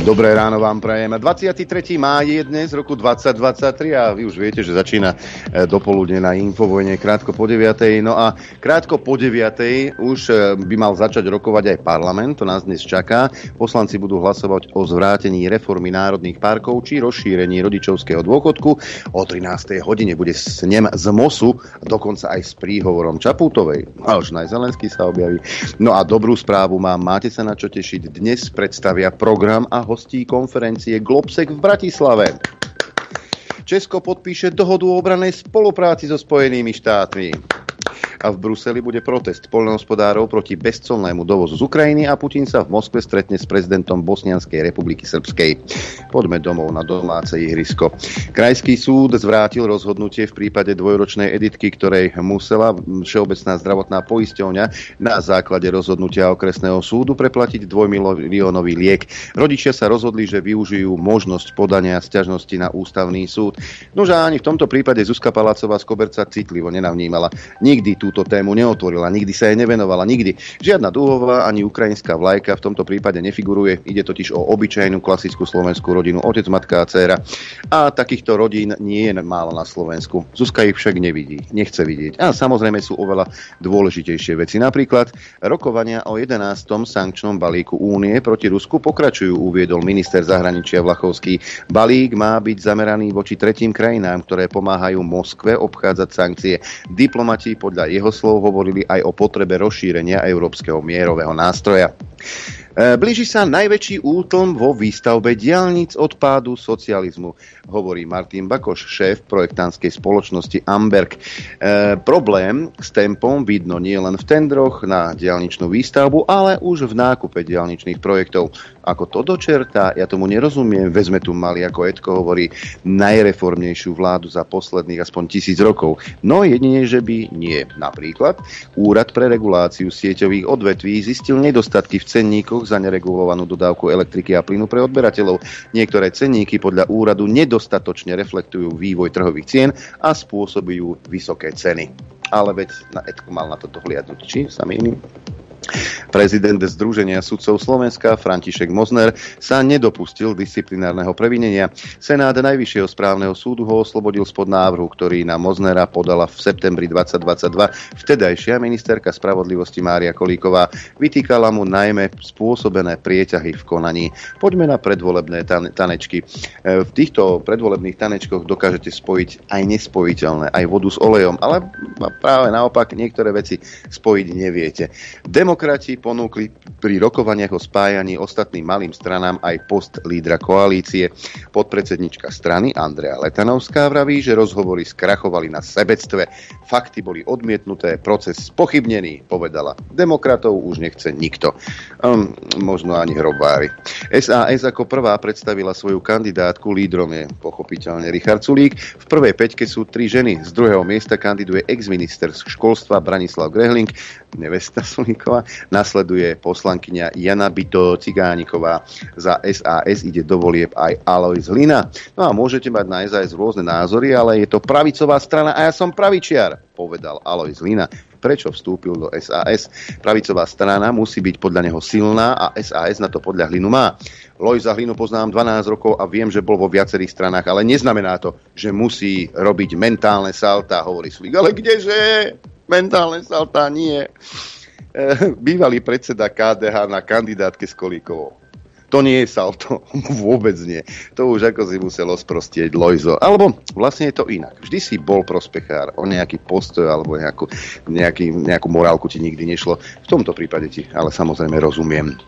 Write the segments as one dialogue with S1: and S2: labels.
S1: Dobré ráno vám prajem. 23. máj je dnes roku 2023 a vy už viete, že začína e, dopoludne na Infovojne krátko po 9. No a krátko po 9. už e, by mal začať rokovať aj parlament, to nás dnes čaká. Poslanci budú hlasovať o zvrátení reformy národných parkov či rozšírení rodičovského dôchodku. O 13. hodine bude snem z MOSu, dokonca aj s príhovorom Čaputovej. A už Zelenský sa objaví. No a dobrú správu mám, máte sa na čo tešiť. Dnes predstavia program a hostí konferencie Globsec v Bratislave. Česko podpíše dohodu o obranej spolupráci so Spojenými štátmi a v Bruseli bude protest poľnohospodárov proti bezcolnému dovozu z Ukrajiny a Putin sa v Moskve stretne s prezidentom Bosnianskej republiky Srbskej. Poďme domov na domáce ihrisko. Krajský súd zvrátil rozhodnutie v prípade dvojročnej editky, ktorej musela Všeobecná zdravotná poisťovňa na základe rozhodnutia okresného súdu preplatiť dvojmiliónový liek. Rodičia sa rozhodli, že využijú možnosť podania sťažnosti na ústavný súd. Nože ani v tomto prípade Zuzka Palácová z Koberca citlivo nenavnímala. Nikdy tú túto tému neotvorila, nikdy sa jej nevenovala, nikdy. Žiadna dúhová ani ukrajinská vlajka v tomto prípade nefiguruje, ide totiž o obyčajnú klasickú slovenskú rodinu, otec, matka a dcéra. A takýchto rodín nie je málo na Slovensku. Zuzka ich však nevidí, nechce vidieť. A samozrejme sú oveľa dôležitejšie veci. Napríklad rokovania o 11. sankčnom balíku únie proti Rusku pokračujú, uviedol minister zahraničia Vlachovský. Balík má byť zameraný voči tretím krajinám, ktoré pomáhajú Moskve obchádzať sankcie. Diplomati podľa jeho slov hovorili aj o potrebe rozšírenia európskeho mierového nástroja. E, blíži sa najväčší útlm vo výstavbe diálnic od pádu socializmu, hovorí Martin Bakoš, šéf projektánskej spoločnosti Amberg. E, problém s tempom vidno nie len v tendroch na diálničnú výstavbu, ale už v nákupe diálničných projektov. Ako to dočertá, ja tomu nerozumiem. Vezme tu mali, ako Edko hovorí, najreformnejšiu vládu za posledných aspoň tisíc rokov. No jedine, že by nie. Napríklad Úrad pre reguláciu sieťových odvetví zistil nedostatky v cenníkoch za neregulovanú dodávku elektriky a plynu pre odberateľov. Niektoré cenníky podľa úradu nedostatočne reflektujú vývoj trhových cien a spôsobujú vysoké ceny. Ale veď na Edku mal na to dohliadnúť. Či sa mýlim? Prezident Združenia sudcov Slovenska František Mozner sa nedopustil disciplinárneho previnenia. Senát Najvyššieho správneho súdu ho oslobodil spod návrhu, ktorý na Moznera podala v septembri 2022 vtedajšia ministerka spravodlivosti Mária Kolíková. Vytýkala mu najmä spôsobené prieťahy v konaní. Poďme na predvolebné tanečky. E, v týchto predvolebných tanečkoch dokážete spojiť aj nespojiteľné, aj vodu s olejom, ale práve naopak niektoré veci spojiť neviete. Demok- Demokrati ponúkli pri rokovaniach o spájaní ostatným malým stranám aj post lídra koalície. Podpredsednička strany Andrea Letanovská vraví, že rozhovory skrachovali na sebectve. Fakty boli odmietnuté, proces spochybnený, povedala. Demokratov už nechce nikto. Um, možno ani hrobári. SAS ako prvá predstavila svoju kandidátku, lídrom je pochopiteľne Richard Sulík. V prvej peťke sú tri ženy. Z druhého miesta kandiduje ex-minister školstva Branislav Grehling, nevesta Sulíkova Nasleduje poslankyňa Jana Bito Cigániková. Za SAS ide do volieb aj Alois Hlina. No a môžete mať na SAS rôzne názory, ale je to pravicová strana a ja som pravičiar, povedal Alois Hlina prečo vstúpil do SAS. Pravicová strana musí byť podľa neho silná a SAS na to podľa Hlinu má. Lojza Hlinu poznám 12 rokov a viem, že bol vo viacerých stranách, ale neznamená to, že musí robiť mentálne salta, hovorí Slik. Ale kdeže? Mentálne salta nie. Eh, bývalý predseda KDH na kandidátke s Kolíkovou. To nie je salto, vôbec nie. To už ako si muselo sprostieť Lojzo. Alebo vlastne je to inak. Vždy si bol prospechár, o nejaký postoj alebo nejakú, nejaký, nejakú morálku ti nikdy nešlo. V tomto prípade ti ale samozrejme rozumiem.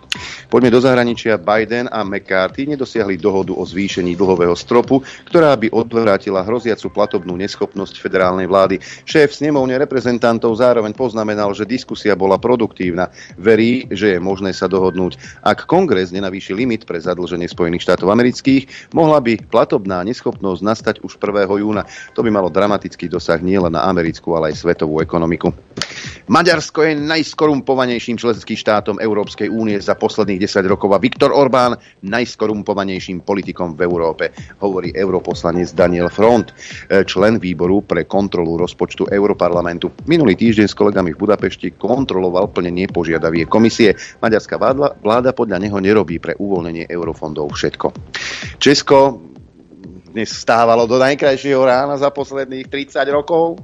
S1: Poďme do zahraničia. Biden a McCarthy nedosiahli dohodu o zvýšení dlhového stropu, ktorá by odvrátila hroziacu platobnú neschopnosť federálnej vlády. Šéf snemovne reprezentantov zároveň poznamenal, že diskusia bola produktívna. Verí, že je možné sa dohodnúť. Ak kongres nenavýši limit pre zadlženie Spojených štátov amerických, mohla by platobná neschopnosť nastať už 1. júna. To by malo dramatický dosah nielen na americkú, ale aj svetovú ekonomiku. Maďarsko je najskorumpovanejším členským štátom Európskej únie za posledných 10 rokov a Viktor Orbán najskorumpovanejším politikom v Európe, hovorí europoslanec Daniel Front, e, člen výboru pre kontrolu rozpočtu Europarlamentu. Minulý týždeň s kolegami v Budapešti kontroloval plnenie požiadavie komisie. Maďarská vláda podľa neho nerobí pre uvoľnenie eurofondov všetko. Česko dnes stávalo do najkrajšieho rána za posledných 30 rokov.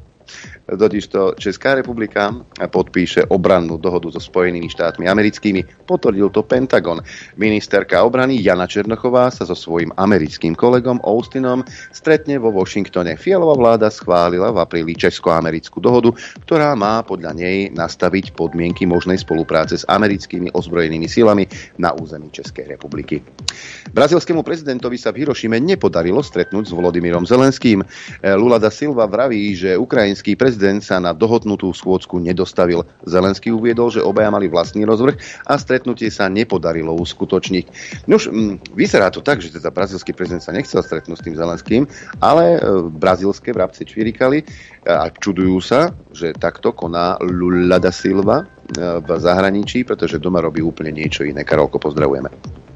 S1: Totižto Česká republika podpíše obrannú dohodu so Spojenými štátmi americkými. Potvrdil to Pentagon. Ministerka obrany Jana Černochová sa so svojím americkým kolegom Austinom stretne vo Washingtone. Fialová vláda schválila v apríli Česko-americkú dohodu, ktorá má podľa nej nastaviť podmienky možnej spolupráce s americkými ozbrojenými silami na území Českej republiky. Brazilskému prezidentovi sa v Hirošime nepodarilo stretnúť s Volodymyrom Zelenským. Lula da Silva vraví, že ukrajinský prezident prezident sa na dohodnutú schôdzku nedostavil. Zelenský uviedol, že obaja mali vlastný rozvrh a stretnutie sa nepodarilo uskutočniť. Nož, vyzerá to tak, že teda brazilský prezident sa nechcel stretnúť s tým Zelenským, ale e, brazilské vrabce čvirikali a čudujú sa, že takto koná Lula da Silva e, v zahraničí, pretože doma robí úplne niečo iné. Karolko, pozdravujeme.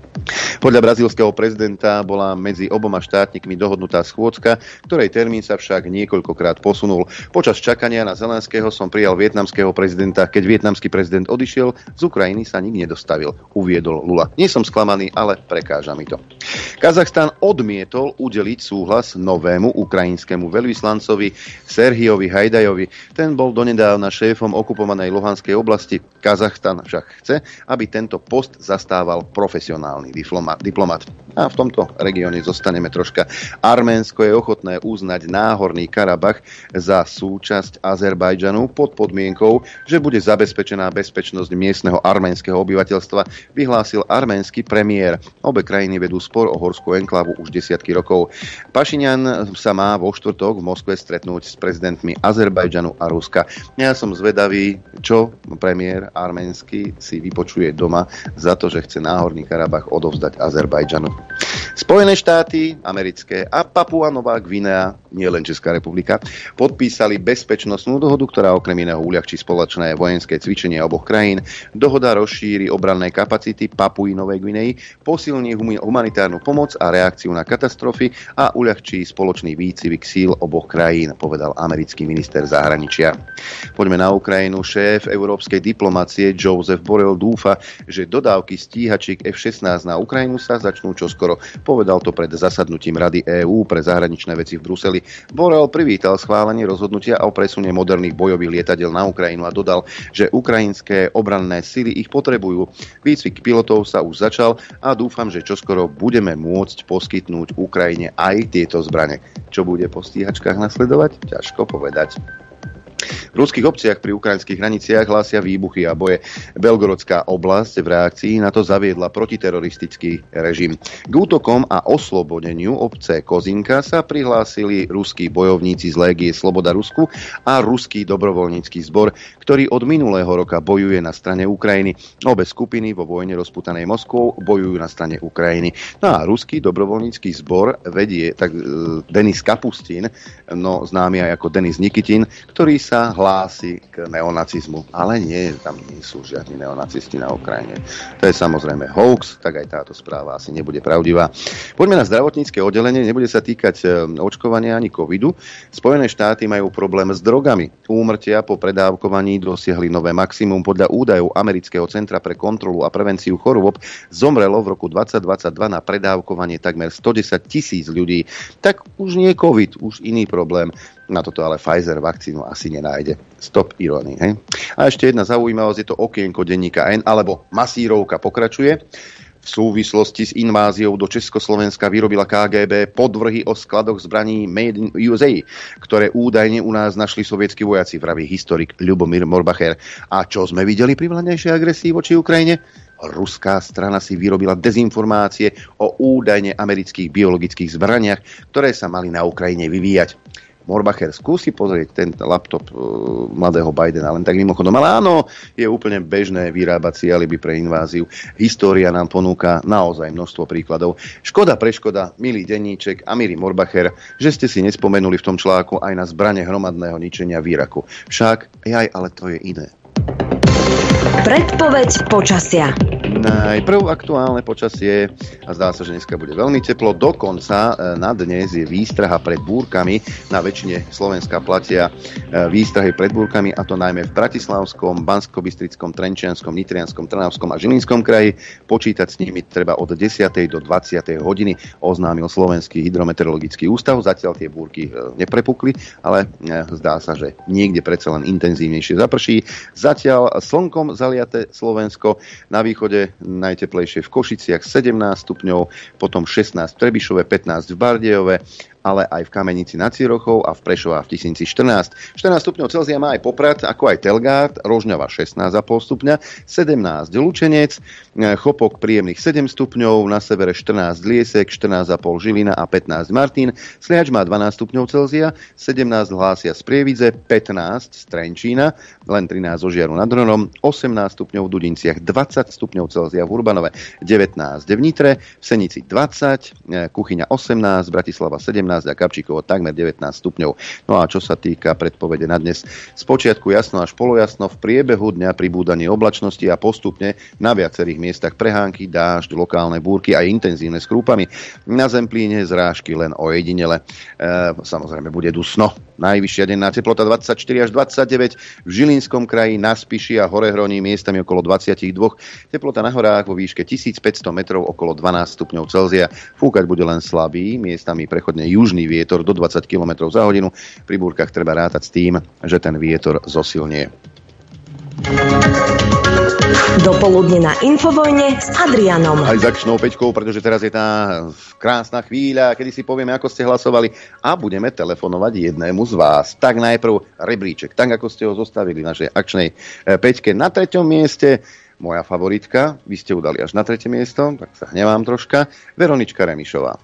S1: Podľa brazílskeho prezidenta bola medzi oboma štátnikmi dohodnutá schôdzka, ktorej termín sa však niekoľkokrát posunul. Počas čakania na Zelenského som prijal vietnamského prezidenta. Keď vietnamský prezident odišiel, z Ukrajiny sa nik nedostavil, uviedol Lula. Nie som sklamaný, ale prekáža mi to. Kazachstan odmietol udeliť súhlas novému ukrajinskému veľvyslancovi Serhiovi Hajdajovi. Ten bol donedávna šéfom okupovanej Luhanskej oblasti. Kazachstan však chce, aby tento post zastával profesionálny diplomat. diplomat. A v tomto regióne zostaneme troška. Arménsko je ochotné uznať náhorný Karabach za súčasť Azerbajdžanu pod podmienkou, že bude zabezpečená bezpečnosť miestneho arménskeho obyvateľstva, vyhlásil arménsky premiér. Obe krajiny vedú spor o horskú enklavu už desiatky rokov. Pašinian sa má vo štvrtok v Moskve stretnúť s prezidentmi Azerbajdžanu a Ruska. Ja som zvedavý, čo premiér arménsky si vypočuje doma za to, že chce náhorný Karabach odovzdať Azerbajdžanu. Spojené štáty americké a Papua Nová Gvinea, nie len Česká republika, podpísali bezpečnostnú dohodu, ktorá okrem iného uľahčí spoločné vojenské cvičenie oboch krajín. Dohoda rozšíri obranné kapacity Papuji Novej Gvinei, posilní humanitárnu pomoc a reakciu na katastrofy a uľahčí spoločný výcvik síl oboch krajín, povedal americký minister zahraničia. Poďme na Ukrajinu. Šéf európskej diplomácie Joseph Borrell dúfa, že dodávky stíhačiek F-16 na Ukrajinu sa začnú čoskoro. Povedal to pred zasadnutím Rady EÚ pre zahraničné veci v Bruseli. Borel privítal schválenie rozhodnutia o presune moderných bojových lietadiel na Ukrajinu a dodal, že ukrajinské obranné sily ich potrebujú. Výcvik pilotov sa už začal a dúfam, že čoskoro budeme môcť poskytnúť Ukrajine aj tieto zbrane. Čo bude po stíhačkách nasledovať? Ťažko povedať. V ruských obciach pri ukrajinských hraniciach hlásia výbuchy a boje. Belgorodská oblasť v reakcii na to zaviedla protiteroristický režim. K útokom a oslobodeniu obce Kozinka sa prihlásili ruskí bojovníci z Légie Sloboda Rusku a ruský dobrovoľnícky zbor, ktorý od minulého roka bojuje na strane Ukrajiny. Obe skupiny vo vojne rozputanej Moskvou bojujú na strane Ukrajiny. No a ruský dobrovoľnícky zbor vedie tak e, Denis Kapustin, no známy aj ako Denis Nikitin, ktorý sa hlási k neonacizmu. Ale nie, tam nie sú žiadni neonacisti na Ukrajine. To je samozrejme hoax, tak aj táto správa asi nebude pravdivá. Poďme na zdravotnícke oddelenie, nebude sa týkať e, očkovania ani covidu. Spojené štáty majú problém s drogami. Úmrtia po predávkovaní dosiahli nové maximum. Podľa údajov Amerického centra pre kontrolu a prevenciu chorôb zomrelo v roku 2022 na predávkovanie takmer 110 tisíc ľudí. Tak už nie COVID, už iný problém. Na toto ale Pfizer vakcínu asi nenájde. Stop irónii. Hej? A ešte jedna zaujímavosť, je to okienko denníka N, alebo masírovka pokračuje. V súvislosti s inváziou do Československa vyrobila KGB podvrhy o skladoch zbraní Made in USA, ktoré údajne u nás našli sovietskí vojaci, vraví historik Ľubomír Morbacher. A čo sme videli pri vlanejšej agresii voči Ukrajine? ruská strana si vyrobila dezinformácie o údajne amerických biologických zbraniach, ktoré sa mali na Ukrajine vyvíjať. Morbacher skúsi pozrieť ten laptop uh, mladého Bidena, len tak mimochodom. Ale áno, je úplne bežné vyrábať si alibi pre inváziu. História nám ponúka naozaj množstvo príkladov. Škoda pre škoda, milý denníček a milý Morbacher, že ste si nespomenuli v tom článku aj na zbrane hromadného ničenia v Iraku. Však, aj, ale to je iné.
S2: Predpoveď počasia.
S1: Najprv aktuálne počasie a zdá sa, že dneska bude veľmi teplo. Dokonca e, na dnes je výstraha pred búrkami. Na väčšine Slovenska platia e, výstrahy pred búrkami a to najmä v Bratislavskom, Banskobystrickom, Trenčianskom, Nitrianskom, Trnavskom a Žilinskom kraji. Počítať s nimi treba od 10. do 20. hodiny, oznámil Slovenský hydrometeorologický ústav. Zatiaľ tie búrky e, neprepukli, ale zdá sa, že niekde predsa len intenzívnejšie zaprší. Zatiaľ slnkom zaliate Slovensko na východe najteplejšie v Košiciach 17 stupňov, potom 16 v Trebišove, 15 v Bardejove, ale aj v Kamenici nad Cirochou a v Prešova v Tisíci 14. 14 stupňov Celzia má aj Poprad, ako aj Telgard, Rožňava 16,5 stupňa, 17 Lučenec, Chopok príjemných 7 stupňov, na severe 14 Liesek, 14,5 Žilina a 15 Martin, Sliač má 12 stupňov Celzia, 17 hlásia z Prievidze, 15 z Trenčína, len 13 zo Žiaru nad Hronom, 18 stupňov v Dudinciach, 20 stupňov Celzia v Urbanove, 19 v Nitre, v Senici 20, Kuchyňa 18, Bratislava 17, 18 a Kapčíkovo takmer 19 stupňov. No a čo sa týka predpovede na dnes, spočiatku jasno až polojasno, v priebehu dňa pribúdanie oblačnosti a postupne na viacerých miestach prehánky, dážď, lokálne búrky a intenzívne skrúpami. Na Zemplíne zrážky len o jedinele. E, samozrejme bude dusno. Najvyššia denná teplota 24 až 29 v Žilinskom kraji, na Spiši a Horehroní miestami okolo 22. Teplota na horách vo výške 1500 metrov okolo 12 stupňov Celzia. Fúkať bude len slabý, miestami prechodne juž južný vietor do 20 km za hodinu. Pri búrkach treba rátať s tým, že ten vietor zosilnie.
S2: Dopoludne na Infovojne s Adrianom.
S1: Aj s akčnou peťkou, pretože teraz je tá krásna chvíľa, kedy si povieme, ako ste hlasovali a budeme telefonovať jednému z vás. Tak najprv rebríček, tak ako ste ho zostavili v našej akčnej e, peťke. Na treťom mieste moja favoritka, vy ste udali až na tretie miesto, tak sa hnevám troška, Veronička Remišová.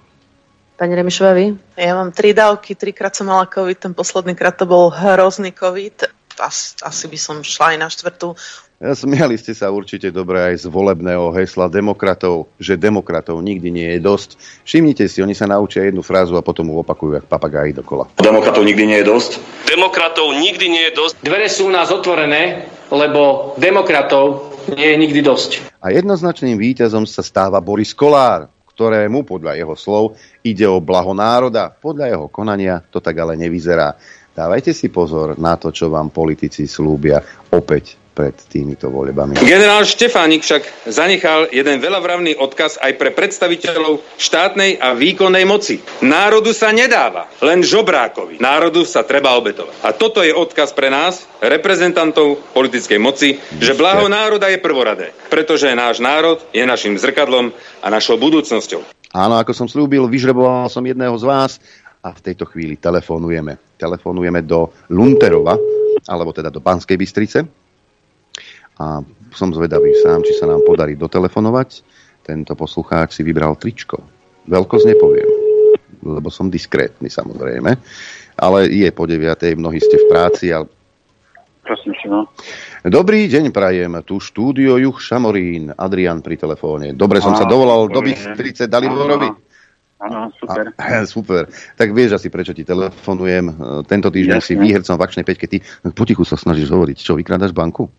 S3: Pani Remišová, vy?
S4: Ja mám tri dávky, trikrát som mala COVID, ten posledný krát to bol hrozný COVID. As, asi by som šla aj na štvrtú.
S1: Smiali ste sa určite dobre aj z volebného hesla demokratov, že demokratov nikdy nie je dosť. Všimnite si, oni sa naučia jednu frázu a potom ju opakujú, jak papagáji dokola.
S5: Demokratov nikdy nie je dosť?
S6: Demokratov nikdy nie je dosť.
S7: Dvere sú u nás otvorené, lebo demokratov nie je nikdy dosť.
S1: A jednoznačným víťazom sa stáva Boris Kolár, ktorému podľa jeho slov ide o blaho národa. Podľa jeho konania to tak ale nevyzerá. Dávajte si pozor na to, čo vám politici slúbia opäť pred týmito voľbami.
S8: Generál Štefánik však zanechal jeden veľavravný odkaz aj pre predstaviteľov štátnej a výkonnej moci. Národu sa nedáva, len žobrákovi. Národu sa treba obetovať. A toto je odkaz pre nás, reprezentantov politickej moci, že blaho národa je prvoradé, pretože náš národ je našim zrkadlom a našou budúcnosťou.
S1: Áno, ako som slúbil, vyžreboval som jedného z vás a v tejto chvíli telefonujeme. Telefonujeme do Lunterova, alebo teda do Banskej Bystrice. A som zvedavý sám, či sa nám podarí dotelefonovať. Tento poslucháč si vybral tričko. Veľkosť nepoviem, lebo som diskrétny samozrejme. Ale je po 9. mnohí ste v práci. Ale...
S9: Prosím, no.
S1: Dobrý deň, prajem. Tu štúdio Juch Šamorín. Adrian pri telefóne. Dobre som sa dovolal do Bystrice Daliborovi.
S9: Áno, super.
S1: A, super. Tak vieš asi, prečo ti telefonujem. Tento týždeň Jasne. si výhercom v akčnej peťke. Ty potichu sa snažíš hovoriť. Čo, vykrádaš banku?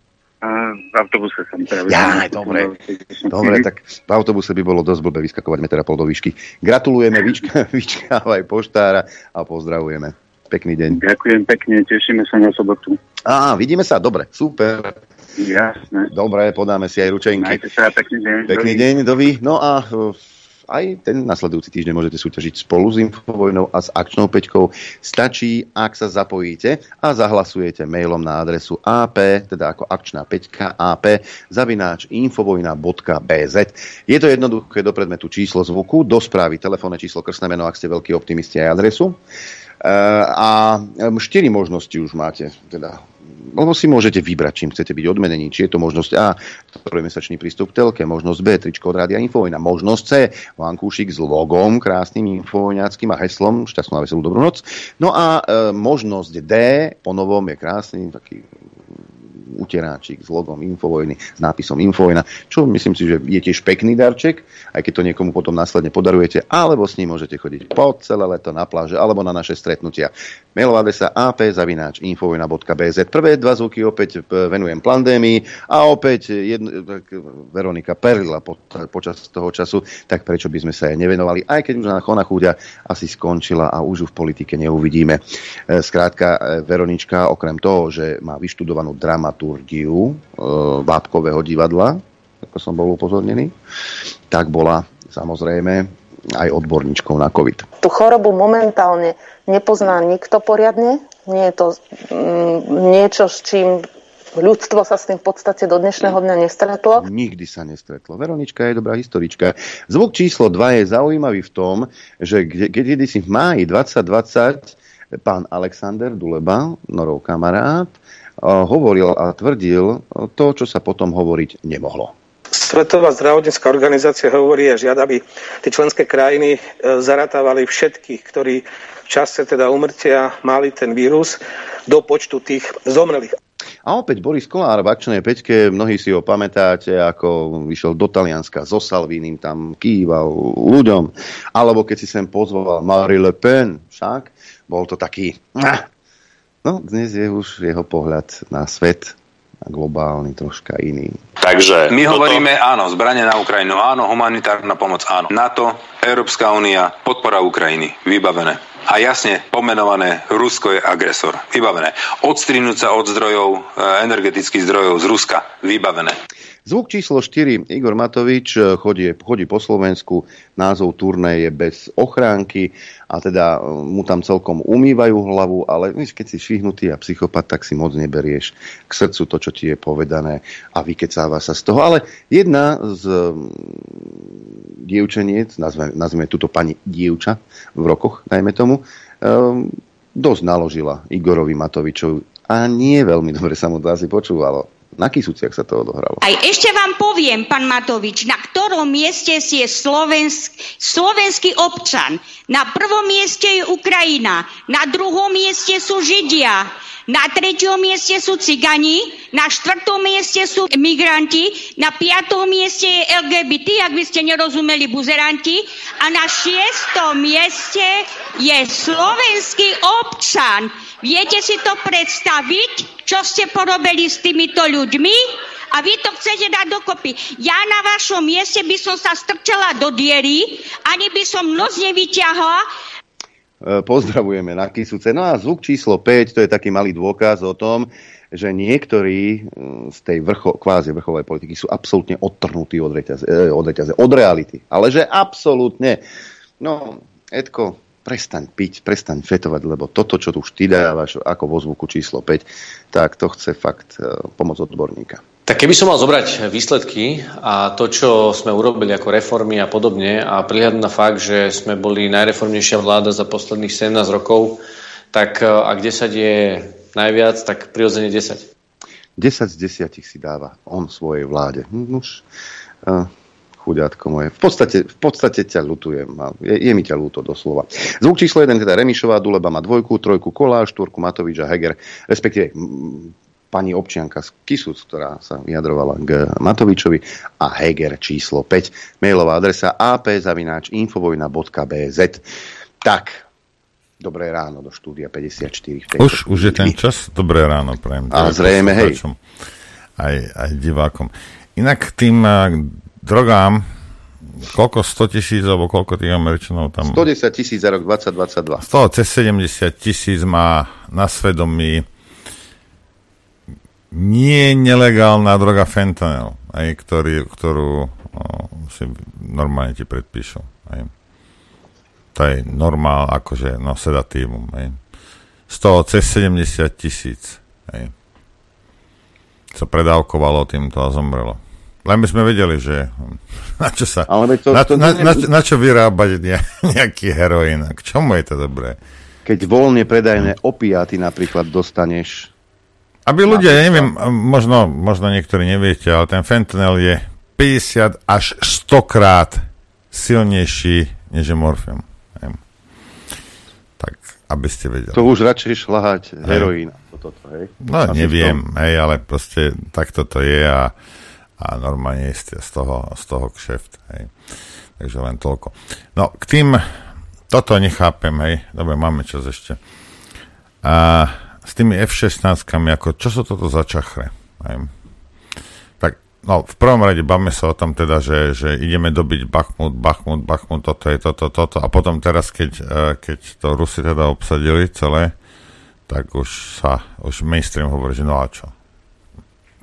S9: V autobuse som teda...
S1: Ja, dobre. Dobre, tak v autobuse by bolo dosť blbé vyskakovať metra pol do výšky. Gratulujeme, vyčka, vyčkávaj poštára a pozdravujeme. Pekný deň.
S9: Ďakujem pekne, tešíme sa na sobotu.
S1: Á, vidíme sa, dobre, super.
S9: Jasné.
S1: Dobre, podáme si aj ručenky.
S9: Majte sa, pekný deň.
S1: Pekný deň, dovi. No a aj ten nasledujúci týždeň môžete súťažiť spolu s Infovojnou a s akčnou peťkou. Stačí, ak sa zapojíte a zahlasujete mailom na adresu ap, teda ako akčná peťka ap, zavináč infovojna.bz. Je to jednoduché do predmetu číslo zvuku, do správy telefónne číslo krstné meno, ak ste veľký optimisti aj adresu. A štyri možnosti už máte, teda lebo si môžete vybrať, čím chcete byť odmenení. Či je to možnosť A, trojmesačný prístup k telke, možnosť B, tričko od Rádia Infovojna, možnosť C, vankúšik s logom, krásnym infovojňackým a heslom, šťastnú a veselú dobrú noc. No a e, možnosť D, po novom je krásny, taký uteráčik s logom Infovojny, s nápisom Infovojna, čo myslím si, že je tiež pekný darček, aj keď to niekomu potom následne podarujete, alebo s ním môžete chodiť po celé leto na pláže, alebo na naše stretnutia. Mailová adresa ap.infovojna.bz Prvé dva zvuky opäť venujem pandémii a opäť jedno, Veronika perlila po, počas toho času, tak prečo by sme sa jej nevenovali, aj keď už na Chona chúďa asi skončila a už ju v politike neuvidíme. Skrátka, Veronička, okrem toho, že má vyštudovanú dramaturgiu e, Vápkového divadla, ako som bol upozornený, tak bola samozrejme aj odborníčkou na COVID.
S3: Tú chorobu momentálne nepozná nikto poriadne. Nie je to mm, niečo, s čím ľudstvo sa s tým v podstate do dnešného dňa nestretlo.
S1: Nikdy sa nestretlo. Veronička je dobrá historička. Zvuk číslo 2 je zaujímavý v tom, že keď si v máji 2020 pán Alexander Duleba, Norov kamarát, hovoril a tvrdil to, čo sa potom hovoriť nemohlo.
S5: Svetová zdravotnícká organizácia hovorí a žiada, aby tie členské krajiny e, zaratávali všetkých, ktorí v čase teda umrtia mali ten vírus do počtu tých zomrelých.
S1: A opäť Boris Kolár v akčnej peťke, mnohí si ho pamätáte, ako vyšiel do Talianska so Salvínim, tam kýval ľuďom, alebo keď si sem pozval Marie Le Pen, však, bol to taký... No, dnes je už jeho pohľad na svet a globálny troška iný.
S8: Takže my toto... hovoríme áno, zbranie na Ukrajinu, áno, humanitárna pomoc, áno. NATO, Európska únia, podpora Ukrajiny, vybavené. A jasne pomenované, Rusko je agresor. Vybavené. Odstrinúť sa od zdrojov, e, energetických zdrojov z Ruska. Vybavené.
S1: Zvuk číslo 4, Igor Matovič, e, chodí, chodí po Slovensku, názov turné je bez ochránky a teda e, mu tam celkom umývajú hlavu, ale keď si švihnutý a psychopat, tak si moc neberieš k srdcu to, čo ti je povedané a vykecáva sa z toho. Ale jedna z mm, dievčeniec, nazveme, nazveme túto pani dievča v rokoch, dajme tomu, um, dosť naložila Igorovi Matovičovi a nie veľmi dobre sa mu to asi počúvalo. Na Kisúciach sa to odohralo.
S10: Aj ešte vám poviem, pán Matovič, na ktorom mieste je slovensk, slovenský občan. Na prvom mieste je Ukrajina, na druhom mieste sú Židia, na treťom mieste sú cigani, na štvrtom mieste sú migranti, na piatom mieste je LGBT, ak by ste nerozumeli buzeranti, a na šiestom mieste je slovenský občan. Viete si to predstaviť, čo ste porobili s týmito ľuďmi? A vy to chcete dať dokopy. Ja na vašom mieste by som sa strčala do diery, ani by som noc nevyťahla,
S1: pozdravujeme na Kisuce. No a zvuk číslo 5, to je taký malý dôkaz o tom, že niektorí e, z tej vrcho, kvázi vrchovej politiky sú absolútne odtrhnutí od reťaze, e, od, reťaze, od reality. Ale že absolútne. No, Edko, prestaň piť, prestaň fetovať, lebo toto, čo tu už ty dávaš ako vo zvuku číslo 5, tak to chce fakt e, pomoc odborníka.
S7: Tak keby som mal zobrať výsledky a to, čo sme urobili ako reformy a podobne a prihľadnúť na fakt, že sme boli najreformnejšia vláda za posledných 17 rokov, tak e, ak 10 je najviac, tak prirodzene 10.
S1: 10 z 10 si dáva on svojej vláde. Hm, už, uh, chuďátko moje. V podstate, v podstate ťa lutujem. Je, je mi ťa ľúto doslova. Zvuk číslo 1, teda Remišová, Duleba má dvojku, trojku Koláš, štvorku Matovič a Heger, respektíve pani občianka z Kisúc, ktorá sa vyjadrovala k Matovičovi a Heger číslo 5, mailová adresa ap.infovojna.bz Tak, Dobré ráno do štúdia 54.
S11: Už, už je ten čas? Dobré ráno, prajem.
S1: A zrejme, hej.
S11: Aj, aj divákom. Inak tým drogám, koľko 100 tisíc, alebo koľko tých Američanov tam...
S1: 110 tisíc za rok 2022.
S11: Z toho cez 70 tisíc má na svedomí nie nelegálna droga fentanyl, aj, ktorý, ktorú o, si normálne ti predpíšu. Aj. To je normál, akože, no, sedatívum. Aj. Z toho cez 70 tisíc. Aj. Sa predávkovalo týmto a zomrelo. Len by sme vedeli, že na čo sa... Ale to, na, to na, na, na čo vyrábať ne, nejaký heroín? K čomu je to dobré?
S1: Keď voľne predajné opiaty napríklad dostaneš...
S11: Aby ľudia, ja neviem, možno, možno niektorí neviete, ale ten fentanyl je 50 až 100 krát silnejší než je morfium. Tak, aby ste vedeli.
S1: To už radšej šľahať heroína. Toto, hej.
S11: No,
S1: Asi
S11: neviem, hej, ale proste takto to je a, a normálne je z toho, z toho kšeft. Hej. Takže len toľko. No, k tým, toto nechápem, hej, dobre, máme čas ešte. A s tými F-16, ako, čo sú toto za čachre? Hej. Tak, no, v prvom rade bavme sa o tom teda, že, že ideme dobiť Bachmut, Bachmut, Bachmut, toto je toto, toto. A potom teraz, keď, eh, keď to Rusi teda obsadili celé, tak už sa, už mainstream hovorí, že no a čo?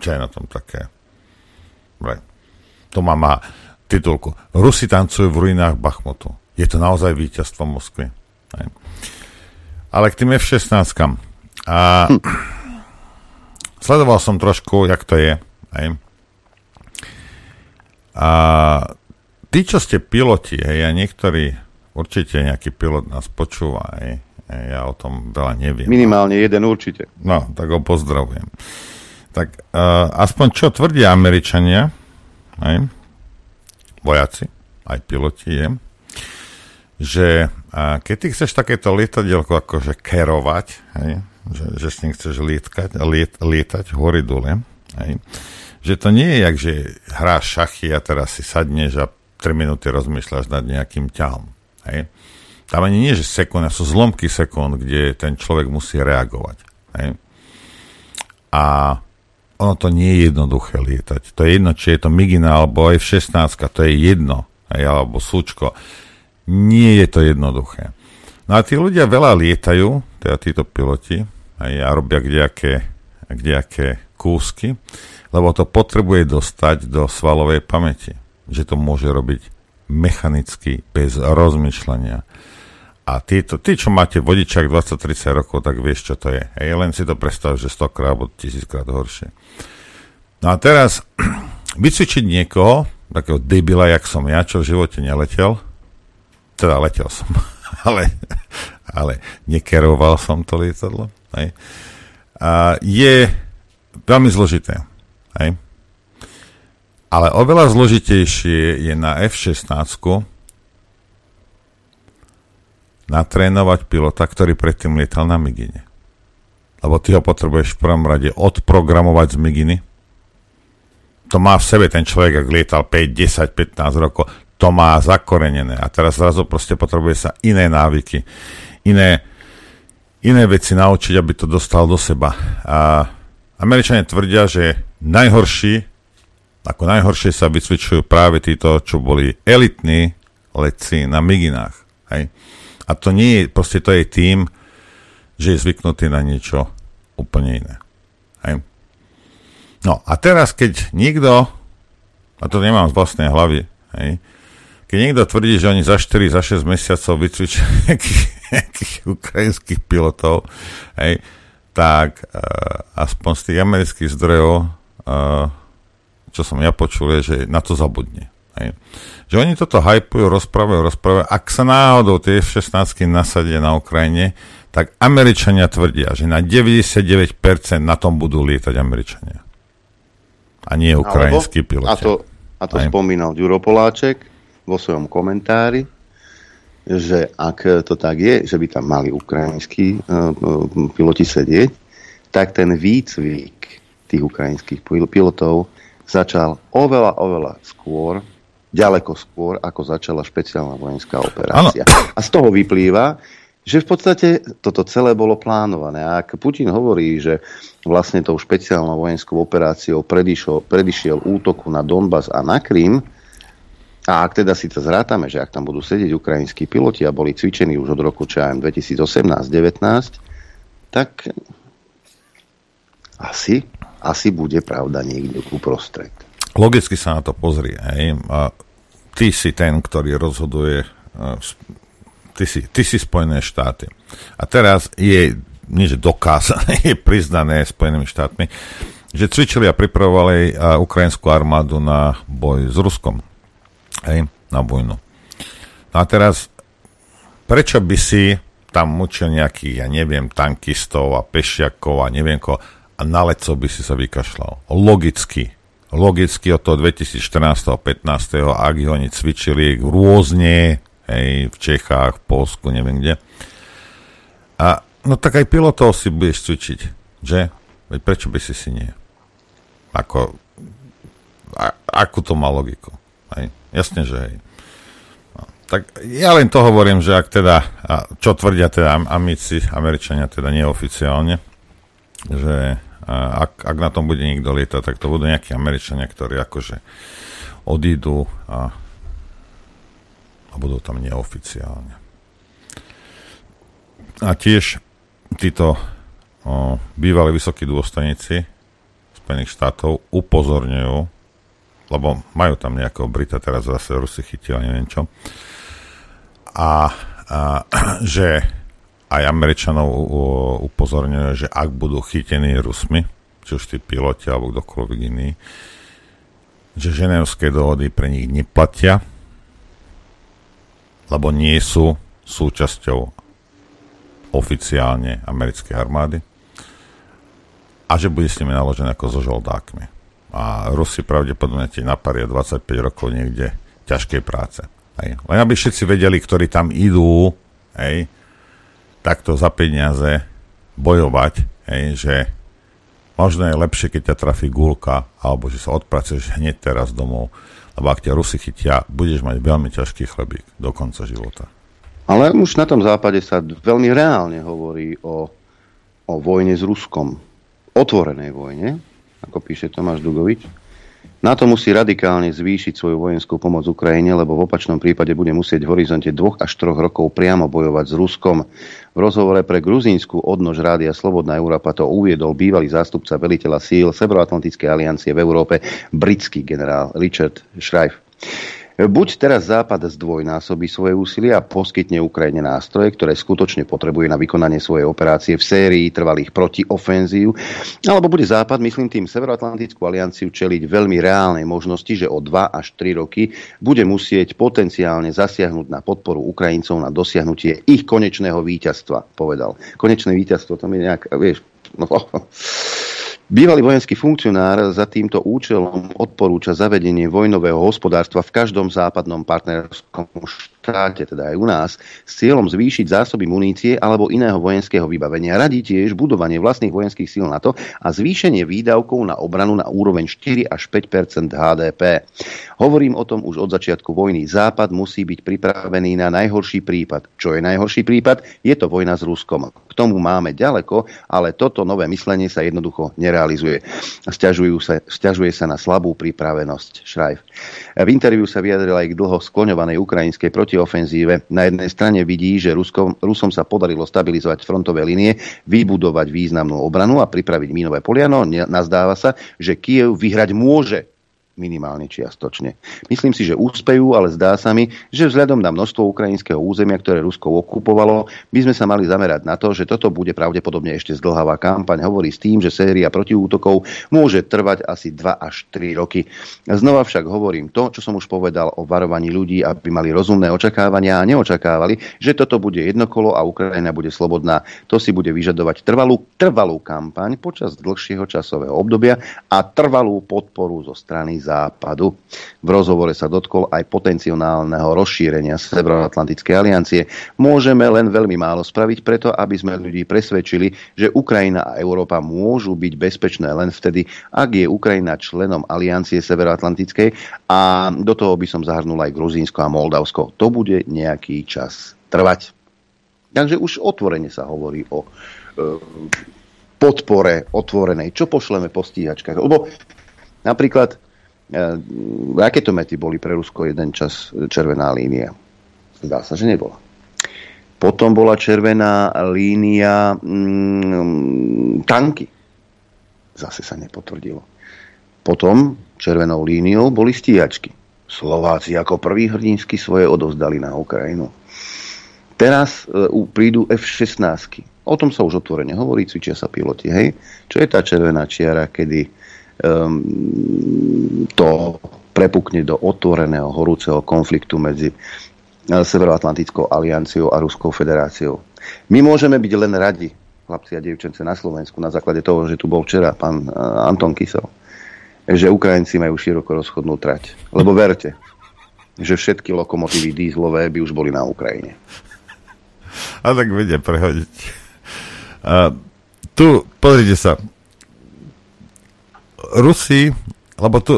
S11: Čo je na tom také? Right. To má, má titulku. Rusi tancujú v ruinách Bachmutu. Je to naozaj víťazstvo Moskvy. Hej. Ale k tým F-16. A hm. sledoval som trošku, jak to je. Hej. A tí, čo ste piloti, hej, a niektorí, určite nejaký pilot nás počúva, hej, ja o tom veľa neviem.
S1: Minimálne jeden určite.
S11: No, tak ho pozdravujem. Tak uh, aspoň čo tvrdia Američania, aj, vojaci, aj piloti je, že uh, keď ty chceš takéto lietadielko akože kerovať, hej, že, že s ním chceš lietkať, liet, lietať hory dole, hej, že to nie je jak, že hráš šachy a teraz si sadneš a 3 minúty rozmýšľaš nad nejakým ťahom. Hej tam ani nie, že sekúnd, sú zlomky sekúnd, kde ten človek musí reagovať. Hej? A ono to nie je jednoduché lietať. To je jedno, či je to Migina alebo F-16, to je jedno, hej, alebo Súčko. Nie je to jednoduché. No a tí ľudia veľa lietajú, teda títo piloti, a robia kdejaké, kdejaké kúsky, lebo to potrebuje dostať do svalovej pamäti. Že to môže robiť mechanicky, bez rozmýšľania. A tí, tí, čo máte vodičák 20-30 rokov, tak vieš, čo to je. Hej, len si to predstav, že 100 krát alebo 1000 krát horšie. No a teraz vycvičiť niekoho, takého debila, jak som ja, čo v živote neletel, teda letel som, ale, ale nekeroval som to lietadlo, hej, a je veľmi zložité. Hej. Ale oveľa zložitejšie je na F-16 natrénovať pilota, ktorý predtým lietal na Migine. Lebo ty ho potrebuješ v prvom rade odprogramovať z Miginy. To má v sebe ten človek, ak lietal 5, 10, 15 rokov, to má zakorenené. A teraz zrazu proste potrebuje sa iné návyky, iné, iné veci naučiť, aby to dostal do seba. A Američania tvrdia, že najhorší, ako najhoršie sa vycvičujú práve títo, čo boli elitní letci na Miginách. Hej. A to nie je, proste to je tým, že je zvyknutý na niečo úplne iné. Hej. No a teraz, keď niekto, a to nemám z vlastnej hlavy, hej, keď niekto tvrdí, že oni za 4, za 6 mesiacov vycvičia nejakých, nejakých ukrajinských pilotov, hej, tak uh, aspoň z tých amerických zdrojov, uh, čo som ja počul, je, že na to zabudne. Hej. Že oni toto hypujú, rozprávajú, rozprávajú. Ak sa náhodou tie F-16 nasadia na Ukrajine, tak Američania tvrdia, že na 99% na tom budú lietať Američania. A nie ukrajinskí piloti.
S1: A to, a to spomínal Ďuro Poláček vo svojom komentári, že ak to tak je, že by tam mali ukrajinskí uh, piloti sedieť, tak ten výcvik tých ukrajinských pilotov začal oveľa, oveľa skôr, ďaleko skôr, ako začala špeciálna vojenská operácia. Ano. A z toho vyplýva, že v podstate toto celé bolo plánované. A ak Putin hovorí, že vlastne tou špeciálnou vojenskou operáciou predišiel, predišiel útoku na Donbass a na Krym, a ak teda si to zrátame, že ak tam budú sedieť ukrajinskí piloti a boli cvičení už od roku čo 2018-19, tak asi, asi bude pravda niekde uprostred.
S11: Logicky sa na to pozrie. Hej. A ty si ten, ktorý rozhoduje, ty si, ty si Spojené štáty. A teraz je, nie že dokázané, je priznané Spojenými štátmi, že cvičili a pripravovali ukrajinskú armádu na boj s Ruskom. Hej, na vojnu. No a teraz, prečo by si tam mučil nejakých, ja neviem, tankistov a pešiakov a neviem ko, a na lecov by si sa vykašľal. Logicky. Logicky od toho 2014 a 15. ak oni cvičili rôzne, hej, v Čechách, v Polsku, neviem kde. A no tak aj pilotov si budeš cvičiť, že? Veď prečo by si si nie? Ako, a, akú to má logiku? Hej? Jasne, že hej. No, tak ja len to hovorím, že ak teda, čo tvrdia teda amici, Američania teda neoficiálne, že ak, ak na tom bude niekto lietať, tak to budú nejakí Američania, ktorí akože odídu a, a budú tam neoficiálne. A tiež títo o, bývalí vysokí dôstojníci Spojených štátov upozorňujú, lebo majú tam nejakého Brita, teraz zase Rusy chytili, neviem čo, a, a že aj Američanov upozorňuje, že ak budú chytení Rusmi, či už tí piloti alebo kdokoľvek iný, že ženevské dohody pre nich neplatia, lebo nie sú súčasťou oficiálne americkej armády a že bude s nimi naložené ako so žoldákmi. A Rusi pravdepodobne ti naparia 25 rokov niekde ťažkej práce. Hej. Len aby všetci vedeli, ktorí tam idú, hej, takto za peniaze bojovať, hej, že možno je lepšie, keď ťa trafí gulka, alebo že sa odpracuješ hneď teraz domov, lebo ak ťa Rusy chytia, budeš mať veľmi ťažký chlebík do konca života.
S1: Ale už na tom západe sa veľmi reálne hovorí o, o vojne s Ruskom. Otvorenej vojne, ako píše Tomáš Dugovič NATO musí radikálne zvýšiť svoju vojenskú pomoc Ukrajine, lebo v opačnom prípade bude musieť v horizonte dvoch až troch rokov priamo bojovať s Ruskom. V rozhovore pre gruzínsku odnož Rádia Slobodná Európa to uviedol bývalý zástupca veliteľa síl Severoatlantickej aliancie v Európe, britský generál Richard Schreif. Buď teraz Západ zdvojnásobí svoje úsilie a poskytne Ukrajine nástroje, ktoré skutočne potrebuje na vykonanie svojej operácie v sérii trvalých protiofenzív, alebo bude Západ, myslím tým Severoatlantickú alianciu, čeliť veľmi reálnej možnosti, že o 2 až 3 roky bude musieť potenciálne zasiahnuť na podporu Ukrajincov na dosiahnutie ich konečného víťazstva, povedal. Konečné víťazstvo, to mi nejak, vieš, no, Bývalý vojenský funkcionár za týmto účelom odporúča zavedenie vojnového hospodárstva v každom západnom partnerskom štáte, teda aj u nás, s cieľom zvýšiť zásoby munície alebo iného vojenského vybavenia. Radí tiež budovanie vlastných vojenských síl NATO a zvýšenie výdavkov na obranu na úroveň 4 až 5% HDP. Hovorím o tom už od začiatku vojny. Západ musí byť pripravený na najhorší prípad. Čo je najhorší prípad? Je to vojna s Ruskom. K tomu máme ďaleko, ale toto nové myslenie sa jednoducho nerealizuje realizuje. Sťažujú sa, sťažuje sa na slabú pripravenosť Šrajf. V interviu sa vyjadril aj k dlho skloňovanej ukrajinskej protiofenzíve. Na jednej strane vidí, že Ruskom, Rusom sa podarilo stabilizovať frontové linie, vybudovať významnú obranu a pripraviť mínové poliano. Nazdáva sa, že Kiev vyhrať môže minimálne čiastočne. Myslím si, že úspejú, ale zdá sa mi, že vzhľadom na množstvo ukrajinského územia, ktoré Rusko okupovalo, by sme sa mali zamerať na to, že toto bude pravdepodobne ešte zdlhavá kampaň. Hovorí s tým, že séria protiútokov môže trvať asi 2 až 3 roky. Znova však hovorím to, čo som už povedal o varovaní ľudí, aby mali rozumné očakávania a neočakávali, že toto bude jednokolo a Ukrajina bude slobodná. To si bude vyžadovať trvalú, trvalú kampaň počas dlhšieho časového obdobia a trvalú podporu zo strany západu. V rozhovore sa dotkol aj potenciálneho rozšírenia Severoatlantickej aliancie. Môžeme len veľmi málo spraviť preto, aby sme ľudí presvedčili, že Ukrajina a Európa môžu byť bezpečné len vtedy, ak je Ukrajina členom aliancie Severoatlantickej a do toho by som zahrnul aj Gruzínsko a Moldavsko. To bude nejaký čas trvať. Takže už otvorene sa hovorí o e, podpore otvorenej. Čo pošleme po stíhačkách? Lebo napríklad E, raketomety boli pre Rusko jeden čas červená línia. Zdá sa, že nebola. Potom bola červená línia mm, tanky. Zase sa nepotvrdilo. Potom červenou líniou boli stíhačky. Slováci ako prvý hrdinsky svoje odovzdali na Ukrajinu. Teraz e, prídu F-16. O tom sa už otvorene hovorí, cvičia sa piloti. Hej? Čo je tá červená čiara, kedy to prepukne do otvoreného horúceho konfliktu medzi eh, Severoatlantickou alianciou a Ruskou federáciou. My môžeme byť len radi, chlapci a dievčence na Slovensku na základe toho, že tu bol včera pán uh, Anton Kysel, že Ukrajinci majú široko rozchodnú trať. Lebo verte, že všetky lokomotívy dízlové by už boli na Ukrajine.
S11: A tak vedia prehodiť. A, tu, pozrite sa, Rusi, lebo tu,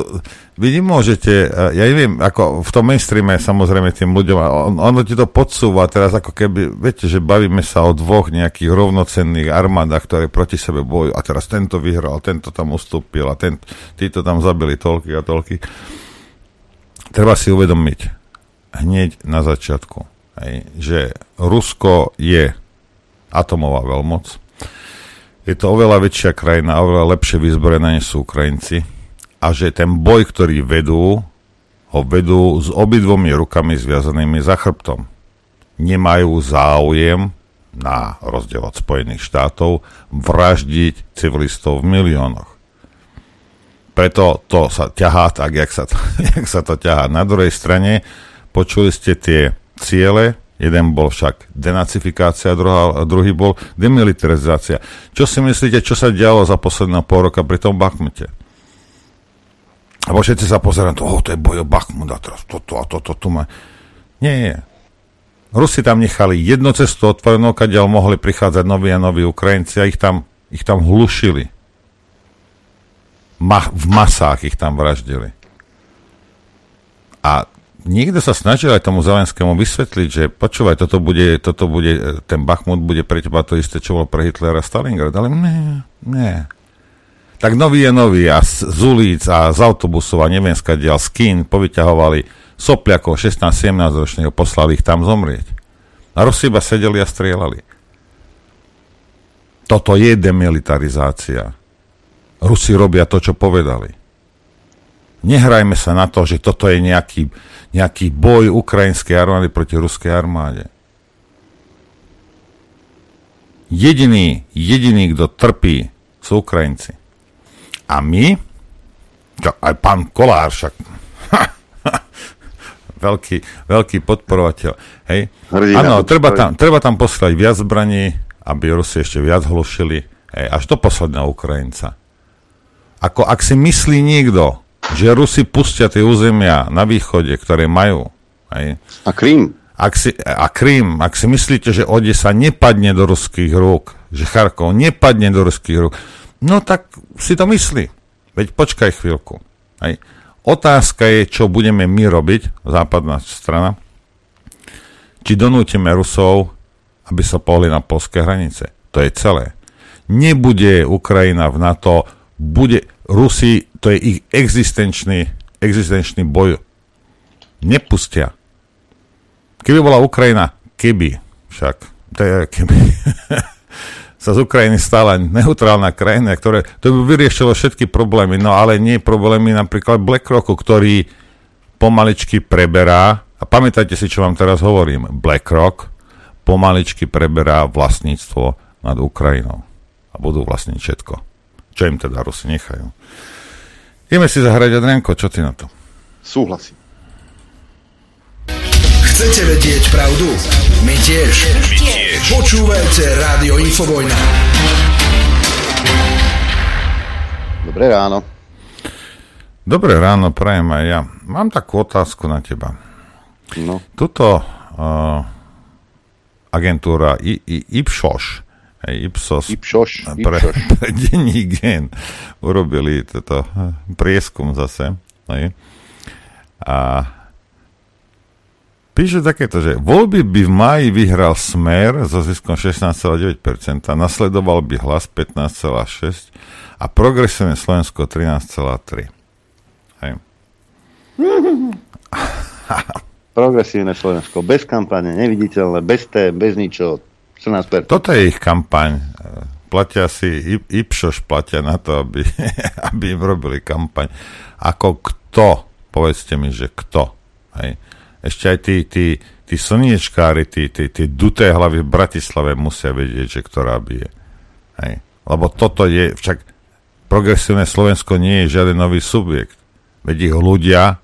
S11: vy nemôžete, ja neviem, ako v tom mainstreame samozrejme tým ľuďom, on, ono ti to podsúva teraz ako keby, viete, že bavíme sa o dvoch nejakých rovnocenných armádach, ktoré proti sebe bojujú a teraz tento vyhral, tento tam ustúpil a ten, títo tam zabili toľky a toľky. Treba si uvedomiť hneď na začiatku, hej, že Rusko je atomová veľmoc, je to oveľa väčšia krajina, oveľa lepšie vyzbrojená, než sú Ukrajinci. A že ten boj, ktorý vedú, ho vedú s obidvomi rukami zviazanými za chrbtom. Nemajú záujem, na rozdiel od Spojených štátov, vraždiť civilistov v miliónoch. Preto to sa ťahá tak, jak sa to, jak sa to ťahá. Na druhej strane počuli ste tie ciele, Jeden bol však denacifikácia, druhá, druhý bol demilitarizácia. Čo si myslíte, čo sa dialo za posledného pol roka pri tom Bachmute? Lebo všetci sa pozerajú, oh, to je boj o Bachmut a teraz toto a toto tu má. Nie, nie. Rusi tam nechali jednu cestu otvorenú, kadiaľ mohli prichádzať noví a noví Ukrajinci a ich tam, ich tam hlušili. Ma- v masách ich tam vraždili. A niekto sa snažil aj tomu Zelenskému vysvetliť, že počúvaj, toto bude, toto bude, ten Bachmut bude pre teba to isté, čo bolo pre Hitlera Stalingrad, ale nie, nie. Tak nový je nový a z, z ulic a z autobusov a neviem skadiaľ, z kín povyťahovali sopliakov 16-17 ročného, poslali ich tam zomrieť. A Rusi iba sedeli a strieľali. Toto je demilitarizácia. Rusi robia to, čo povedali. Nehrajme sa na to, že toto je nejaký, nejaký boj ukrajinskej armády proti ruskej armáde. Jediný, jediný, kto trpí, sú Ukrajinci. A my, čo, aj pán Kolár však, veľký, veľký podporovateľ, hej. Áno, treba tam, treba tam poslať viac zbraní, aby Rusi ešte viac hlušili, hej, až do posledného Ukrajinca. Ako ak si myslí niekto, že Rusi pustia tie územia na východe, ktoré majú. Aj.
S1: A Krím.
S11: Ak si, a Krím, ak si myslíte, že Odesa nepadne do ruských rúk, že Charkov nepadne do ruských rúk, no tak si to myslí. Veď počkaj chvíľku. Aj. Otázka je, čo budeme my robiť, západná strana, či donútime Rusov, aby sa pohli na polské hranice. To je celé. Nebude Ukrajina v NATO, bude, Rusi, to je ich existenčný, existenčný boj. Nepustia. Keby bola Ukrajina, keby, však, to je keby, sa z Ukrajiny stala neutrálna krajina, ktoré, to by vyriešilo všetky problémy, no ale nie problémy napríklad BlackRocku, ktorý pomaličky preberá, a pamätajte si, čo vám teraz hovorím, BlackRock pomaličky preberá vlastníctvo nad Ukrajinou a budú vlastniť všetko. Čo im teda Rusi nechajú. Ideme si zahrať, Adrianko, čo ty na to?
S1: Súhlasím.
S12: Chcete vedieť pravdu? My tiež. My tiež. Počúvajte Rádio Infovojna.
S1: Dobré ráno.
S11: Dobré ráno, prajem aj ja. Mám takú otázku na teba.
S1: No.
S11: Tuto uh, agentúra I, I, Ipsos Hej, Ipsos,
S1: Ipsos,
S11: pre, pre denní gen urobili toto eh, prieskum zase. Hej. A píše takéto, že voľby by v máji vyhral Smer so ziskom 16,9%, nasledoval by hlas 15,6% a progresívne Slovensko 13,3%. Hej.
S1: Progresívne Slovensko, bez kampane, neviditeľné, bez té, bez ničoho, 14%.
S11: Toto je ich kampaň. Platia si, Ipšoš platia na to, aby, aby im robili kampaň. Ako kto? Povedzte mi, že kto? Hej. Ešte aj tí, tí, tí slniečkári, tí, tí, tí duté hlavy v Bratislave musia vedieť, že ktorá bije. Hej. Lebo toto je, však progresívne Slovensko nie je žiaden nový subjekt. Veď ich ľudia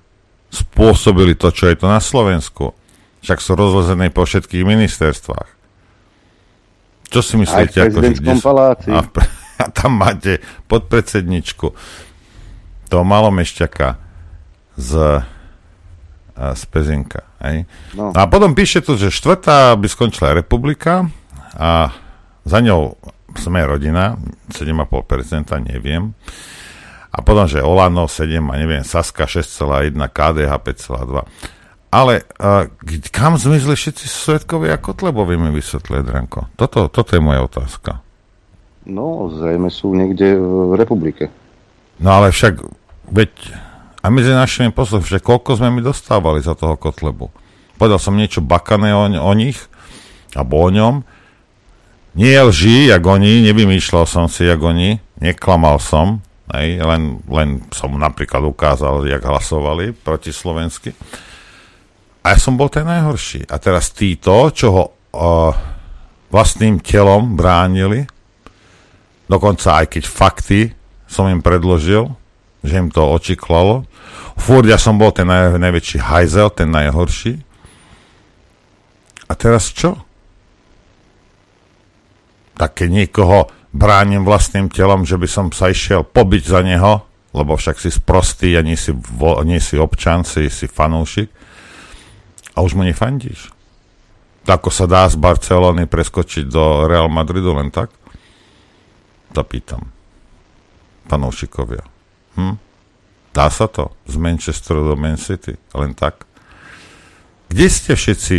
S11: spôsobili to, čo je to na Slovensku. Však sú rozlezené po všetkých ministerstvách. Čo si myslíte?
S1: Aj v prezidentskom paláci.
S11: A, a tam máte podpredsedničku toho malomešťaka z, z Pezinka. Hej? No. A potom píše tu, že štvrtá by skončila republika a za ňou sme rodina, 7,5%, neviem. A potom, že Olano 7 a neviem, Saska 6,1, KDH 5,2. Ale uh, kam zmizli všetci svetkovia Kotlebovi, mi vysvetlí Dranko? Toto, toto je moja otázka.
S1: No, zrejme sú niekde v republike.
S11: No ale však, veď, a my sme našimi poslucháčmi, koľko sme mi dostávali za toho Kotlebu? Povedal som niečo bakané o, o nich, alebo o ňom. Nie lží, jak oni, nevymýšľal som si, jak oni, neklamal som, hej, len, len som napríklad ukázal, jak hlasovali proti slovensky. A ja som bol ten najhorší. A teraz títo, čo ho uh, vlastným telom bránili, dokonca aj keď fakty som im predložil, že im to očiklalo, furt ja som bol ten naj, najväčší hajzel, ten najhorší. A teraz čo? Tak keď niekoho bránim vlastným telom, že by som sa išiel pobiť za neho, lebo však si sprostý a nie si, vo, nie si občan, si, si fanúšik, a už mu nefandíš. Ako sa dá z Barcelony preskočiť do Real Madridu len tak? Zapýtam. Panoušikovia. Hm? Dá sa to? Z Manchesteru do Man City? Len tak? Kde ste všetci?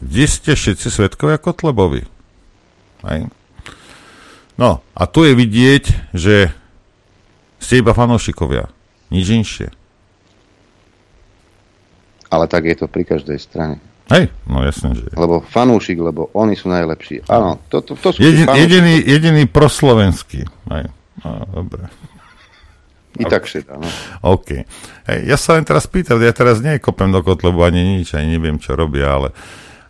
S11: Kde ste všetci svetkovia Kotlebovi? Hej? No, a tu je vidieť, že ste iba fanoušikovia. Nič inšie.
S1: Ale tak je to pri každej strane.
S11: Hej, no jasne, že
S1: Lebo fanúšik, lebo oni sú najlepší. Áno, to, to, to sú
S11: Jedin, jediný, jediný proslovenský. Hej, no, dobre.
S1: I tak všetko, no.
S11: OK. Hej, ja sa len teraz pýtam, ja teraz nie kopem do kotlebu ani nič, ani neviem, čo robia, ale,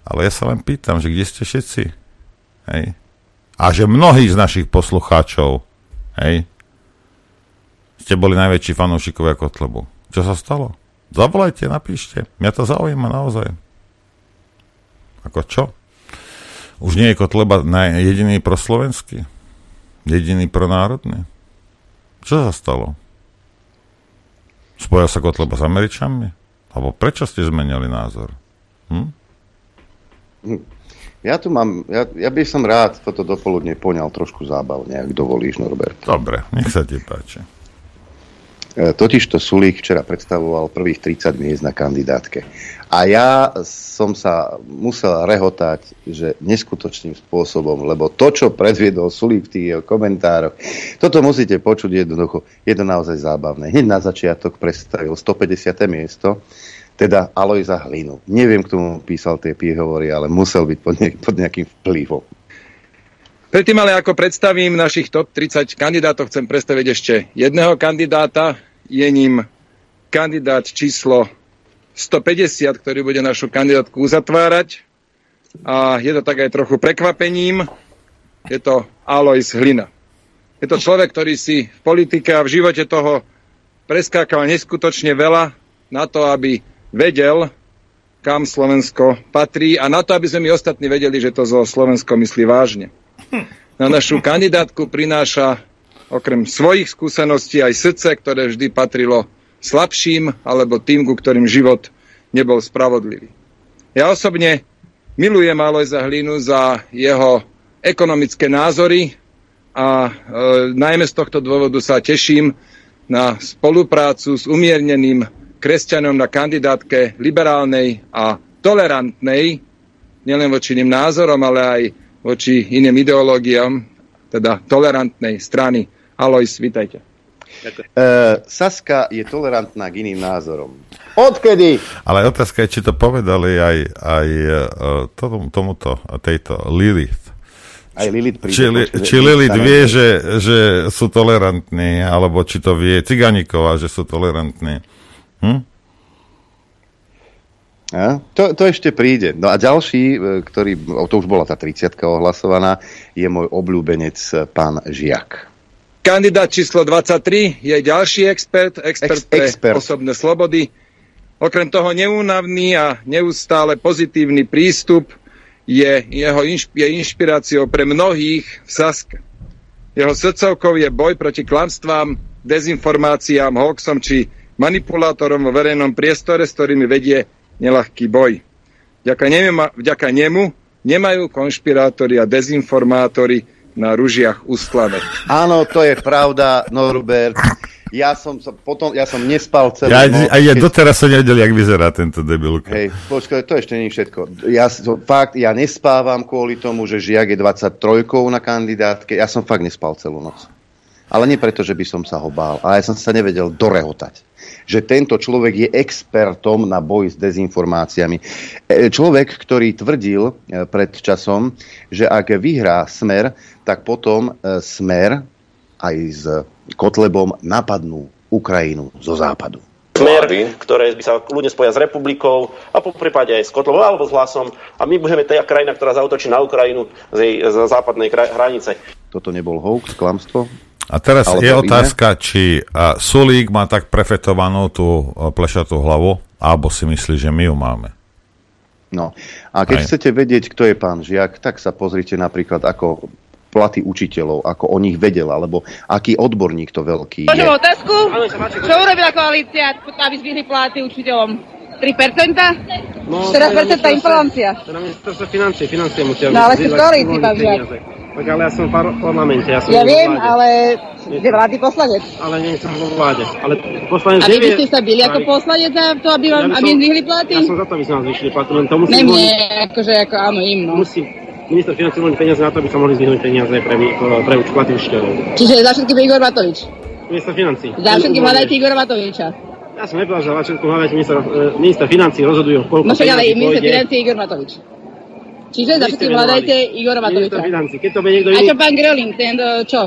S11: ale ja sa len pýtam, že kde ste všetci? Hej. A že mnohí z našich poslucháčov, hej, ste boli najväčší fanúšikovia Kotlebu. Čo sa stalo? Zavolajte, napíšte. Mňa to zaujíma naozaj. Ako čo? Už nie je Kotleba jediný pro slovenský? Jediný pro národný? Čo sa stalo? Spojil sa Kotleba s Američanmi? Alebo prečo ste zmenili názor? Hm?
S1: Ja tu mám, ja, ja by som rád toto dopoludne poňal trošku zábavne, ak dovolíš, Norbert.
S11: Dobre, nech sa ti páči.
S1: E, totižto Sulík včera predstavoval prvých 30 miest na kandidátke. A ja som sa musel rehotať, že neskutočným spôsobom, lebo to, čo predviedol Sulík v tých jeho komentároch, toto musíte počuť jednoducho, je to naozaj zábavné. Hneď na začiatok predstavil 150. miesto, teda Alojza Hlinu. Neviem, kto mu písal tie príhovory, ale musel byť pod, ne- pod nejakým vplyvom.
S13: Predtým ale ako predstavím našich top 30 kandidátov, chcem predstaviť ešte jedného kandidáta. Je ním kandidát číslo 150, ktorý bude našu kandidátku uzatvárať. A je to tak aj trochu prekvapením. Je to Alois Hlina. Je to človek, ktorý si v politike a v živote toho preskákal neskutočne veľa na to, aby vedel, kam Slovensko patrí a na to, aby sme my ostatní vedeli, že to zo Slovensko myslí vážne na našu kandidátku prináša okrem svojich skúseností aj srdce, ktoré vždy patrilo slabším alebo tým, ku ktorým život nebol spravodlivý. Ja osobne milujem Alojza Hlinu za jeho ekonomické názory a e, najmä z tohto dôvodu sa teším na spoluprácu s umierneným kresťanom na kandidátke liberálnej a tolerantnej, nielen voči iným názorom, ale aj voči iným ideológiám, teda tolerantnej strany. Alois, vítajte.
S1: Uh, Saska je tolerantná k iným názorom. Odkedy?
S11: Ale otázka je, či to povedali aj, aj uh, tomu, tomuto, tejto Lilith.
S1: Aj Lilith príde.
S11: Či, li, či Lilith vie, že, že sú tolerantní, alebo či to vie Ciganíková, že sú tolerantní. Hm?
S1: A? To, to ešte príde. No a ďalší, e, ktorý, to už bola tá 30 ohlasovaná, je môj obľúbenec e, pán Žiak.
S13: Kandidát číslo 23 je ďalší expert, expert Ex- pre expert. osobné slobody. Okrem toho neúnavný a neustále pozitívny prístup je, jeho inš, je inšpiráciou pre mnohých v Saske. Jeho srdcovkou je boj proti klamstvám, dezinformáciám, hoaxom či manipulátorom vo verejnom priestore, s ktorými vedie nelahký boj. Vďaka nemu, vďaka nemu nemajú konšpirátori a dezinformátori na ružiach usklane.
S1: Áno, to je pravda, Norbert. Ja som, sa potom, ja som nespal celú
S11: Ja,
S1: noc.
S11: a ja
S1: keď-
S11: doteraz som nevedel, jak vyzerá tento debilka.
S1: Hej, počkaj, to ešte nie je všetko. Ja som, fakt, ja nespávam kvôli tomu, že Žiak je 23 na kandidátke. Ja som fakt nespal celú noc. Ale nie preto, že by som sa ho bál, ale ja som sa nevedel dorehotať. Že tento človek je expertom na boj s dezinformáciami. E, Človek, ktorý tvrdil e, pred časom, že ak vyhrá Smer, tak potom e, Smer aj s Kotlebom napadnú Ukrajinu zo západu.
S14: smer, ktoré by sa ľudia spoja s republikou a po prípade aj s Kotlovou alebo s hlasom a my budeme tá krajina, ktorá zautočí na Ukrajinu z jej z západnej kraj- hranice.
S1: Toto nebol hoax, klamstvo?
S11: A teraz
S1: Alebo
S11: je
S1: iné?
S11: otázka, či a, Sulík má tak prefetovanú tú plešatú hlavu, alebo si myslí, že my ju máme.
S1: No. A keď
S11: Aj.
S1: chcete vedieť, kto je pán Žiak, tak sa pozrite napríklad ako platy učiteľov, ako o nich vedel, alebo aký odborník to veľký
S15: Môžem
S1: je.
S15: otázku? Čo urobila koalícia, aby zvýhli platy učiteľom? 3%?
S16: No,
S15: 4% inflácia.
S16: To na ministerstvo financie, financie musia
S15: No, ale v koalícii,
S16: uvoľniť
S15: pán Žiak.
S16: Tak ale ja som v par- parlamente, ja som
S15: Ja viem,
S16: vláde.
S15: ale ste vládny poslanec.
S16: Ale nie som vo vláde. Ale poslanec
S15: A vy by ste sa byli ako poslanec za to, aby vám
S16: by
S15: aby
S16: som-
S15: zvýhli platy?
S16: Ja som za to, aby sme nás zvýšili platy, len to musí
S15: Ne mne, akože ako áno, im, no.
S16: Musí minister financí uvoľniť peniaze na to, aby sa mohli zvýhnuť peniaze pre, pre platy učiteľov.
S15: Čiže za všetkým je Igor Matovič.
S16: Minister financí.
S15: Za všetkým hľadajte Igora Matoviča.
S16: Ja som nepovedal, že za všetko hľadajte minister, minister financí rozhodujú, koľko
S15: No však ale minister je Igor Matovič. Čiže za
S16: menovali.
S15: hľadajte Igora Matoviča.
S16: Keď to niekto
S15: A
S16: iný,
S15: čo pán Gröling, ten čo?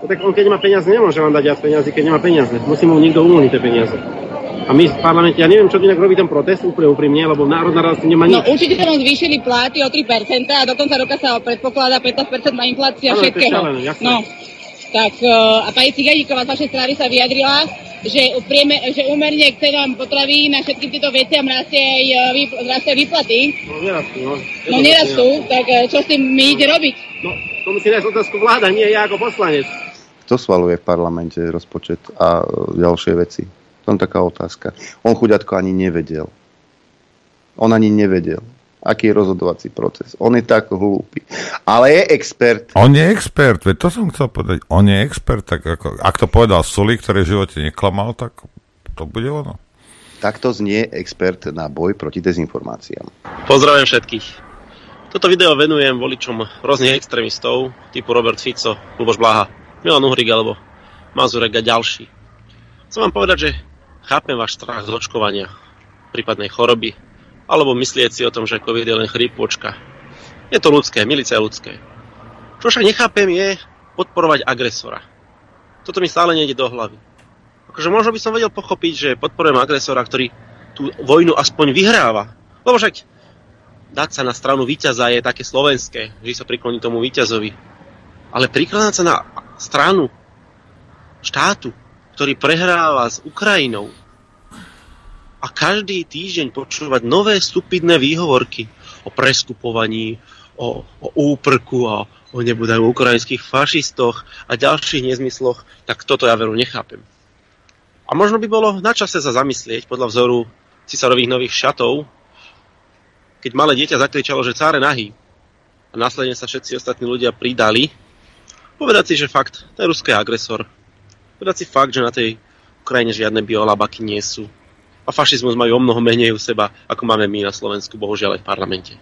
S16: no tak on keď nemá peniaze, nemôže vám dať viac peniazy, keď nemá peniaze. Musí mu niekto uvoľniť tie peniaze. A my v parlamente, ja neviem, čo inak robí ten protest, úplne úprimne, lebo Národná rada nemá
S15: No
S16: nič.
S15: učiteľom zvýšili platy o 3% a do konca roka sa predpokladá 15% inflácia
S16: Áno, to je
S15: všetkého.
S16: šialené, jasné.
S15: No, tak uh, a pani Ciganíková z vašej strany sa vyjadrila, že, prieme, že umerne k cenám potravín a všetkým týmto veciam rastie aj, uh, vypl- rastie aj výplaty.
S16: No nerastú, no.
S15: No nerastú, tak uh, čo s tým my ide robiť?
S16: No, to musí nájsť otázku vláda, nie ja ako poslanec.
S1: Kto svaluje v parlamente rozpočet a e, ďalšie veci? To je taká otázka. On chuďatko ani nevedel. On ani nevedel, aký je rozhodovací proces. On je tak hlúpy. Ale je expert.
S11: On je expert, veď to som chcel povedať. On je expert, tak ako, ak to povedal Sulík, ktorý v živote neklamal, tak to bude ono.
S1: Takto znie expert na boj proti dezinformáciám.
S17: Pozdravujem všetkých. Toto video venujem voličom rôznych extrémistov typu Robert Fico, Luboš Blaha, Milan Uhrik alebo Mazurek a ďalší. Chcem vám povedať, že chápem váš strach z očkovania, prípadnej choroby, alebo myslieť si o tom, že COVID je len chrípôčka. Je to ľudské, milice ľudské. Čo však nechápem je podporovať agresora. Toto mi stále nejde do hlavy. Akože možno by som vedel pochopiť, že podporujem agresora, ktorý tú vojnu aspoň vyhráva. Lebo však dať sa na stranu víťaza je také slovenské, že sa prikloní tomu víťazovi. Ale prikladať sa na stranu štátu, ktorý prehráva s Ukrajinou a každý týždeň počúvať nové stupidné výhovorky o preskupovaní, o, o úprku a o nebudajú ukrajinských fašistoch a ďalších nezmysloch, tak toto ja veru nechápem. A možno by bolo na čase sa zamyslieť podľa vzoru cisarových nových šatov, keď malé dieťa zakričalo, že cáre nahý a následne sa všetci ostatní ľudia pridali, povedať si, že fakt, je ruský agresor. Povedať si fakt, že na tej Ukrajine žiadne biolabaky nie sú. A fašizmus majú o mnoho menej u seba, ako máme my na Slovensku, bohužiaľ aj v parlamente.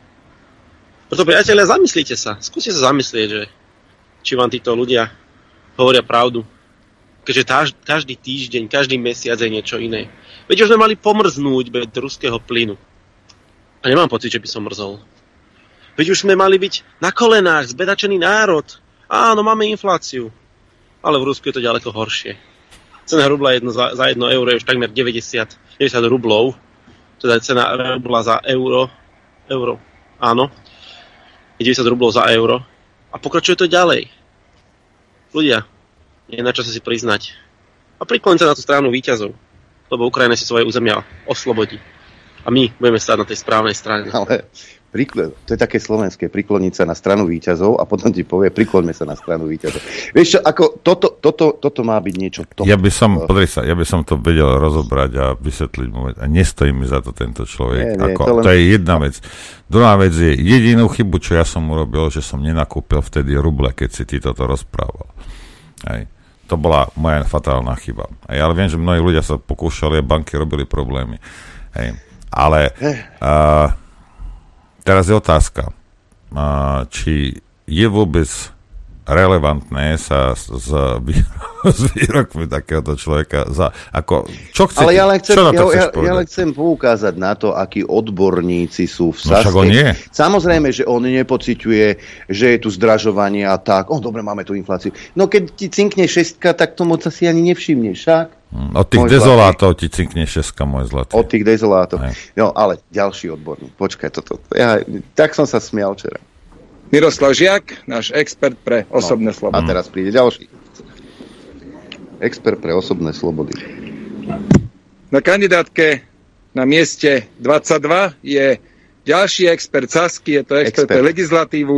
S17: Preto priatelia, zamyslite sa, skúste sa zamyslieť, že či vám títo ľudia hovoria pravdu. Keďže každý týždeň, každý mesiac je niečo iné. Veď už sme mali pomrznúť bez ruského plynu. A nemám pocit, že by som mrzol. Veď už sme mali byť na kolenách, zbedačený národ. Áno, máme infláciu. Ale v Rusku je to ďaleko horšie. Cena rubla jedno za, za jedno euro je už takmer 90, 90 rublov. Teda cena rubla za euro. Euro. Áno. Je 90 rublov za euro. A pokračuje to ďalej. Ľudia, je na čase si priznať. A prikloň sa na tú stranu výťazov. Lebo Ukrajina si svoje územia oslobodí. A my budeme stáť na tej správnej strane.
S1: Ale Prikl- to je také slovenské, prikloniť sa na stranu výťazov a potom ti povie, prikloňme sa na stranu výťazov. Vieš čo, ako toto, toto, toto má byť niečo top.
S11: Ja by som, podri sa, ja by som to vedel rozobrať a vysvetliť mu. A nestojí mi za to tento človek.
S1: Nie, nie,
S11: ako,
S1: to
S11: to,
S1: len-
S11: to je jedna vec. Druhá vec je, jedinú chybu, čo ja som urobil, že som nenakúpil vtedy ruble, keď si ty toto rozprával. Hej. To bola moja fatálna chyba. Hej, ale viem, že mnohí ľudia sa pokúšali a banky robili problémy. Hej. Ale uh, teraz je otázka, či je vôbec relevantné sa s, vý- s výrokmi takéhoto človeka za, ako, čo chcete,
S1: Ale ja len, chcem,
S11: čo na
S1: ja,
S11: to
S1: ja,
S11: chceš
S1: ja len chcem poukázať na to, akí odborníci sú v
S11: No
S1: Saske.
S11: on je.
S1: Samozrejme, že on nepociťuje, že je tu zdražovanie a tak. O, dobre, máme tu infláciu. No keď ti cinkne šestka, tak to moc asi ani nevšimneš, však?
S11: Od tých
S1: Môj
S11: dezolátov ti cinkne šeska, môj zlatý.
S1: Od tých dezolátov. No, ale ďalší odborník. Počkaj, toto. Ja, tak som sa smial včera.
S13: Miroslav Žiak, náš expert pre osobné
S1: A
S13: slobody.
S1: teraz príde ďalší. Expert pre osobné slobody.
S13: Na kandidátke na mieste 22 je ďalší expert Sasky, je to expert,
S1: Expert.
S13: pre legislatívu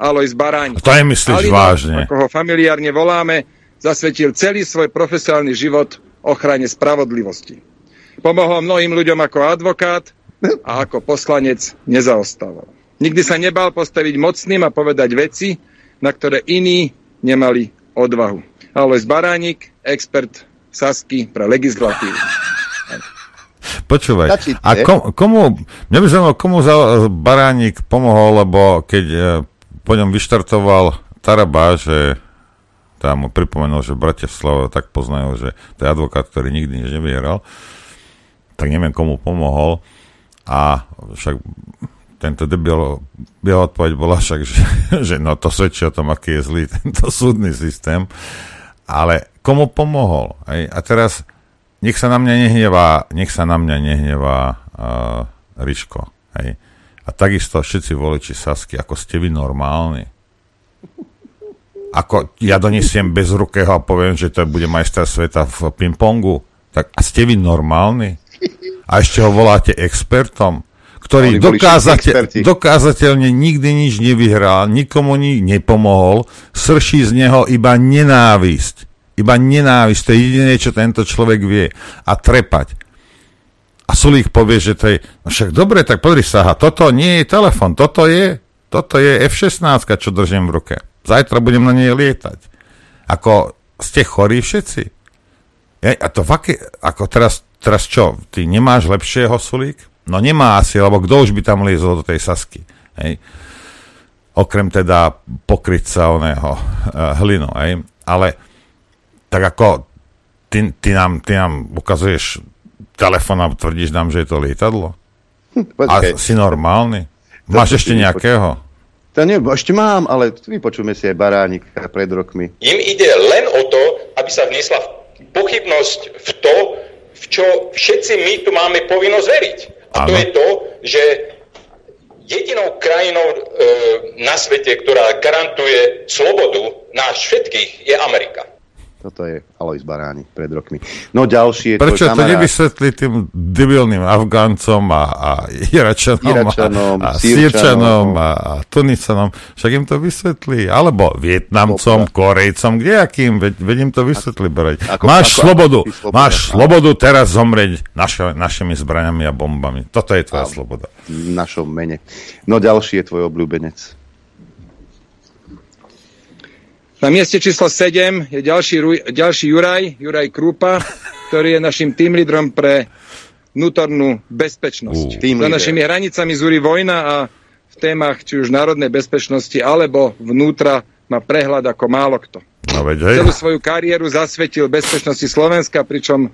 S13: Alois Baráň.
S11: To nemyslíš vážne.
S13: ako ho familiárne voláme, zasvetil celý svoj profesionálny život ochrane spravodlivosti. Pomohol mnohým ľuďom ako advokát a ako poslanec nezaostával. Nikdy sa nebal postaviť mocným a povedať veci, na ktoré iní nemali odvahu. Alois Baránik, expert Sasky pre legislatívu.
S11: Počúvaj, a kom, komu, mňa by zaujímalo, komu za Baránik pomohol, lebo keď e, po ňom vyštartoval Taraba, že tam mu pripomenul, že Bratislav tak poznajú, že to je advokát, ktorý nikdy nič nevyhral, tak neviem, komu pomohol. A však tento debil, jeho odpoveď bola však, že, že no to svedčí o tom, aký je zlý tento súdny systém. Ale komu pomohol? Hej? A teraz nech sa na mňa nehnevá, nech sa na mňa nehnevá uh, Riško. Hej? A takisto všetci voliči Sasky, ako ste vy normálni. Ako ja donesiem bez rukého a poviem, že to bude majster sveta v pingpongu. Tak a ste vy normálni? A ešte ho voláte expertom, ktorý dokázate, dokázateľne nikdy nič nevyhral, nikomu ni nepomohol, srší z neho iba nenávisť. Iba nenávisť, to je jediné, čo tento človek vie. A trepať. A Sulík povie, že to je, no však dobre, tak podri sa, aha, toto nie je telefon, toto je, toto je F-16, čo držím v ruke. Zajtra budem na nej lietať. Ako, ste chorí všetci? Je, a to vaké, ako teraz, teraz čo, ty nemáš lepšieho Sulík? No nemá asi, lebo kto už by tam liezol do tej Sasky? Hej? Okrem teda pokryť sa oného uh, hlinu, hej? Ale tak ako ty, ty, nám, ty nám ukazuješ telefón a tvrdíš nám, že je to lietadlo?
S1: Počkaj.
S11: A si normálny? Máš
S1: To
S11: ešte
S1: si
S11: nejakého?
S1: To nie, ešte mám, ale vypočujme si aj Baránika pred rokmi.
S18: Im ide len o to, aby sa vniesla pochybnosť v to, v čo všetci my tu máme povinnosť veriť. A to
S11: Áno.
S18: je to, že jedinou krajinou e, na svete, ktorá garantuje slobodu nás všetkých, je Amerika.
S1: Toto je Alois Baránik pred rokmi. No ďalší je
S11: Prečo to
S1: kamarát.
S11: nevysvetli tým debilným Afgáncom a, a Iračanom,
S1: Iračanom,
S11: a, a
S1: Sýrčanom.
S11: Sýrčanom a, a Tunisanom? Však im to vysvetlí. Alebo Vietnamcom, Korejcom, kde akým? Veď, veď im to vysvetlí. Brať.
S1: ako-
S11: máš
S1: ako-
S11: slobodu,
S1: ako sloboda.
S11: máš slobodu teraz zomrieť naša, našimi zbraňami a bombami. Toto je tvoja sloboda.
S1: v našom mene. No ďalší je tvoj obľúbenec.
S13: Na mieste číslo 7 je ďalší, ďalší Juraj, Juraj Krúpa, ktorý je našim tým lídrom pre vnútornú bezpečnosť.
S1: Uh.
S13: Za našimi hranicami zúri vojna a v témach či už národnej bezpečnosti alebo vnútra má prehľad ako málo kto.
S11: No veď, hej.
S13: Celú svoju kariéru zasvetil bezpečnosti Slovenska, pričom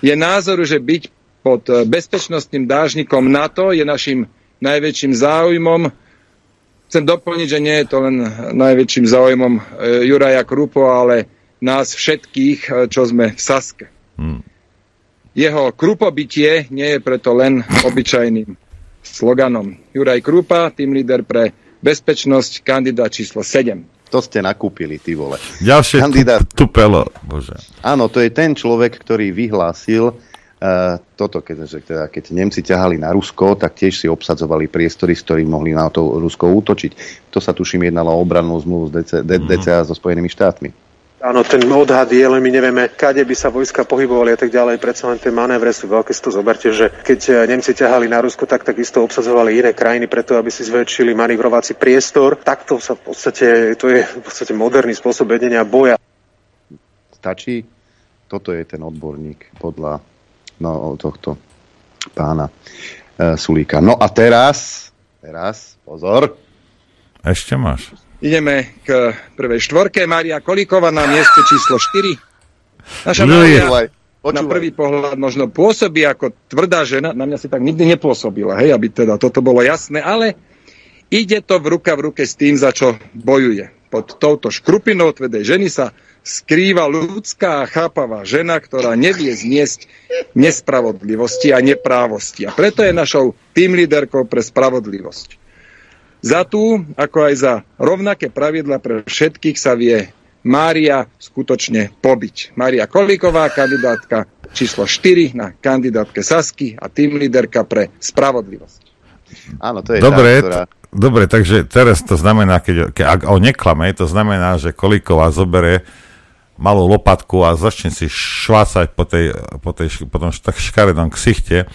S13: je názoru, že byť pod eh, bezpečnostným dážnikom NATO je našim najväčším záujmom. Chcem doplniť, že nie je to len najväčším záujmom eh, Juraja Krupo, ale nás všetkých, eh, čo sme v Saske.
S11: Hmm.
S13: Jeho krupobytie nie je preto len obyčajným sloganom. Juraj Krupa, tým líder pre bezpečnosť, kandidát číslo 7.
S1: To ste nakúpili, ty vole.
S11: Ďalšie
S1: Kandidát.
S11: tu, tupelo. Bože.
S1: Áno, to je ten človek, ktorý vyhlásil Uh, toto, keď, že teda, keď Nemci ťahali na Rusko, tak tiež si obsadzovali priestory, s ktorými mohli na to Rusko útočiť. To sa tuším jednalo o obrannú zmluvu z DC, mm-hmm. DCA so Spojenými štátmi.
S19: Áno, ten odhad je, len my nevieme, kade by sa vojska pohybovali a tak ďalej. Predsa len tie manévre sú veľké. Si to zoberte, že keď Nemci ťahali na Rusko, tak takisto obsadzovali iné krajiny preto, aby si zväčšili manevrovací priestor. Takto sa v podstate, to je v podstate moderný spôsob vedenia boja.
S1: Stačí? Toto je ten odborník podľa no, tohto pána e, Sulíka. No a teraz, teraz, pozor.
S11: Ešte máš.
S13: Ideme k prvej štvorke. Maria Kolíková na mieste číslo 4. Naša
S11: No
S13: na prvý pohľad možno pôsobí ako tvrdá žena. Na mňa si tak nikdy nepôsobila, hej, aby teda toto bolo jasné, ale ide to v ruka v ruke s tým, za čo bojuje. Pod touto škrupinou tvrdej ženy sa skrýva ľudská a chápavá žena, ktorá nevie zniesť nespravodlivosti a neprávosti. A preto je našou tým líderkou pre spravodlivosť. Za tú, ako aj za rovnaké pravidla pre všetkých sa vie Mária skutočne pobiť. Mária Kolíková, kandidátka číslo 4 na kandidátke Sasky a tým líderka pre spravodlivosť.
S1: Áno, to je
S11: Dobre,
S1: tá, ktorá...
S11: dobre, takže teraz to znamená, keď, keď ak o neklame, to znamená, že Kolíková zobere malú lopatku a začne si švácať po, tej, po, tej, po tom tak škaredom ksichte,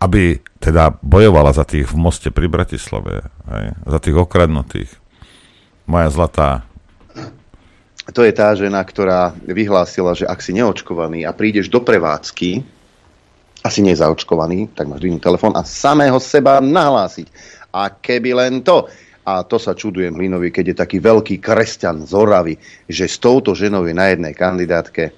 S11: aby teda bojovala za tých v moste pri Bratislave, hej, za tých okradnutých. Moja zlatá.
S1: To je tá žena, ktorá vyhlásila, že ak si neočkovaný a prídeš do prevádzky, asi nezaočkovaný, tak máš dvihnúť telefón a samého seba nahlásiť. A keby len to. A to sa čudujem Hlinovi, keď je taký veľký kresťan z Oravy, že s touto ženou je na jednej kandidátke.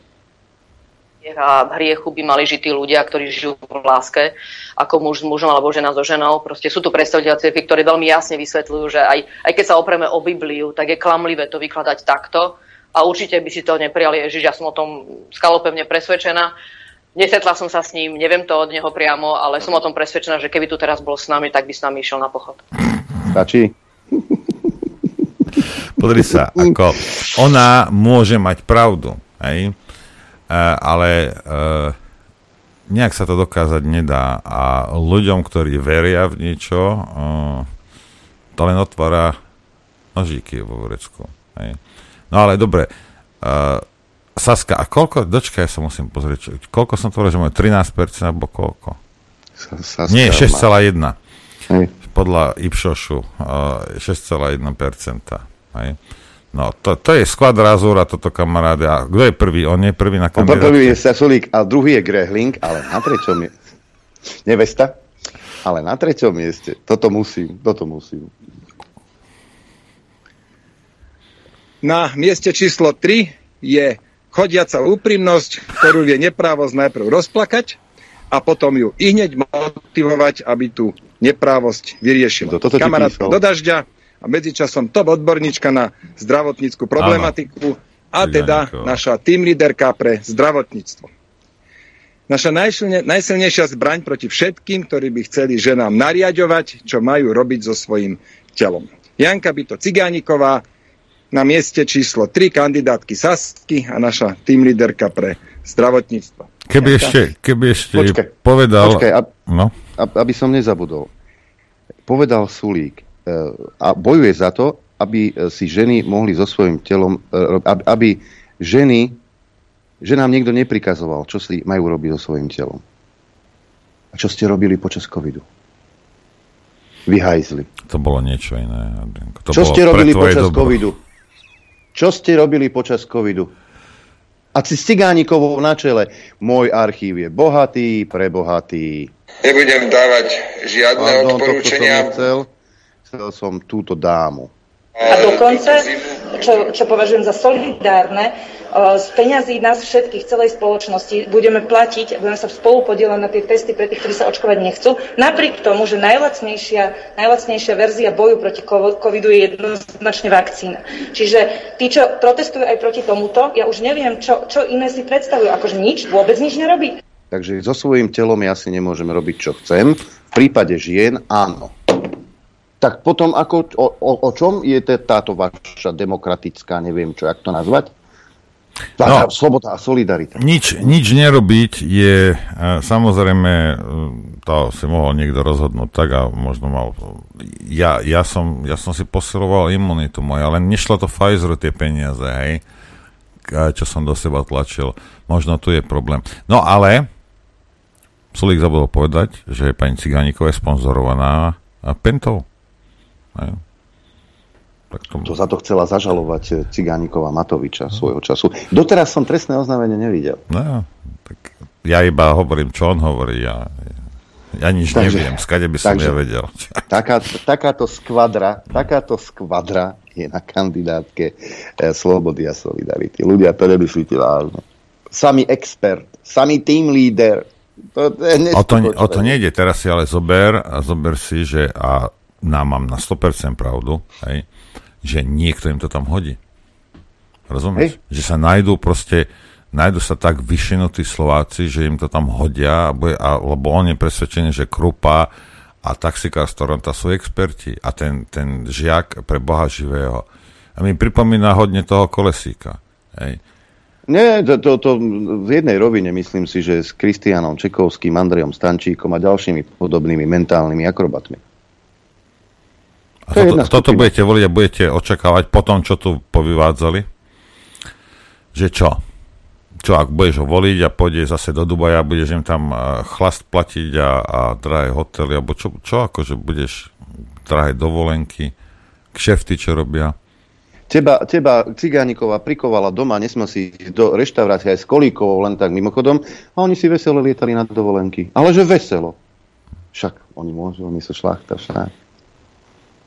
S20: a hriechu by mali žiť tí ľudia, ktorí žijú v láske, ako muž s mužom alebo žena so ženou. Proste sú tu predstaviteľa cirkvi, ktorí veľmi jasne vysvetľujú, že aj, aj keď sa opreme o Bibliu, tak je klamlivé to vykladať takto. A určite by si to neprijali Ježiš, ja som o tom skalopevne presvedčená. Nesetla som sa s ním, neviem to od neho priamo, ale som o tom presvedčená, že keby tu teraz bol s nami, tak by s nami išiel na pochod.
S1: Stačí?
S11: Pozri sa, ako ona môže mať pravdu, hej? E, ale e, nejak sa to dokázať nedá a ľuďom, ktorí veria v niečo, e, to len otvára nožíky vo vrecku. Hej? No ale dobre, Saska, a koľko, dočkaj, ja sa musím pozrieť, koľko som to hovoril, že máme 13% alebo koľko?
S1: Saska
S11: Nie,
S1: má-
S11: 6,1.
S1: Hej.
S11: Podľa Ipšošu uh, 6,1%. Hej. No, to, to je sklad razúra, toto kamaráde. A kto je prvý? On je prvý na
S1: On prvý
S11: kandidátke?
S1: je Sasulík a druhý je Grehling, ale na treťom je... Nevesta? Ale na treťom mieste. Toto musím, toto musím.
S13: Na mieste číslo 3 je chodiaca úprimnosť, ktorú vie neprávosť najprv rozplakať a potom ju i hneď motivovať, aby tú neprávosť vyriešila.
S1: písal.
S13: do dažďa a medzičasom top odborníčka na zdravotníckú problematiku a teda naša tým líderka pre zdravotníctvo. Naša najsilne, najsilnejšia zbraň proti všetkým, ktorí by chceli ženám nariadovať, čo majú robiť so svojím telom. Janka Byto Cigániková, na mieste číslo 3 kandidátky Sasky a naša tým líderka pre zdravotníctvo.
S11: Keby
S13: Janka.
S11: ešte, keby ešte
S1: Počkaj,
S11: povedal...
S1: Počkaj, ab,
S11: No,
S1: ab, aby som nezabudol. Povedal Sulík a bojuje za to, aby e, si ženy mohli so svojím telom, e, aby, ženy, že nám niekto neprikazoval, čo si majú robiť so svojím telom. A čo ste robili počas covidu? Vyhajzli.
S11: to bolo niečo iné. To
S1: čo
S11: bolo
S1: ste robili počas
S11: dobro.
S1: covidu? Čo ste robili počas covidu? A si s Cigánikovou na čele. Môj archív je bohatý, prebohatý.
S21: Nebudem dávať žiadne
S1: Pardon,
S21: odporúčania.
S1: nechcel. Chcel som túto dámu.
S22: A dokonca, čo, čo považujem za solidárne, z peňazí nás všetkých, celej spoločnosti, budeme platiť, budeme sa spolu podielať na tie testy pre tých, ktorí sa očkovať nechcú, napriek tomu, že najlacnejšia, najlacnejšia verzia boju proti covidu je jednoznačne vakcína. Čiže tí, čo protestujú aj proti tomuto, ja už neviem, čo, čo iné si predstavujú, akože nič, vôbec nič nerobí.
S1: Takže so svojím telom ja si nemôžem robiť, čo chcem. V prípade žien áno. Tak potom ako, o, o, o čom je táto vaša demokratická, neviem čo, jak to nazvať? No, sloboda a solidarita.
S11: Nič, nič nerobiť je, uh, samozrejme, uh, to si mohol niekto rozhodnúť tak a možno mal... Ja, ja, som, ja som si posiloval imunitu moja, ale nešlo to Pfizeru tie peniaze, hej, čo som do seba tlačil. Možno tu je problém. No ale, Sulík zabudol povedať, že pani Cigániková je sponzorovaná Pentou. Hej.
S1: Tak to... to za to chcela zažalovať eh, Cigániková Matoviča svojho času. Doteraz som trestné oznámenie nevidel.
S11: No, tak ja iba hovorím, čo on hovorí. Ja, ja nič takže, neviem, skade by som takže, ja vedel.
S1: Taká, takáto skvadra, takáto skvadra je na kandidátke eh, Slobody a Solidarity. Ľudia, to nemyslíte vážne. Sami expert, sami team leader.
S11: To, to o, to, o to nejde. Teraz si ale zober a zober si, že a nám mám na 100% pravdu, hej, že niekto im to tam hodí. Rozumieš? Hej. Že sa nájdú proste, nájdú sa tak vyšenutí Slováci, že im to tam hodia, a, lebo on je presvedčený, že Krupa a taxikár z Toronto sú experti a ten, ten žiak pre Boha živého. A mi pripomína hodne toho kolesíka. Hej.
S1: Nie, to, to, to v jednej rovine myslím si, že s Kristianom Čekovským, Andrejom Stančíkom a ďalšími podobnými mentálnymi akrobatmi.
S11: A to toto, toto budete voliť a budete očakávať po tom, čo tu povyvádzali? Že čo? Čo, ak budeš ho voliť a pôjde zase do Dubaja, budeš im tam eh, chlast platiť a, a drahé hotely, alebo čo, čo akože budeš drahé dovolenky, kšefty, čo robia?
S1: Teba, teba Cigániková prikovala doma, nesme si do reštaurácie aj s Kolíkovou, len tak mimochodom, a oni si veselo lietali na dovolenky. Ale že veselo. Však oni môžu, oni sú šlachta však.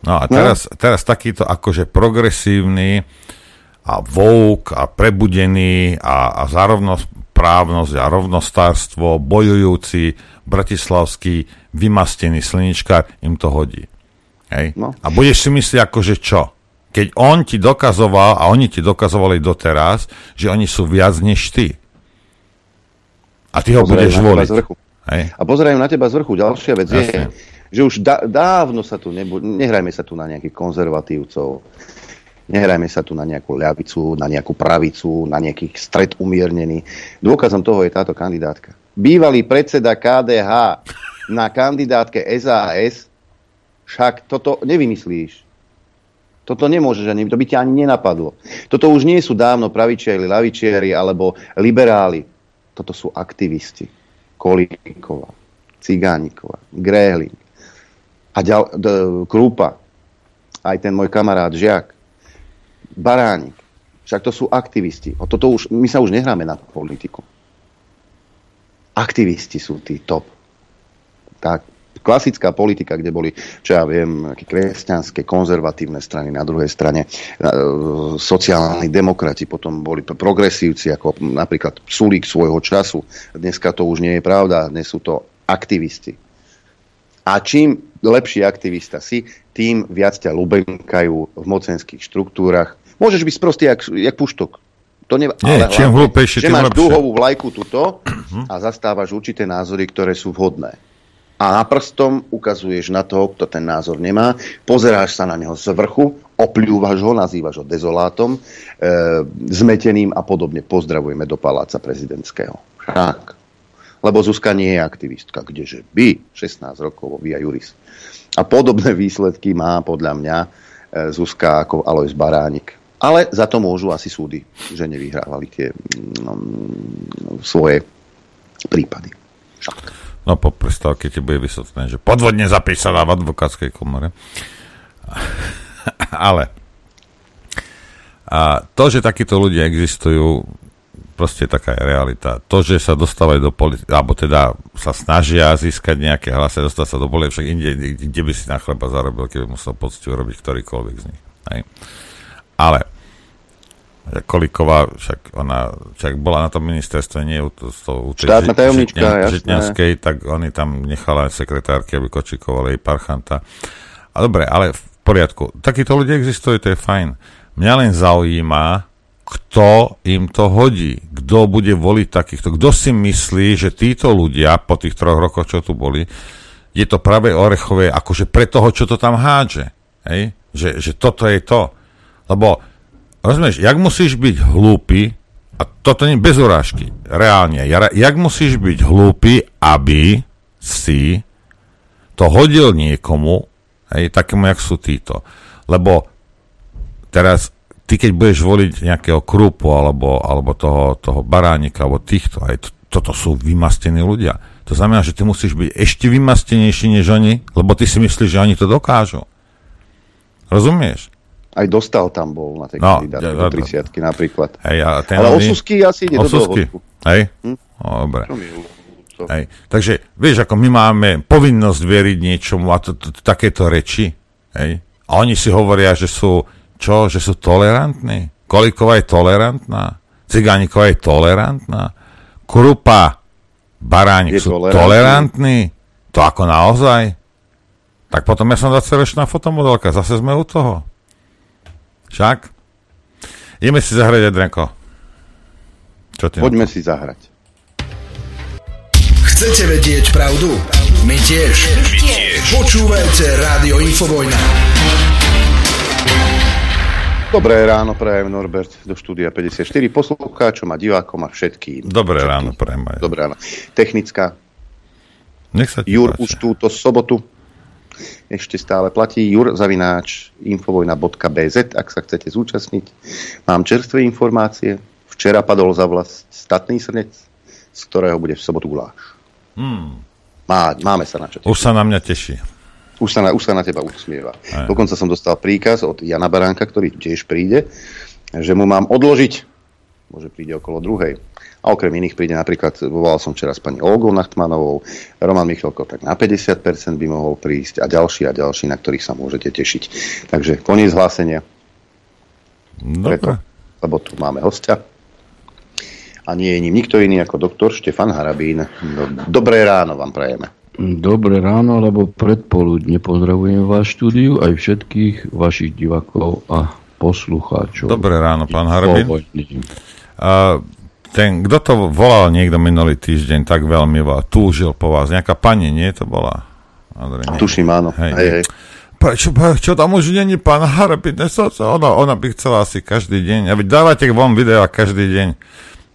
S11: No a teraz, no. teraz takýto akože progresívny a vouk a prebudený a, a za rovnosprávnosť a rovnostárstvo bojujúci bratislavský vymastený slničkár im to hodí. Hej? No. A budeš si myslieť akože čo? Keď on ti dokazoval, a oni ti dokazovali doteraz, že oni sú viac než ty. A ty ho Pozerajú budeš voliť.
S1: Hej? A pozerajú na teba z vrchu. Ďalšia vec Jasne. je, že už da, dávno sa tu, nebo, nehrajme sa tu na nejakých konzervatívcov, nehrajme sa tu na nejakú ľavicu, na nejakú pravicu, na nejaký stred umiernený. Dôkazom toho je táto kandidátka. Bývalý predseda KDH na kandidátke SAS, však toto nevymyslíš. Toto nemôžeš ani, to by ťa ani nenapadlo. Toto už nie sú dávno pravičiari, lavičiari alebo liberáli. Toto sú aktivisti. Kolíková, Cigániková, Gréhling, a ďal, d, Krupa, aj ten môj kamarát Žiak, Baránik, však to sú aktivisti. O toto už, my sa už nehráme na politiku. Aktivisti sú tí top. Tá klasická politika, kde boli, čo ja viem, kresťanské, konzervatívne strany, na druhej strane e, sociálni demokrati, potom boli progresívci, ako napríklad Sulík svojho času. Dneska to už nie je pravda, dnes sú to aktivisti. A čím lepší aktivista si, tým viac ťa lubenkajú v mocenských štruktúrach. Môžeš byť sprostý jak, jak puštok. To
S11: neba, Nie, ale čím hlúpejšie,
S1: že máš lepšie. dúhovú vlajku tuto a zastávaš určité názory, ktoré sú vhodné. A na prstom ukazuješ na toho, kto ten názor nemá, pozeráš sa na neho z vrchu, opľúvaš ho, nazývaš ho dezolátom, e, zmeteným a podobne. Pozdravujeme do paláca prezidentského. Tak lebo Zuzka nie je aktivistka, kdeže by 16 rokov Via Juris. A podobné výsledky má podľa mňa e, Zuzka ako Alois Baránik. Ale za to môžu asi súdy, že nevyhrávali tie no, svoje prípady. Však.
S11: No po prestávke ti bude vysvetlené, že podvodne zapísaná v advokátskej komore. Ale a to, že takíto ľudia existujú, proste taká je realita. To, že sa dostávajú do politiky, alebo teda sa snažia získať nejaké hlasy, dostať sa do politiky, však inde, kde by si na chleba zarobil, keby musel poctivo robiť ktorýkoľvek z nich. Hej. Ale Kolíková, však ona však bola na tom ministerstve, nie u, u
S1: Štátna tajomnička,
S11: Žitňanskej, tak oni tam nechala sekretárky, aby kočikovali parchanta. A dobre, ale v poriadku. Takíto ľudia existujú, to je fajn. Mňa len zaujíma, kto im to hodí, kto bude voliť takýchto, kto si myslí, že títo ľudia po tých troch rokoch, čo tu boli, je to práve orechové akože pre toho, čo to tam hádže. Hej? Že, že toto je to. Lebo, rozumieš, jak musíš byť hlúpy, a toto nie bez urážky, reálne, ja- jak musíš byť hlúpy, aby si to hodil niekomu, hej, takému, jak sú títo. Lebo teraz ty keď budeš voliť nejakého krupu alebo, alebo toho, toho baránika alebo týchto, aj to, toto sú vymastení ľudia. To znamená, že ty musíš byť ešte vymastenejší než oni, lebo ty si myslíš, že oni to dokážu. Rozumieš?
S1: Aj dostal tam bol na tej
S11: No,
S1: kandidátke do 30 napríklad.
S11: Hej, a ten
S1: Ale Osusky asi ide do
S11: Osusky,
S1: dohodku.
S11: hej?
S1: Hm?
S11: No, dobre. Hej. Takže, vieš, ako my máme povinnosť veriť niečomu a to, to, to, takéto reči, hej? A oni si hovoria, že sú, čo, že sú tolerantní? Kolíková je tolerantná? Cigániková je tolerantná? Krupa, baránik
S1: Je
S11: sú
S1: tolerantný.
S11: tolerantní? To ako naozaj? Tak potom ja som 20-ročná fotomodelka, zase sme u toho. Však? Ideme si zahrať, Adrenko. Čo ty?
S1: Poďme si zahrať.
S12: Chcete vedieť pravdu? My tiež. My tiež. Počúvajte Rádio Infovojna.
S1: Dobré ráno, prajem Norbert do štúdia 54, poslucháčom a divákom a všetkým.
S11: Dobré ráno, prajem aj.
S1: Dobré ráno. Technická.
S11: Nech sa
S1: Jur
S11: páči.
S1: už túto sobotu ešte stále platí. Jur zavináč infovojna.bz, ak sa chcete zúčastniť. Mám čerstvé informácie. Včera padol za vlast statný srnec, z ktorého bude v sobotu guláš.
S11: Hmm.
S1: Má, máme sa na čo.
S11: Už sa na mňa teší.
S1: Už sa na, už sa na teba usmieva.
S11: Aj.
S1: Dokonca som dostal príkaz od Jana Baránka, ktorý tiež príde, že mu mám odložiť. Môže príde okolo druhej. A okrem iných príde napríklad, volal som včera s pani Olgou Nachtmanovou, Roman Michalko tak na 50% by mohol prísť a ďalší a ďalší, na ktorých sa môžete tešiť. Takže koniec hlásenia. Preto, lebo tu máme hostia. A nie je ním nikto iný ako doktor Štefan Harabín. Do- Dobré ráno vám prajeme.
S23: Dobré ráno, alebo predpoludne pozdravujem vás štúdiu, aj všetkých vašich divákov a poslucháčov.
S11: Dobré ráno, pán.
S23: Infovojny.
S11: A ten, kto to volal niekto minulý týždeň, tak veľmi veľa túžil po vás. Nejaká pani, nie to bola? Andrej, nie?
S1: Tuším, áno.
S11: Hej,
S1: Hej, hej.
S11: Prečo, čo tam už není pán Harabín? Ona, ona by chcela asi každý deň. A vy dávate von videa každý deň.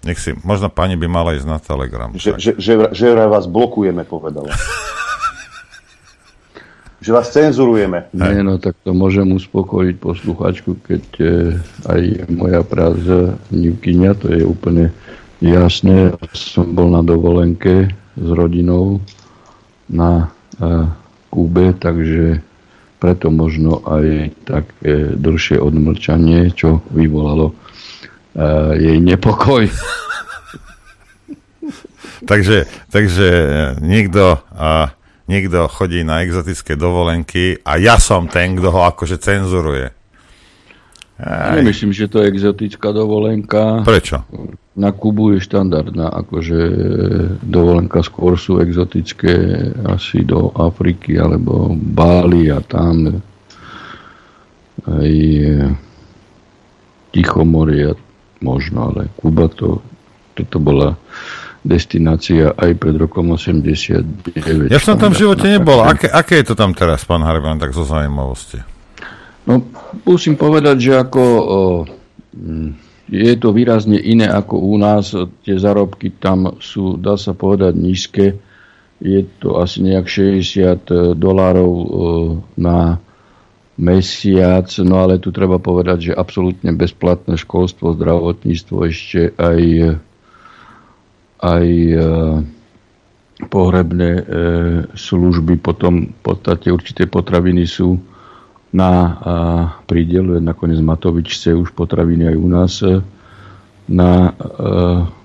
S11: Nech si, možno pani by mala ísť na Telegram.
S1: Že, že, že, že vraj vás blokujeme, povedala. že vás cenzurujeme.
S23: Nie, no tak to môžem uspokojiť posluchačku, keď e, aj moja prázdnivkyňa, to je úplne jasné. Som bol na dovolenke s rodinou na e, Kúbe, takže preto možno aj také dlhšie odmlčanie, čo vyvolalo e, jej nepokoj.
S11: takže, takže e, niekto, a, niekto chodí na exotické dovolenky a ja som ten, kto ho akože cenzuruje. Aj.
S23: Nemyslím, že to je exotická dovolenka.
S11: Prečo?
S23: Na Kubu je štandardná, akože dovolenka skôr sú exotické asi do Afriky alebo Bali a tam aj e, Tichomoria možno, ale Kuba to, toto bola destinácia aj pred rokom 89.
S11: Ja som tam v živote nebol. Aké, aké je to tam teraz, pán Harabin, tak zo zaujímavosti?
S23: No, musím povedať, že ako o, mm, je to výrazne iné ako u nás. Tie zárobky tam sú, dá sa povedať, nízke. Je to asi nejak 60 dolárov o, na mesiac, no ale tu treba povedať, že absolútne bezplatné školstvo, zdravotníctvo, ešte aj, aj e, pohrebné e, služby, potom v podstate určité potraviny sú na prídel, nakoniec Matovič chce už potraviny aj u nás e, na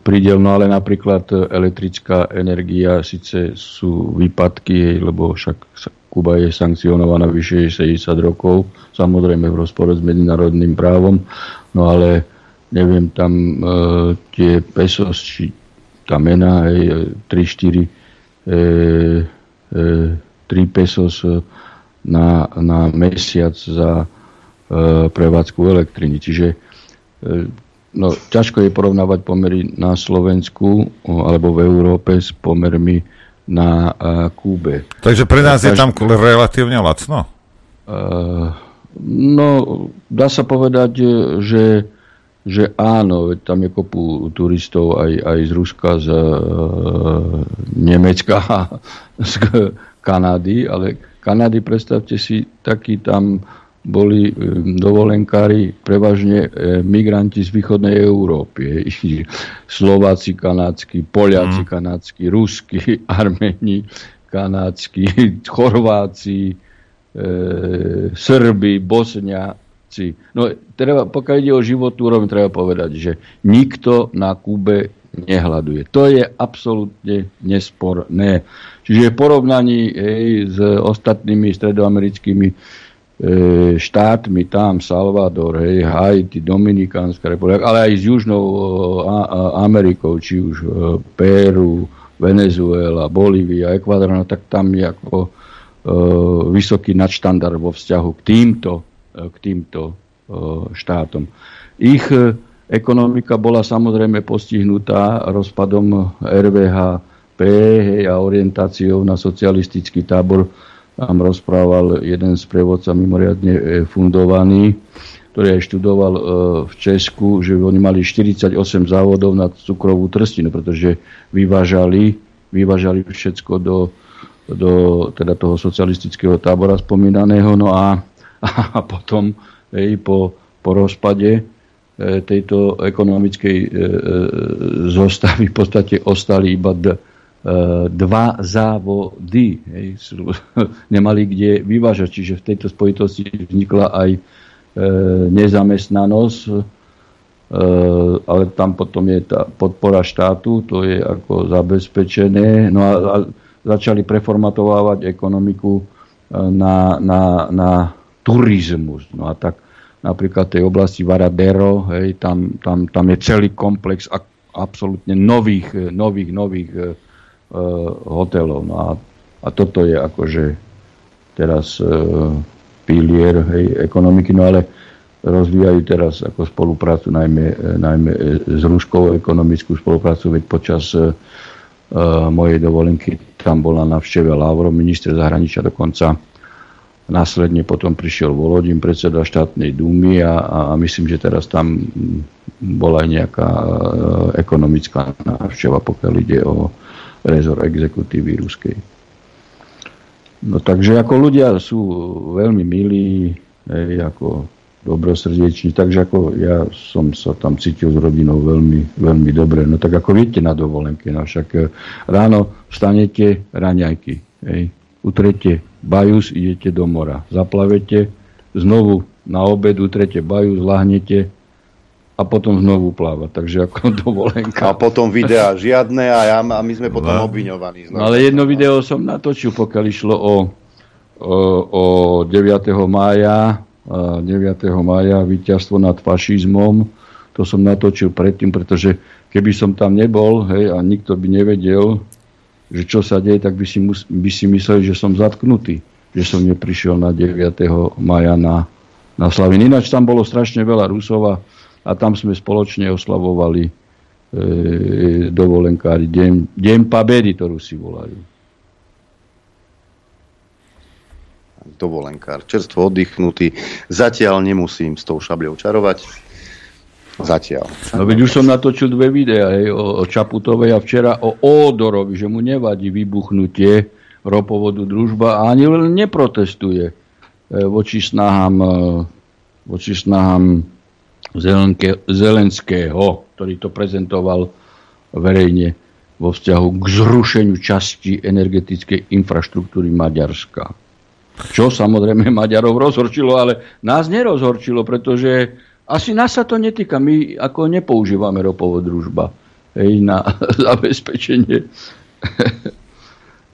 S23: prídel, no ale napríklad elektrická energia, síce sú výpadky, lebo však Kuba je sankcionovaná vyše 60 rokov, samozrejme v rozpore s medzinárodným právom, no ale neviem, tam e, tie pesos, či tá mena, hej, 3-4 e, e, 3 pesos na, na mesiac za e, prevádzku elektriny. Čiže e, no, ťažko je porovnávať pomery na Slovensku alebo v Európe s pomermi na e, Kúbe.
S11: Takže pre nás je tam relatívne lacno?
S23: Eh, No, dá sa povedať, eh, že, že áno, veď tam je kopu turistov aj, aj z Ruska, z Nemecka z Kanady, ale Kanady, predstavte si, takí tam boli dovolenkári prevažne migranti z východnej Európy. Slováci kanácky, Poliaci mm. kanácky, Rusky, Armeni kanácky, Chorváci, e, Srby, Bosniaci. No, treba, pokiaľ ide o životnú úroveň, treba povedať, že nikto na Kube nehľaduje. To je absolútne nesporné. Čiže v porovnaní hej, s ostatnými stredoamerickými štátmi, tam Salvador, hej, Haiti, Dominikánska republika, ale aj s Južnou e, Amerikou, či už e, Peru, Venezuela, Bolívia, Ekvador, no tak tam je ako e, vysoký nadštandard vo vzťahu k týmto, e, k týmto e, štátom. Ich e, ekonomika bola samozrejme postihnutá rozpadom RVHP hej, a orientáciou na socialistický tábor. Tam rozprával jeden z prevodca mimoriadne e, fundovaný, ktorý aj študoval e, v Česku, že oni mali 48 závodov na cukrovú trstinu, pretože vyvážali, vyvážali všetko do, do teda toho socialistického tábora spomínaného. No a, a potom hej, po, po rozpade e, tejto ekonomickej e, zostavy v podstate ostali iba d, dva závody. Hej, nemali kde vyvážať, čiže v tejto spojitosti vznikla aj E, nezamestnanosť, e, ale tam potom je tá podpora štátu, to je ako zabezpečené. No a, a začali preformatovávať ekonomiku e, na, na, na turizmus. No a tak napríklad tej oblasti Varadero, hej, tam, tam, tam je celý komplex absolútne nových, nových, nových e, hotelov. No a, a toto je akože teraz e, pilier hej, ekonomiky, no ale rozvíjajú teraz ako spoluprácu najmä, e, najmä s Ruskou ekonomickú spoluprácu, veď počas uh, mojej dovolenky tam bola na všteve Lavrov, minister zahraničia dokonca následne potom prišiel Volodin, predseda štátnej dúmy a, a myslím, že teraz tam bola aj nejaká uh, ekonomická návšteva, pokiaľ ide o rezor exekutívy ruskej. No takže ako ľudia sú veľmi milí, hej, ako dobrosrdeční, takže ako ja som sa tam cítil s rodinou veľmi, veľmi dobre. No tak ako viete na dovolenke, no však e, ráno vstanete, raňajky, hej, utrete bajus, idete do mora, zaplavete, znovu na obed utrete bajus, lahnete, a potom znovu plávať. Takže ako dovolenka.
S1: A potom videá žiadne a, ja, a my sme potom no. obviňovaní.
S23: No, ale jedno video som natočil, pokiaľ išlo o, o, o 9. mája, 9. mája víťazstvo nad fašizmom. To som natočil predtým, pretože keby som tam nebol hej, a nikto by nevedel, že čo sa deje, tak by si, mus, by si mysleli, že som zatknutý. Že som neprišiel na 9. maja na, na Slavin. Ináč tam bolo strašne veľa Rusov a a tam sme spoločne oslavovali e, dovolenkári deň, deň Pabedy, ktorú si volajú.
S1: Dovolenkár, čerstvo oddychnutý. Zatiaľ nemusím s tou šabľou čarovať. Zatiaľ.
S23: No veď už som natočil dve videá hej, o, o Čaputovej a včera o Ódorovi, že mu nevadí vybuchnutie ropovodu družba a ani len neprotestuje e, voči snahám, e, voči snahám Zelenského, ktorý to prezentoval verejne vo vzťahu k zrušeniu časti energetickej infraštruktúry Maďarska. Čo samozrejme Maďarov rozhorčilo, ale nás nerozhorčilo, pretože asi nás sa to netýka. My ako nepoužívame ropovod družba hej, na zabezpečenie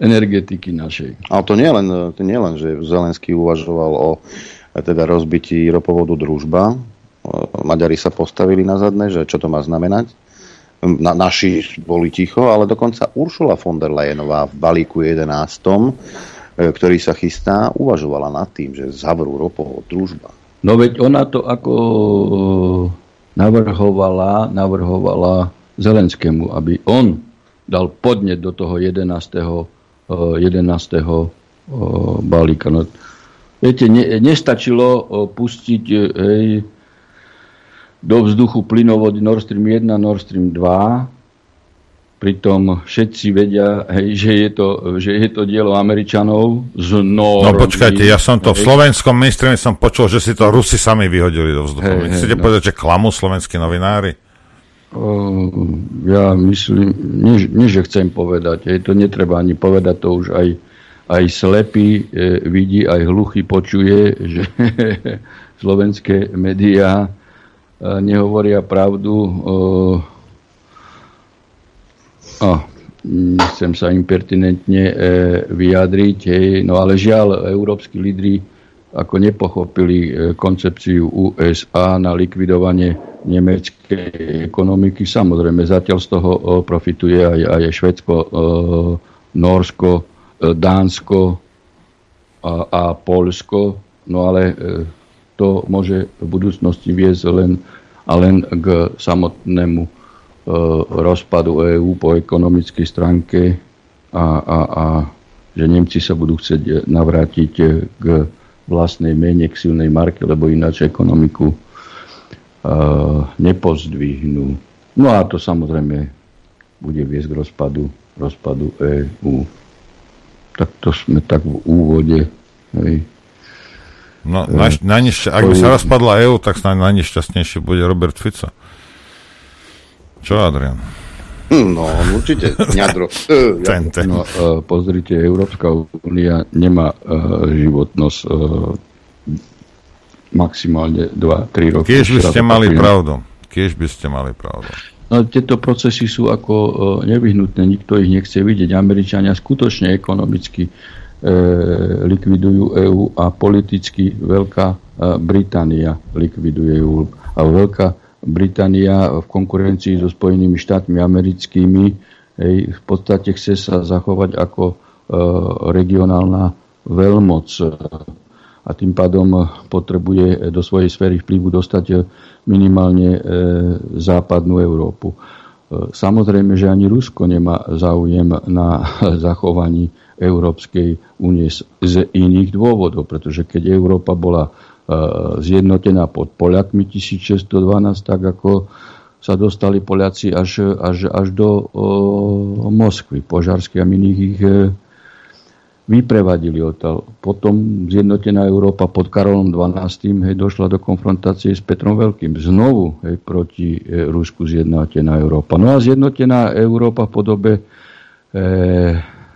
S23: energetiky našej.
S1: Ale to nie len, to nie len že Zelenský uvažoval o teda rozbití ropovodu družba, Maďari sa postavili na zadné, že čo to má znamenať. Na, naši boli ticho, ale dokonca Uršula von der Leyenová v balíku 11, e, ktorý sa chystá, uvažovala nad tým, že zavrú ropovod družba.
S23: No veď ona to ako navrhovala, navrhovala Zelenskému, aby on dal podnet do toho 11. 11. balíka. No, viete, ne, nestačilo pustiť hej, do vzduchu plynovody Nord Stream 1, Nord Stream 2. Pritom všetci vedia, hej, že, je to, že je to dielo Američanov z Norby.
S11: No počkajte, ja som to hej. v slovenskom mainstreame som počul, že si to Rusi sami vyhodili do vzduchu. Hej, Chcete hej, povedať, no. že klamú slovenskí novinári?
S23: Ja myslím, nie, nie že chcem povedať, hej, to netreba ani povedať, to už aj, aj slepý e, vidí, aj hluchý počuje, že slovenské médiá nehovoria pravdu. O, nechcem sa impertinentne e, vyjadriť, hej, no ale žiaľ, európsky lídry ako nepochopili e, koncepciu USA na likvidovanie nemeckej ekonomiky. Samozrejme, zatiaľ z toho profituje aj, aj Švedsko, Norsko, e, Dánsko a, a Polsko, no ale to môže v budúcnosti viesť len a len k samotnému e, rozpadu EÚ po ekonomickej stránke a, a, a že Nemci sa budú chcieť navrátiť k vlastnej mene, k silnej marke, lebo ináč ekonomiku e, nepozdvihnú. No a to samozrejme bude viesť k rozpadu, rozpadu EÚ. Tak to sme tak v úvode. Hej.
S11: No, na, na nešťa- ak by sa rozpadla EU, tak snáď najnešťastnejšie bude Robert Fico. Čo, Adrian?
S1: No, určite. Ňadro.
S23: Tente. No, uh, pozrite, Európska únia nemá uh, životnosť uh, maximálne 2-3 roky.
S11: Kiež by ste mali pravdu. Kiež by ste mali pravdu.
S23: No, tieto procesy sú ako uh, nevyhnutné, nikto ich nechce vidieť. Američania skutočne ekonomicky E, likvidujú EÚ a politicky Veľká e, Británia likviduje EÚ. A Veľká Británia v konkurencii so Spojenými štátmi americkými hej, v podstate chce sa zachovať ako e, regionálna veľmoc a tým pádom potrebuje do svojej sféry vplyvu dostať minimálne západnú Európu. Samozrejme, že ani Rusko nemá záujem na zachovaní Európskej únie z, iných dôvodov, pretože keď Európa bola e, zjednotená pod Poliakmi 1612, tak ako sa dostali Poliaci až, až, až do o, Moskvy. Požarsky a iných ich e, vyprevadili odtiaľ. Potom zjednotená Európa pod Karolom 12. Hej, došla do konfrontácie s Petrom Veľkým. Znovu hej, proti e, Rusku zjednotená Európa. No a zjednotená Európa v podobe e,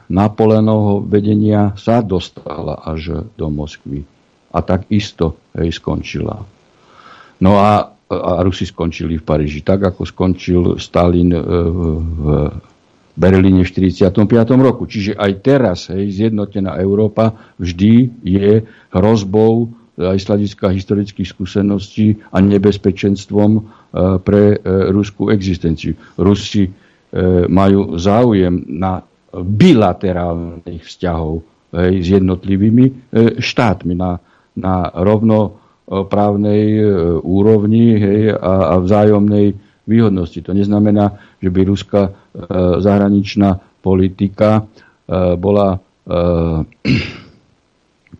S23: Napoleónovho vedenia sa dostala až do Moskvy. A tak isto hej, skončila. No a, a Rusi skončili v Paríži. Tak ako skončil Stalin e, v Berlíne v 45. roku. Čiže aj teraz hej, zjednotená Európa vždy je hrozbou aj z hľadiska historických skúseností a nebezpečenstvom e, pre e, ruskú existenciu. Rusi majú záujem na bilaterálnych vzťahov hej, s jednotlivými e, štátmi na, na rovnoprávnej e, úrovni hej, a, a vzájomnej výhodnosti. To neznamená, že by ruská e, zahraničná politika bola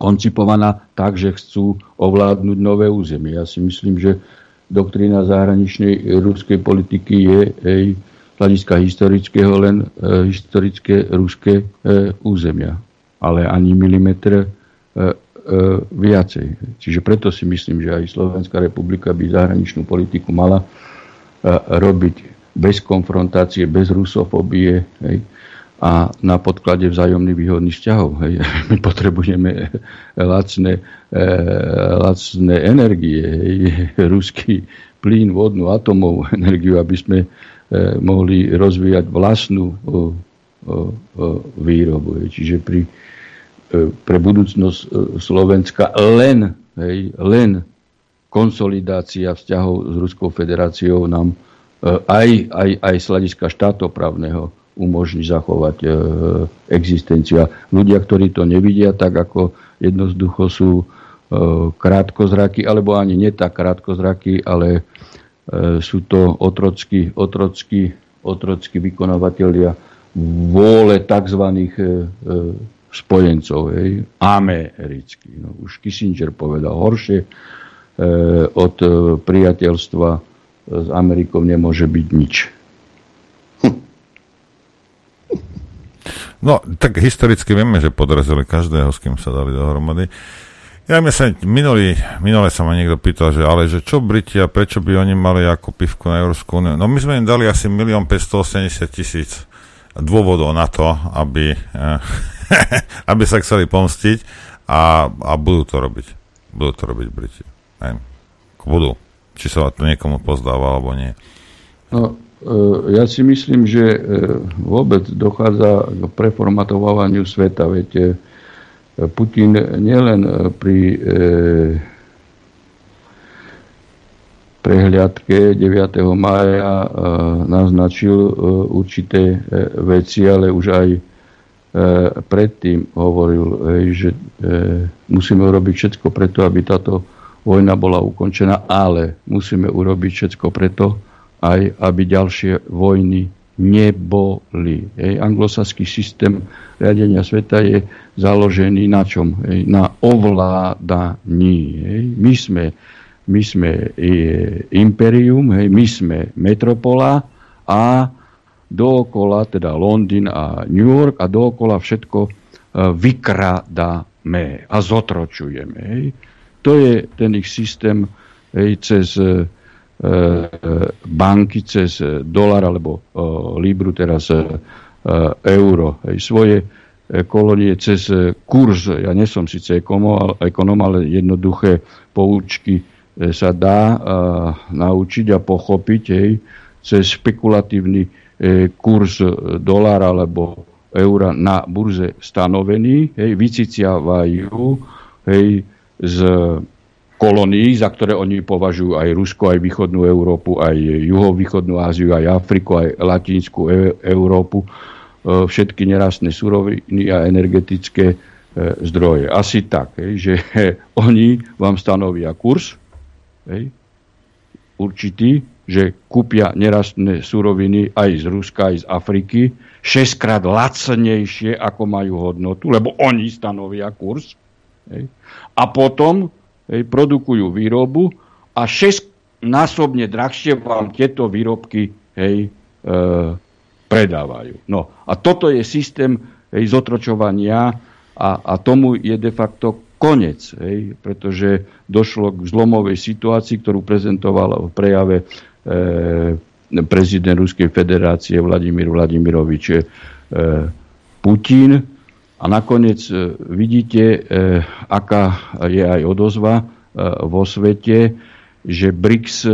S23: koncipovaná tak, že chcú ovládnuť nové územie. Ja si myslím, že doktrína zahraničnej ruskej politiky je hej, hľadiska historického len e, historické ruské e, územia, ale ani milimetr e, e, viacej. Čiže preto si myslím, že aj Slovenská republika by zahraničnú politiku mala e, robiť bez konfrontácie, bez rusofobie hej, a na podklade vzájomných výhodných vzťahov. Hej. My potrebujeme lacné, e, lacné energie, hej, ruský plyn, vodnú, atomovú energiu, aby sme mohli rozvíjať vlastnú výrobu. Čiže pri, e, pre budúcnosť e, Slovenska len, hej, len konsolidácia vzťahov s Ruskou federáciou nám aj, aj, aj z hľadiska štátoprávneho umožní zachovať e, existenciu. A ľudia, ktorí to nevidia, tak ako jednoducho sú e, krátkozraky, alebo ani nie tak krátkozraky, ale E, sú to otrocky, otrocky, otrocky vykonávateľia vôle tzv. E, e, spojencov, hej, americký. No, už Kissinger povedal horšie od priateľstva s Amerikou nemôže byť nič.
S11: No, tak historicky vieme, že podrazili každého, s kým sa dali dohromady. Ja myslím, minulý, minule sa ma niekto pýtal, že ale že čo Britia, prečo by oni mali ako pivku na Európsku úniu? No my sme im dali asi 1 580 tisíc dôvodov na to, aby, aby sa chceli pomstiť a, a budú to robiť. Budú to robiť Briti. Aj. Budú. Či sa to niekomu pozdáva, alebo nie.
S23: No, e, ja si myslím, že e, vôbec dochádza k preformatovávaniu sveta. Viete, Putin nielen pri e, prehliadke 9. mája naznačil určité veci, ale už aj predtým hovoril, že musíme urobiť všetko preto, aby táto vojna bola ukončená, ale musíme urobiť všetko preto, aj aby ďalšie vojny neboli. Hej. Anglosaský systém riadenia sveta je založený na čom? Hej. Na ovládaní. Hej. My sme, my sme e, imperium, hej. my sme metropola a dookola, teda Londýn a New York a dookola všetko e, vykrádame a zotročujeme. Hej. To je ten ich systém hej, cez e, banky, cez dolar alebo e, libru, teraz e, euro. Hej, svoje e, kolónie cez e, kurz, ja nesom síce ekonom, ale jednoduché poučky e, sa dá e, naučiť a pochopiť hej, cez špekulatívny e, kurz dolára alebo eura na burze stanovený, hej, vyciciavajú hej, z kolónií, za ktoré oni považujú aj Rusko, aj východnú Európu, aj juhovýchodnú Áziu, aj Afriku, aj latinskú e- Európu, e, všetky nerastné suroviny a energetické e, zdroje. Asi tak, že oni vám stanovia kurz určitý, že kúpia nerastné suroviny aj z Ruska, aj z Afriky, šestkrát lacnejšie, ako majú hodnotu, lebo oni stanovia kurz. A potom produkujú výrobu a 6 násobne drahšie vám tieto výrobky hej, e, predávajú. No a toto je systém hej, zotročovania a, a tomu je de facto konec, hej, pretože došlo k zlomovej situácii, ktorú prezentoval v prejave e, prezident Ruskej federácie Vladimír Vladimirovič e, Putin a nakoniec e, vidíte, e, aká je aj odozva e, vo svete, že BRICS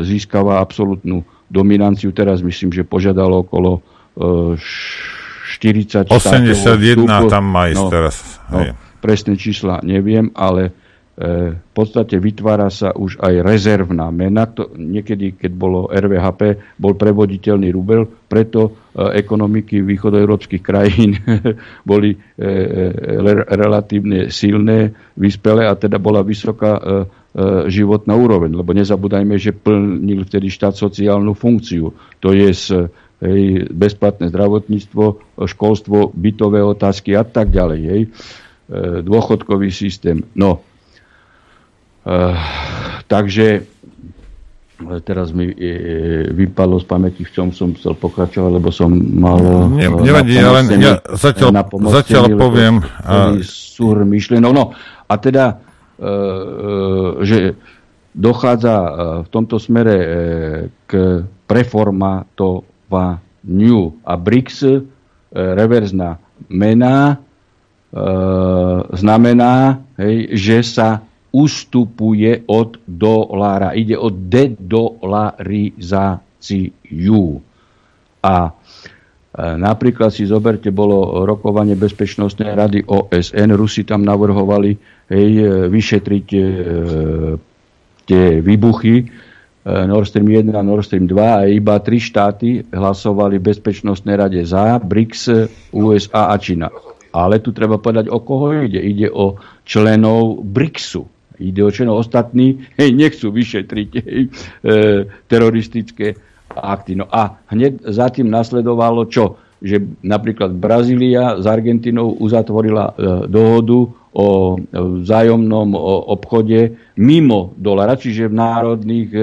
S23: získava absolútnu dominanciu. Teraz myslím, že požiadalo okolo 40
S11: 81 tam má ísť no, teraz.
S23: No, presné čísla neviem, ale v podstate vytvára sa už aj rezervná mena. To, niekedy, keď bolo RVHP, bol prevoditeľný rubel, preto e, ekonomiky východoeurópskych krajín boli e, relatívne silné, vyspelé a teda bola vysoká životná úroveň. Lebo nezabúdajme, že plnil vtedy štát sociálnu funkciu. To je hej, bezplatné zdravotníctvo, školstvo, bytové otázky a tak ďalej. Hej. Dôchodkový systém. No, takže teraz mi e, vypadlo z pamäti, v čom som chcel pokračovať, lebo som mal...
S11: Ne, nevadí, ale ja zatiaľ, zatiaľ poviem...
S23: A... Súr myšlenok. No a teda, že dochádza v tomto smere k preformatovaniu a BRICS, reverzná mena, znamená, hej, že sa ustupuje od dolára. Ide o dedolarizáciu. A e, napríklad si zoberte, bolo rokovanie Bezpečnostnej rady OSN, Rusi tam navrhovali hej, e, vyšetriť e, tie výbuchy e, Nord Stream 1 a Nord Stream 2 a iba tri štáty hlasovali v Bezpečnostnej rade za, BRICS, USA a Čína. Ale tu treba povedať, o koho ide. Ide o členov BRICSu idiočeno ostatní hej, nechcú vyšetriť hej, e, teroristické akty. No a hneď za tým nasledovalo čo? Že napríklad Brazília s Argentinou uzatvorila e, dohodu o vzájomnom o obchode mimo dolara, čiže v národných e,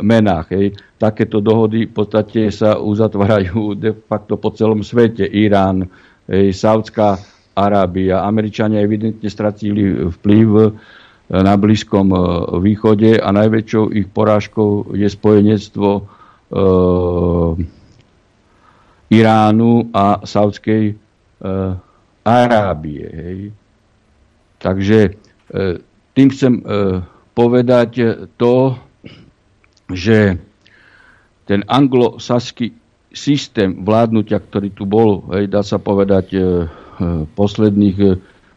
S23: menách. Hej. Takéto dohody v podstate sa uzatvárajú de facto po celom svete. Irán, hej, Saudská Arábia. Američania evidentne stratili vplyv na Blízkom východe a najväčšou ich porážkou je spojenectvo e, Iránu a Saudskej e, Arábie. Hej. Takže e, tým chcem e, povedať to, že ten anglosaský systém vládnutia, ktorý tu bol, hej, dá sa povedať, e, posledných e,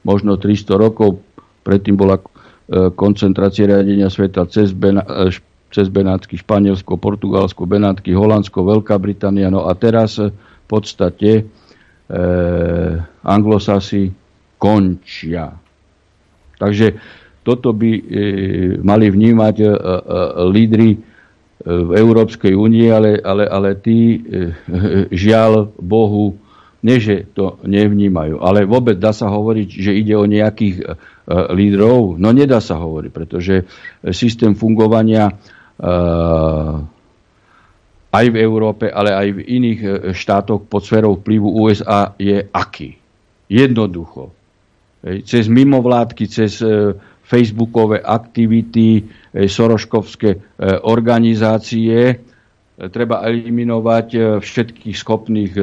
S23: možno 300 rokov, predtým bola e, koncentrácia riadenia sveta cez, Bena, e, cez Benátsky, Španielsko, Portugalsko, Benátky, Holandsko, Veľká Británia. No a teraz v podstate e, anglosasi končia. Takže toto by e, mali vnímať e, e, lídry v Európskej únii, ale, ale, ale tí žiaľ Bohu, nie že to nevnímajú, ale vôbec dá sa hovoriť, že ide o nejakých lídrov? No nedá sa hovoriť, pretože systém fungovania aj v Európe, ale aj v iných štátoch pod sférou vplyvu USA je aký? Jednoducho. Cez mimovládky, cez facebookové aktivity, e, soroškovské e, organizácie. E, treba eliminovať všetkých schopných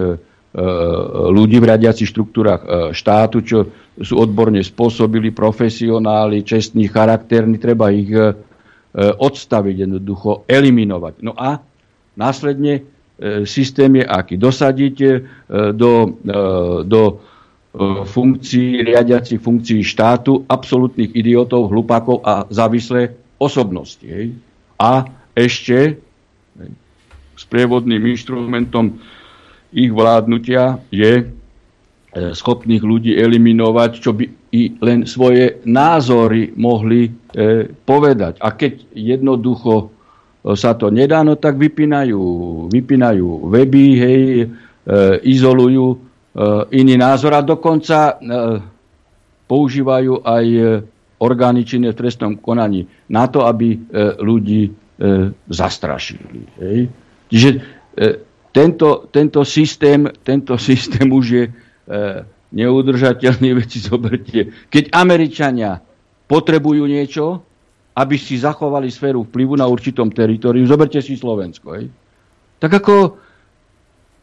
S23: ľudí v riadiacich štruktúrach štátu, čo sú odborne spôsobili, profesionáli, čestní, charakterní, treba ich odstaviť, jednoducho eliminovať. No a následne systém je aký? Dosadiť do, do E, funkcií, riadiacich funkcií štátu, absolútnych idiotov, hlupákov a závislé osobnosti. A ešte sprievodným inštrumentom ich vládnutia je e, schopných ľudí eliminovať, čo by i len svoje názory mohli e, povedať. A keď jednoducho e, sa to nedá, no tak vypínajú, vypínajú weby, hej, e, izolujú E, iný názor a dokonca e, používajú aj e, orgány činné v trestnom konaní na to, aby ľudí zastrašili. Hej. Čiže tento, tento, systém, tento systém už je neudržateľný, veci zoberte. Keď Američania potrebujú niečo, aby si zachovali sféru vplyvu na určitom teritoriu, zoberte si Slovensko. Hej. Tak ako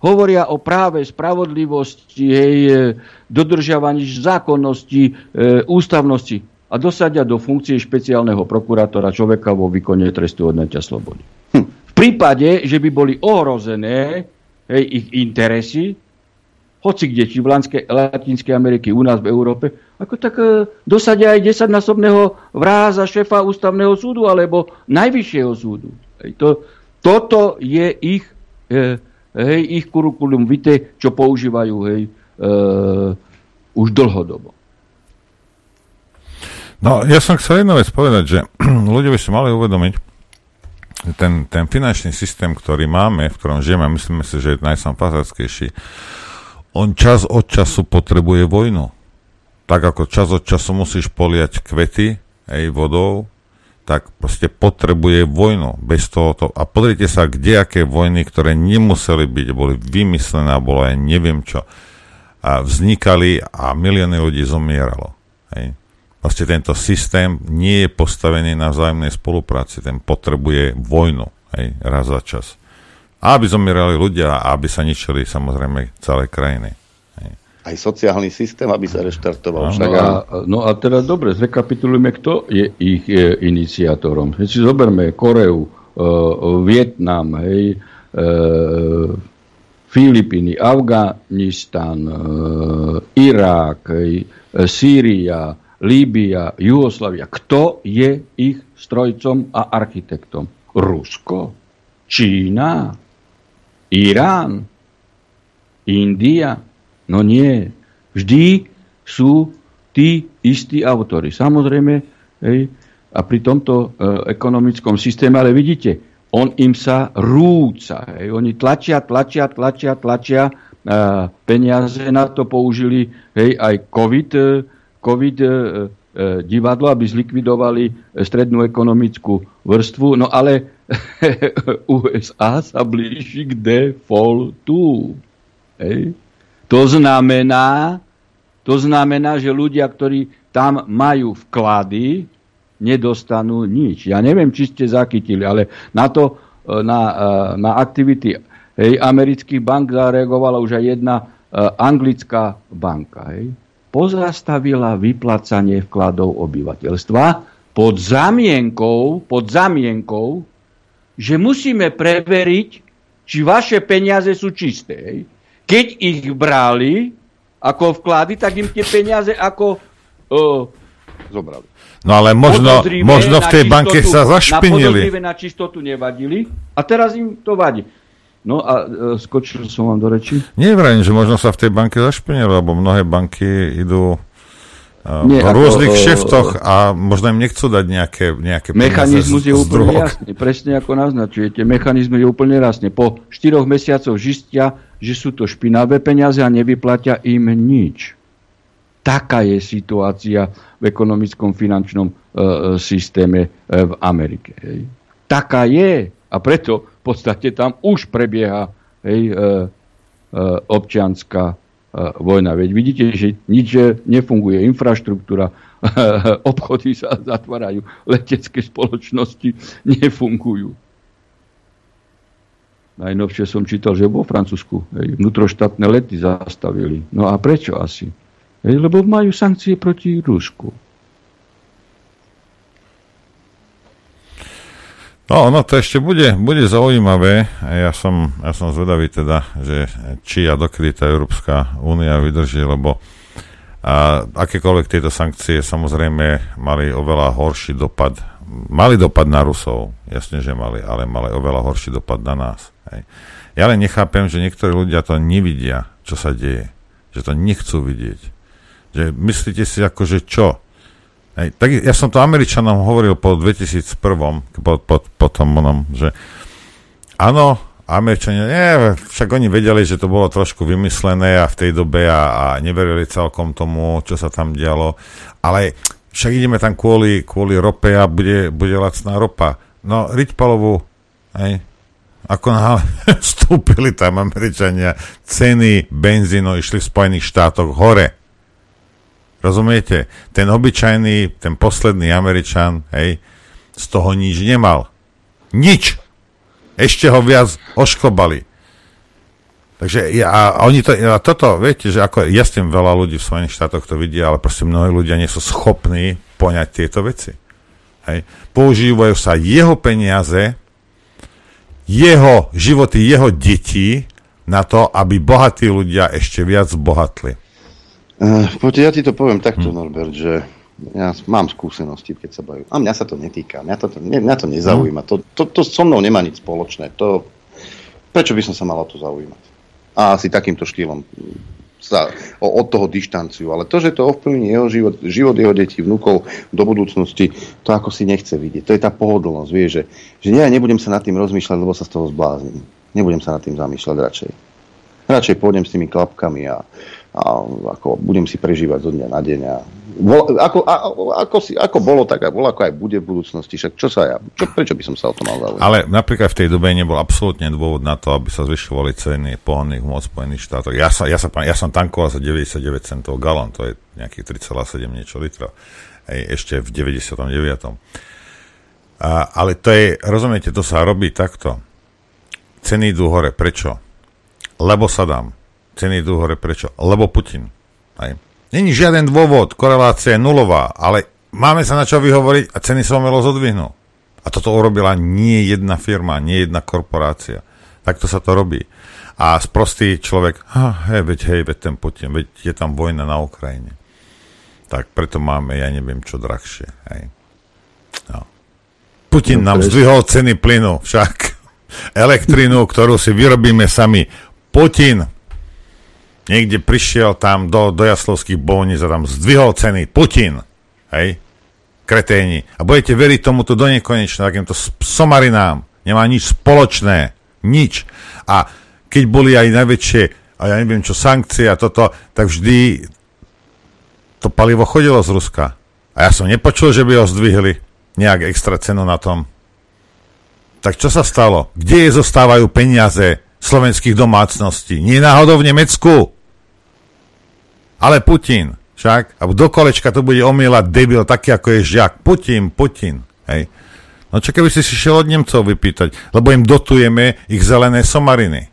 S23: hovoria o práve, spravodlivosti, hej, e, dodržiavaní zákonnosti, e, ústavnosti a dosadia do funkcie špeciálneho prokurátora človeka vo výkone trestu odňatia slobody. Hm. Prípade, že by boli ohrozené hej, ich interesy, hoci kde, či v Latinskej Amerike, u nás v Európe, ako tak e, dosadia aj 10-násobného vráza šefa ústavného súdu alebo najvyššieho súdu. Hej, to, toto je ich e, hej, ich kurikulum vitae, čo používajú hej, e, už dlhodobo.
S11: No, ja som chcel jednu vec povedať, že ľudia by si mali uvedomiť, ten, ten finančný systém, ktorý máme, v ktorom žijeme, myslíme si, že je najsamfazarskejší, on čas od času potrebuje vojnu. Tak ako čas od času musíš poliať kvety aj vodou, tak proste potrebuje vojnu. Bez tohoto. A pozrite sa, kde aké vojny, ktoré nemuseli byť, boli vymyslené bolo aj neviem čo. A vznikali a milióny ľudí zomieralo. Hej. Proste tento systém nie je postavený na vzájomnej spolupráci. Ten potrebuje vojnu hej, raz za čas. A aby zomierali ľudia a aby sa ničili samozrejme celé krajiny
S1: aj sociálny systém, aby sa reštartoval.
S23: No, a, no a teda dobre, zrekapitulujeme, kto je ich je, iniciátorom. Keď si zoberme Koreu, uh, Vietnam, hej, uh, Filipíny, Afganistan, uh, Irák, hej, Sýria, Líbia, Jugoslavia. Kto je ich strojcom a architektom? Rusko, Čína, Irán, India, No nie. Vždy sú tí istí autory. Samozrejme, hej, a pri tomto e, ekonomickom systéme, ale vidíte, on im sa rúca. Hej. Oni tlačia, tlačia, tlačia, tlačia e, peniaze na to použili hej, aj COVID, e, COVID e, e, divadlo, aby zlikvidovali strednú ekonomickú vrstvu. No ale USA sa blíži k defaultu. Hej. To znamená, to znamená, že ľudia, ktorí tam majú vklady, nedostanú nič. Ja neviem, či ste zachytili, ale na to, e, na, e, na aktivity amerických bank zareagovala už aj jedna e, anglická banka. Hej. Pozastavila vyplacanie vkladov obyvateľstva pod zamienkou, pod zamienkou, že musíme preveriť, či vaše peniaze sú čisté. Keď ich brali ako vklady, tak im tie peniaze ako uh,
S1: zobrali.
S11: No ale možno, možno v tej čistotu, banke sa zašpinili.
S23: Na na čistotu nevadili a teraz im to vadí. No a e, skočil som vám do reči.
S11: Nie vrajím, že možno sa v tej banke zašpinili, lebo mnohé banky idú e, Nie, v rôznych ako, šeftoch a možno im nechcú dať nejaké, nejaké
S23: Mechanizmus z, je úplne jasný, presne ako naznačujete. Mechanizmus je úplne jasný. Po štyroch mesiacoch žistia, že sú to špinavé peniaze a nevyplatia im nič. Taká je situácia v ekonomickom finančnom e, e, systéme e, v Amerike. Hej. Taká je. A preto v podstate tam už prebieha hej, e, e, občianská e, vojna. Veď vidíte, že nič nefunguje. Infraštruktúra, obchody sa zatvárajú, letecké spoločnosti nefungujú. Najnovšie som čítal, že vo Francúzsku hej, vnútroštátne lety zastavili. No a prečo asi? lebo majú sankcie proti Rusku.
S11: No, no to ešte bude, bude zaujímavé. Ja som, ja som zvedavý teda, že či a dokedy tá Európska únia vydrží, lebo a akékoľvek tieto sankcie samozrejme mali oveľa horší dopad. Mali dopad na Rusov, jasne, že mali, ale mali oveľa horší dopad na nás. Hej. Ja len nechápem, že niektorí ľudia to nevidia, čo sa deje. Že to nechcú vidieť. Že myslíte si ako, že čo? Hej, tak ja som to Američanom hovoril po 2001, po, po, po tom onom, že áno, Američania, nie, však oni vedeli, že to bolo trošku vymyslené a v tej dobe a, a neverili celkom tomu, čo sa tam dialo, ale však ideme tam kvôli, kvôli rope a bude, bude lacná ropa. No, Ričpalovu, hej, ako náhle vstúpili tam Američania, ceny benzínu išli v Spojených štátoch hore. Rozumiete? Ten obyčajný, ten posledný Američan, hej, z toho nič nemal. Nič! Ešte ho viac ošklobali. Takže ja, a oni to, a toto, viete, že ako jasne veľa ľudí v Spojených štátoch to vidia, ale proste mnohí ľudia nie sú schopní poňať tieto veci. Hej. Používajú sa jeho peniaze, jeho životy, jeho detí na to, aby bohatí ľudia ešte viac bohatli.
S1: Uh, poďte, ja ti to poviem takto, hm. Norbert, že ja mám skúsenosti, keď sa bajú. A mňa sa to netýka, mňa to, mňa, mňa to nezaujíma. To, to, to so mnou nemá nič spoločné. To, prečo by som sa mal o to zaujímať? A asi takýmto štýlom sa o, od toho dištanciu. Ale to, že to ovplyvní jeho život, život jeho detí, vnúkov do budúcnosti, to ako si nechce vidieť. To je tá pohodlnosť, vie, že, že nie, ja nebudem sa nad tým rozmýšľať, lebo sa z toho zbláznim. Nebudem sa nad tým zamýšľať radšej. Radšej pôjdem s tými klapkami a, a ako budem si prežívať zo dňa na deň. A, ako, a, ako, si, ako bolo, tak aj bolo, ako aj bude v budúcnosti. Však čo sa ja, čo, prečo by som sa o to mal zaujímať?
S11: Ale napríklad v tej dobe nebol absolútne dôvod na to, aby sa zvyšovali ceny pohonných hmot Spojených štátoch. Ja, sa, ja, sa, ja som tankoval za 99 centov galón, to je nejakých 3,7 niečo litrov. Ej, ešte v 99. A, ale to je, rozumiete, to sa robí takto. Ceny idú hore. Prečo? Lebo sa dám ceny idú hore. Prečo? Lebo Putin. Aj. Není žiaden dôvod, korelácia je nulová, ale máme sa na čo vyhovoriť a ceny sa omelo zodvihnú. A toto urobila nie jedna firma, nie jedna korporácia. Takto sa to robí. A sprostý človek, ha, hej, veď, hej, veď ten Putin, veď je tam vojna na Ukrajine. Tak preto máme, ja neviem, čo drahšie. Hej. No. Putin no, nám zdvihol ceny plynu, však elektrinu, ktorú si vyrobíme sami. Putin niekde prišiel tam do, do Jaslovských bovníc a tam zdvihol ceny. Putin. Hej? Kreténi. A budete veriť tomuto do nekonečna, takýmto somarinám. Nemá nič spoločné. Nič. A keď boli aj najväčšie, a ja neviem čo, sankcie a toto, tak vždy to palivo chodilo z Ruska. A ja som nepočul, že by ho zdvihli nejak extra cenu na tom. Tak čo sa stalo? Kde je zostávajú peniaze slovenských domácností? Nie náhodou v Nemecku? Ale Putin, však, a do kolečka to bude omielať debil, taký ako je žiak. Putin, Putin, hej. No čo keby si si šiel od Nemcov vypýtať, lebo im dotujeme ich zelené somariny.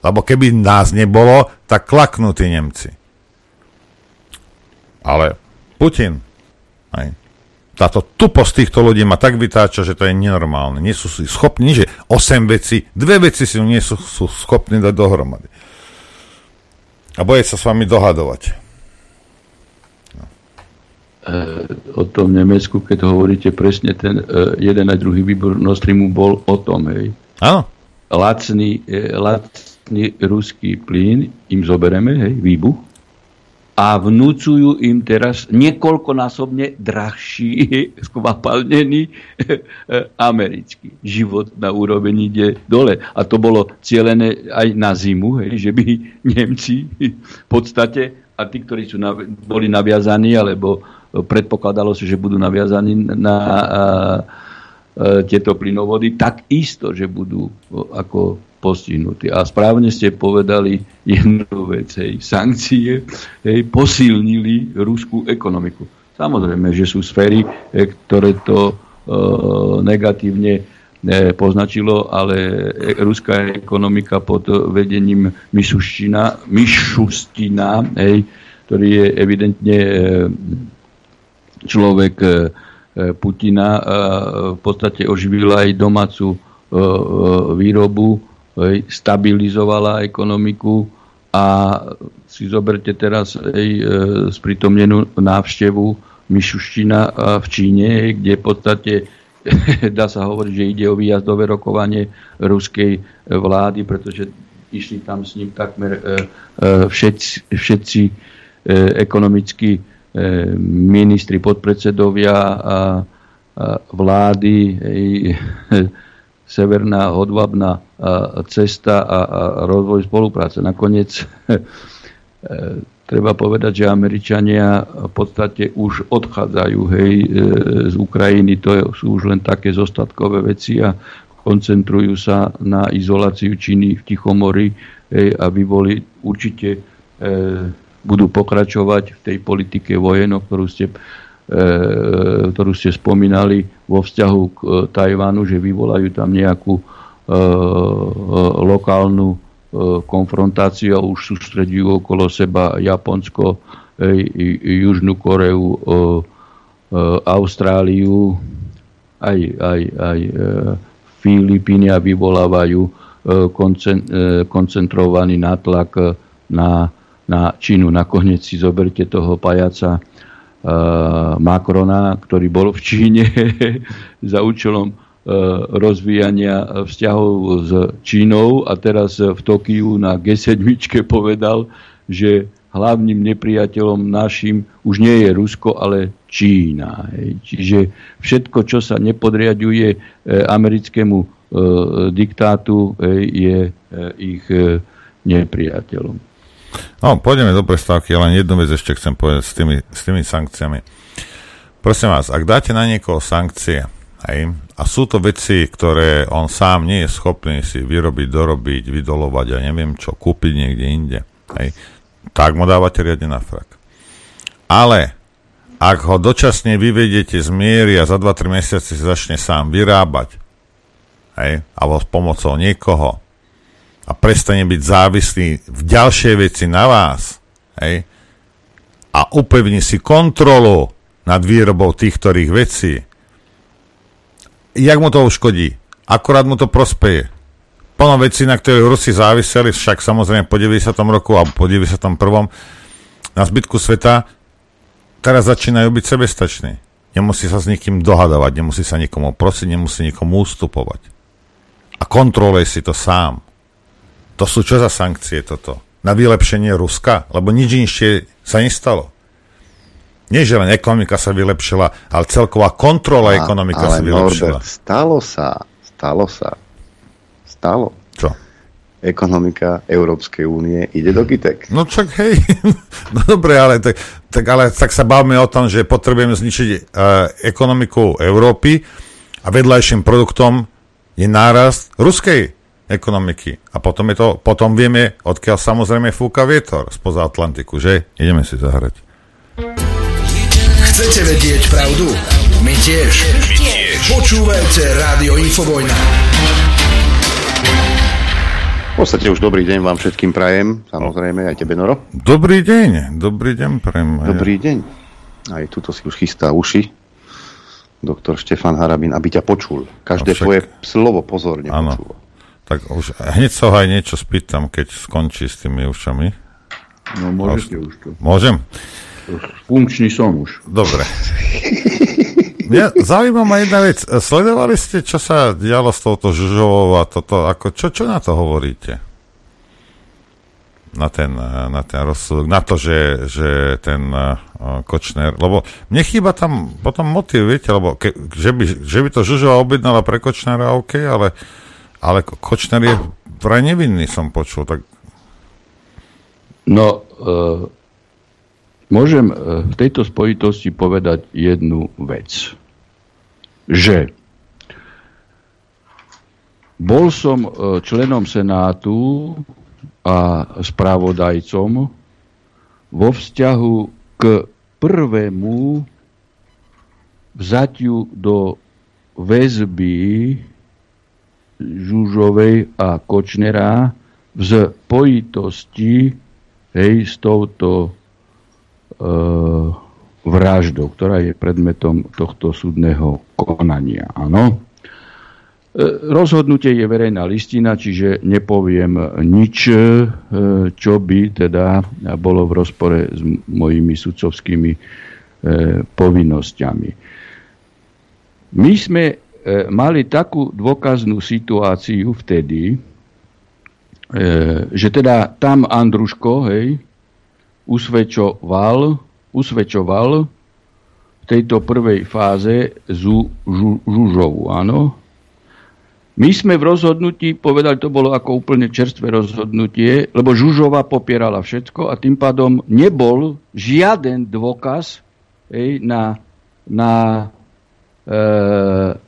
S11: Lebo keby nás nebolo, tak klaknú tí Nemci. Ale Putin, hej. Táto tuposť týchto ľudí ma tak vytáča, že to je nenormálne. Nie sú si schopní, že 8 veci, dve veci si nie sú, sú schopní dať dohromady. A boje sa s vami dohadovať
S23: o tom Nemecku, keď hovoríte presne, ten uh, jeden a druhý výbor Nostrimu bol o tom, hej.
S11: Áno.
S23: Lacný, e, lacný ruský plyn im zobereme, hej, výbuch, a vnúcujú im teraz niekoľkonásobne drahší, skvapalnený americký život na úroveň ide dole. A to bolo cielené aj na zimu, hej, že by Nemci v podstate, a tí, ktorí sú na, boli naviazaní, alebo predpokladalo sa, že budú naviazaní na a, a, tieto plynovody, tak isto, že budú ako postihnutí. A správne ste povedali jednu vec, hej, sankcie hej, posilnili ruskú ekonomiku. Samozrejme, že sú sféry, ktoré to e, negatívne e, poznačilo, ale ruská ekonomika pod vedením Mišustina, Mišustina hej, ktorý je evidentne človek Putina v podstate oživila aj domácu výrobu, stabilizovala ekonomiku a si zoberte teraz aj sprítomnenú návštevu Mišuština v Číne, kde v podstate dá sa hovoriť, že ide o výjazdové rokovanie ruskej vlády, pretože išli tam s ním takmer všetci, všetci ekonomicky E, ministri, podpredsedovia a, vlády, severná hodvabná cesta a, rozvoj spolupráce. Nakoniec e, treba povedať, že Američania v podstate už odchádzajú hej, e, z Ukrajiny, to sú už len také zostatkové veci a koncentrujú sa na izoláciu Číny v Tichomori, hej, aby boli určite budú pokračovať v tej politike vojen, ktorú ste, e, ktorú ste spomínali vo vzťahu k e, Tajvanu, že vyvolajú tam nejakú e, lokálnu konfrontáciu a už sústredujú okolo seba Japonsko, Južnú Koreu, Austráliu, aj, aj, aj Filipíny a vyvolávajú koncentrovaný nátlak na na Čínu. Nakoniec si zoberte toho pajaca Macrona, ktorý bol v Číne za účelom uh, rozvíjania vzťahov s Čínou a teraz v Tokiu na G7 povedal, že hlavným nepriateľom našim už nie je Rusko, ale Čína. Čiže všetko, čo sa nepodriaduje e, americkému diktátu, je ich nepriateľom.
S11: No, pôjdeme do prestávky, len jednu vec ešte chcem povedať s tými, s tými sankciami. Prosím vás, ak dáte na niekoho sankcie, hej, a sú to veci, ktoré on sám nie je schopný si vyrobiť, dorobiť, vydolovať a neviem čo, kúpiť niekde inde, hej, tak mu dávate riadne na frak. Ale ak ho dočasne vyvediete z miery a za 2-3 mesiace si začne sám vyrábať, hej, alebo s pomocou niekoho, a prestane byť závislý v ďalšej veci na vás, hej, a upevní si kontrolu nad výrobou tých, ktorých vecí, jak mu to uškodí? Akurát mu to prospeje. Plno vecí, na ktoré Rusi záviseli, však samozrejme po 90. roku a po 91. na zbytku sveta, teraz začínajú byť sebestační. Nemusí sa s nikým dohadovať, nemusí sa nikomu prosiť, nemusí nikomu ústupovať. A kontroluje si to sám. To sú čo za sankcie toto? Na vylepšenie Ruska? Lebo nič inšie sa nestalo. Nie, že len ekonomika sa vylepšila, ale celková kontrola a, ekonomika sa vylepšila.
S1: Norbert, stalo sa, stalo sa, stalo.
S11: Čo?
S1: Ekonomika Európskej únie ide do Gitek.
S11: No čak hej, no dobre, ale tak, tak, ale tak sa bavíme o tom, že potrebujeme zničiť uh, ekonomiku Európy a vedľajším produktom je nárast ruskej ekonomiky. A potom, je to, potom vieme, odkiaľ samozrejme fúka vietor spoza Atlantiku, že? Ideme si zahrať.
S12: Chcete vedieť pravdu? My tiež. My tiež. Počúvajte Rádio Infovojna.
S1: V podstate už dobrý deň vám všetkým prajem, samozrejme aj tebe, Noro.
S11: Dobrý deň, dobrý deň prajem.
S1: Dobrý deň. Aj tuto si už chystá uši doktor Štefan Harabin, aby ťa počul. Každé však... tvoje slovo pozorne ano. počul.
S11: Tak už hneď sa ho aj niečo spýtam, keď skončí s tými ušami.
S23: No môžete už to.
S11: Môžem?
S23: Funkčný som už.
S11: Dobre. Mňa zaujíma ma jedna vec. Sledovali ste, čo sa dialo s touto Žužovou a toto, ako, čo, čo na to hovoríte? Na ten, na ten rozsudok, na to, že, že ten uh, Kočner, lebo mne chýba tam potom motiv, viete, lebo ke, že, by, že by to Žužova objednala pre Kočnera, OK, ale, ale Kočner je vraj nevinný, som počul, tak...
S23: No, uh Môžem e, v tejto spojitosti povedať jednu vec. Že bol som e, členom Senátu a správodajcom vo vzťahu k prvému vzatiu do väzby Žužovej a Kočnera v spojitosti hej, s touto E, vraždou, ktorá je predmetom tohto súdneho konania. Áno. E, rozhodnutie je verejná listina, čiže nepoviem nič, e, čo by teda bolo v rozpore s mojimi sudcovskými povinnosťami. My sme mali takú dôkaznú situáciu vtedy, že teda tam Andruško, hej, usvedčoval, usvedčoval v tejto prvej fáze Zú, žu, Žužovu, áno. My sme v rozhodnutí povedali, to bolo ako úplne čerstvé rozhodnutie, lebo Žužova popierala všetko a tým pádom nebol žiaden dôkaz hej, na, na, e,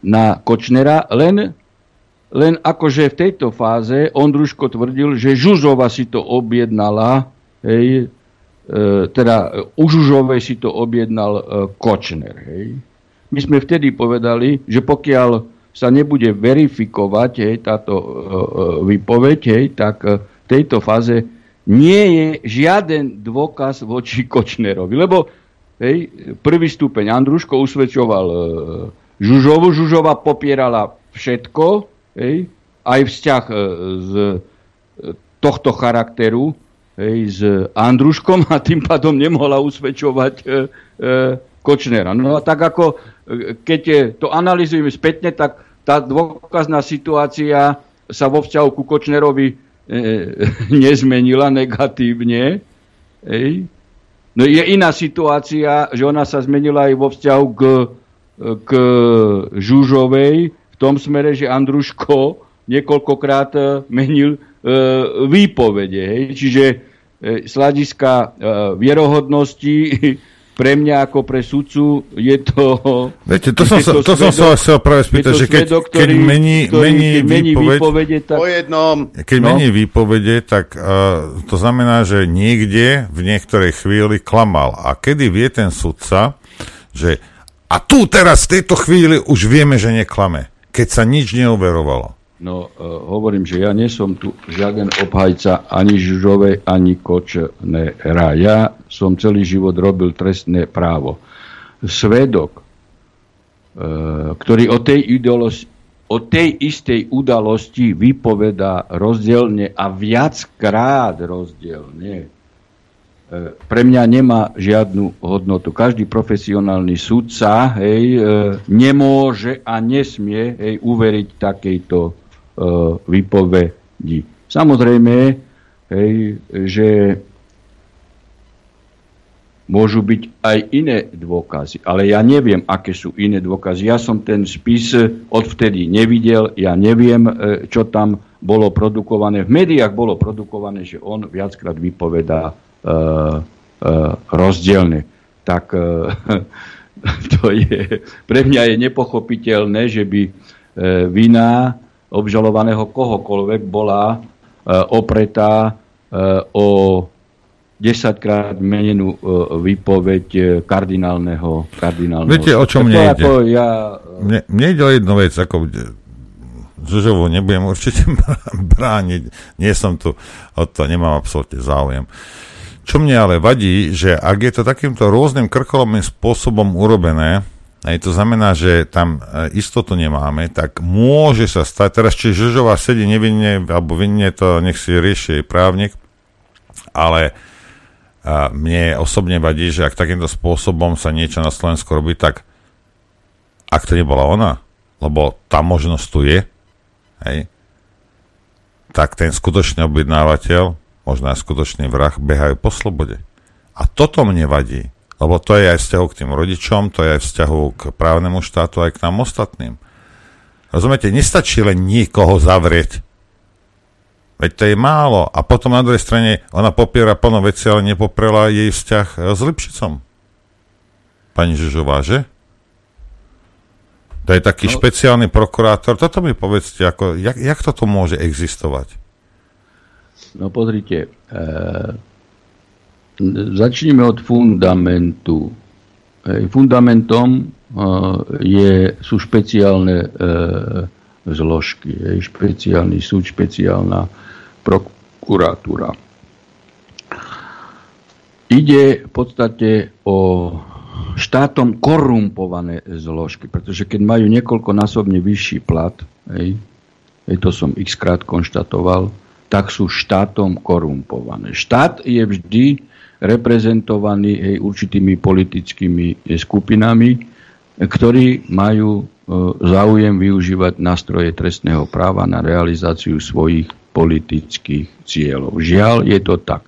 S23: na Kočnera, len, len akože v tejto fáze Ondruško tvrdil, že Žužova si to objednala hej, E, teda u Žužovej si to objednal e, Kočner. Hej. My sme vtedy povedali, že pokiaľ sa nebude verifikovať hej, táto výpoveď, hej, tak v tejto fáze nie je žiaden dôkaz voči Kočnerovi. Lebo hej, prvý stupeň Andruško usvedčoval uh, Žužovu, Žužova popierala všetko, hej, aj vzťah uh, z tohto charakteru, hej, s Andruškom a tým pádom nemohla usvedčovať e, e, Kočnera. No a tak ako, e, keď je, to analizujeme spätne, tak tá dôkazná situácia sa vo vzťahu ku Kočnerovi e, nezmenila negatívne. Hej. No je iná situácia, že ona sa zmenila aj vo vzťahu k, k Žužovej v tom smere, že Andruško niekoľkokrát e, menil e, výpovede. Hej. Čiže E, z hľadiska e, vierohodnosti pre mňa ako pre sudcu je to...
S11: Viete, to som, to, to som sa chcel práve spýtať, že keď, svedok, ktorý, keď mení, ktorý, mení, keď mení výpoveď, výpovede, tak...
S1: Po jednom.
S11: Keď no. mení výpovede, tak uh, to znamená, že niekde v niektorej chvíli klamal. A kedy vie ten sudca, že a tu teraz v tejto chvíli už vieme, že neklame, keď sa nič neuverovalo.
S23: No, uh, hovorím, že ja nie som tu žiaden obhajca ani Žužovej, ani Kočnera. Ja som celý život robil trestné právo. Svedok, uh, ktorý o tej, o tej istej udalosti vypovedá rozdielne a viackrát rozdielne, pre mňa nemá žiadnu hodnotu. Každý profesionálny sudca hej, nemôže a nesmie hej, uveriť takejto E, výpovedi. Samozrejme, hej, že môžu byť aj iné dôkazy, ale ja neviem, aké sú iné dôkazy. Ja som ten spis odvtedy nevidel, ja neviem, e, čo tam bolo produkované. V médiách bolo produkované, že on viackrát vypovedá uh, uh, rozdielne. Tak uh, to je, pre mňa je nepochopiteľné, že by uh, vina obžalovaného kohokoľvek bola e, opretá e, o 10 krát menenú e, výpoveď kardinálneho, kardinálneho.
S11: Viete, o čom mne ide?
S23: Ja...
S11: mne, mne ide o jednu vec, ako Žužovu nebudem určite brániť, nie som tu, o to nemám absolútne záujem. Čo mne ale vadí, že ak je to takýmto rôznym krkolomým spôsobom urobené, aj to znamená, že tam e, istotu nemáme, tak môže sa stať, teraz či Žužová sedí nevinne, alebo vinne to nech si rieši právnik, ale a mne osobne vadí, že ak takýmto spôsobom sa niečo na Slovensku robí, tak ak to nebola ona, lebo tá možnosť tu je, hej, tak ten skutočný objednávateľ, možno aj skutočný vrah, behajú po slobode. A toto mne vadí, lebo to je aj vzťahu k tým rodičom, to je aj vzťahu k právnemu štátu, aj k nám ostatným. Rozumiete, nestačí len niekoho zavrieť. Veď to je málo. A potom na druhej strane ona popiera plno veci, ale nepoprela jej vzťah s Lipšicom. Pani Žužová, že? To je taký no. špeciálny prokurátor. Toto mi povedzte, ako, jak, jak toto môže existovať?
S23: No pozrite, e, začneme od fundamentu. Fundamentom e, je, sú špeciálne e, zložky, špeciálny súd, špeciálna prokuratúra. Ide v podstate o štátom korumpované zložky, pretože keď majú niekoľkonásobne vyšší plat, hej, to som x krát konštatoval, tak sú štátom korumpované. Štát je vždy reprezentovaný hej, určitými politickými skupinami, ktorí majú e, záujem využívať nástroje trestného práva na realizáciu svojich politických cieľov. Žiaľ, je to tak.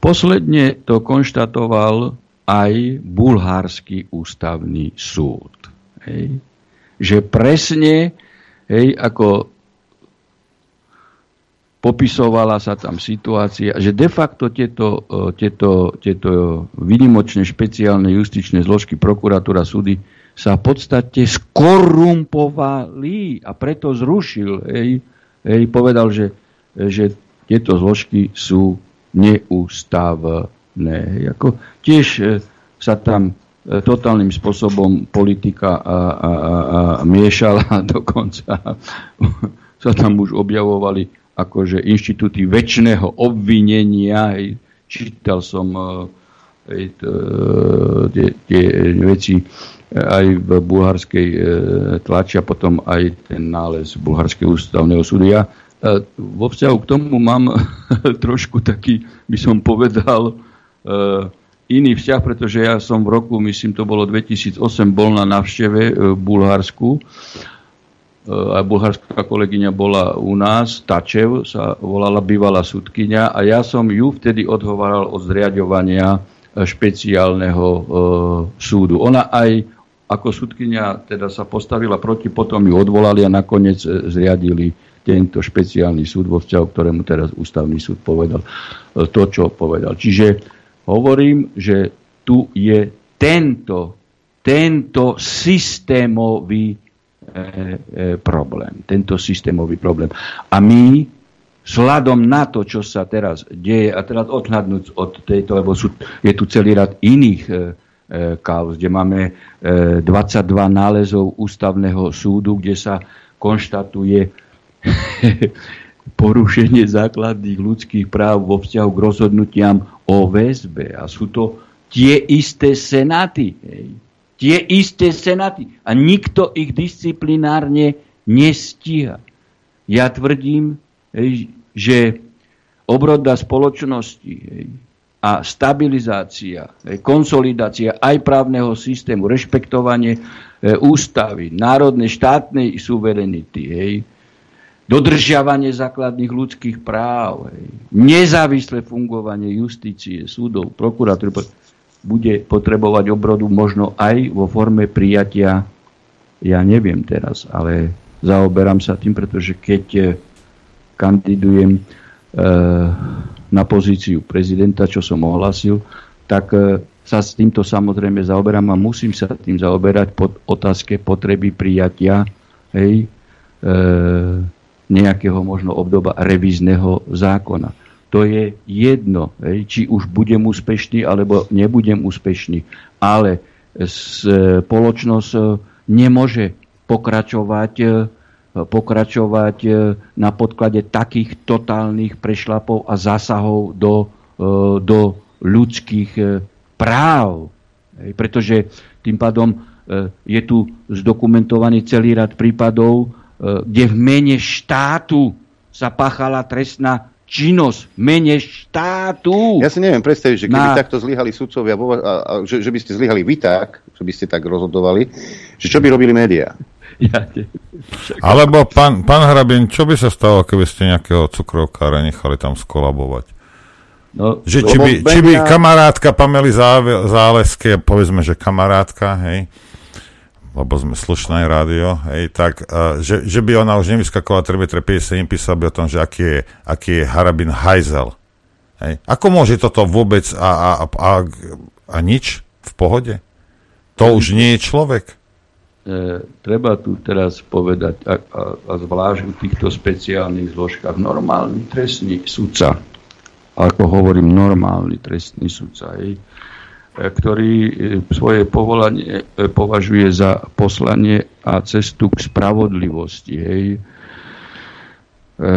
S23: Posledne to konštatoval aj bulhársky ústavný súd. Hej. Že presne, hej, ako popisovala sa tam situácia, že de facto tieto, e, tieto, tieto vynimočné špeciálne justičné zložky, prokuratúra, súdy sa v podstate skorumpovali a preto zrušil. Hej, hej, povedal, že, že tieto zložky sú neústavné ne. Ako tiež e, sa tam e, totálnym spôsobom politika a, a, a, a miešala dokonca sa tam už objavovali akože inštitúty väčšného obvinenia. Čítal som e, tie, tie veci aj v bulharskej tlači a potom aj ten nález bulharského ústavného súdu. Ja vo vzťahu k tomu mám trošku taký, by som povedal, Eh, iný vzťah, pretože ja som v roku, myslím, to bolo 2008, bol na návšteve eh, v Bulharsku. Eh, a bulharská kolegyňa bola u nás, Tačev sa volala bývalá sudkynia a ja som ju vtedy odhovaral od zriadovania špeciálneho e, súdu. Ona aj ako sudkynia teda sa postavila proti, potom ju odvolali a nakoniec zriadili tento špeciálny súd vo vzťahu, ktorému teraz ústavný súd povedal to, čo povedal. Čiže hovorím, že tu je tento, tento systémový e, e, problém. Tento systémový problém. A my, sladom na to, čo sa teraz deje, a teraz odhľadnúť od tejto, lebo sú, je tu celý rad iných e, e, kauz, kde máme e, 22 nálezov ústavného súdu, kde sa konštatuje porušenie základných ľudských práv vo vzťahu k rozhodnutiam o väzbe. A sú to tie isté senáty. Hej. Tie isté senáty. A nikto ich disciplinárne nestíha. Ja tvrdím, že obroda spoločnosti a stabilizácia, konsolidácia aj právneho systému, rešpektovanie ústavy, národnej štátnej suverenity, dodržiavanie základných ľudských práv, hej, nezávislé fungovanie justície, súdov, prokuratúry bude potrebovať obrodu možno aj vo forme prijatia, ja neviem teraz, ale zaoberám sa tým, pretože keď eh, kandidujem e, na pozíciu prezidenta, čo som ohlasil, tak e, sa s týmto samozrejme zaoberám a musím sa tým zaoberať pod otázke potreby prijatia hej, nejakého možno obdoba revízneho zákona. To je jedno, či už budem úspešný, alebo nebudem úspešný. Ale spoločnosť e, nemôže pokračovať, e, pokračovať e, na podklade takých totálnych prešlapov a zásahov do, do ľudských práv. Pretože tým pádom je tu zdokumentovaný celý rad prípadov, kde v mene štátu sa páchala trestná činnosť mene štátu.
S1: Ja si neviem predstaviť, že keby na... takto zlyhali sudcovia, a, a, že, že by ste zlyhali vy tak, že by ste tak rozhodovali, že čo by robili médiá? Ja,
S11: Alebo pán, pán Hrabin, čo by sa stalo, keby ste nejakého cukrovkára nechali tam skolabovať? No, že, či, by, či by kamarátka Pamely Záleské, povedzme, že kamarátka, hej, lebo sme slušné rádio, hej, tak, uh, že, že by ona už nevyskakovala trebetre 57, písal by o tom, že aký je, aký je Harabin Heisel. Hej. Ako môže toto vôbec a, a, a, a nič v pohode? To už nie je človek.
S23: E, treba tu teraz povedať, a, a, a zvlášť v týchto speciálnych zložkách, normálny trestný sudca, ako hovorím, normálny trestný sudca, hej, ktorý e, svoje povolanie e, považuje za poslanie a cestu k spravodlivosti. Hej. E,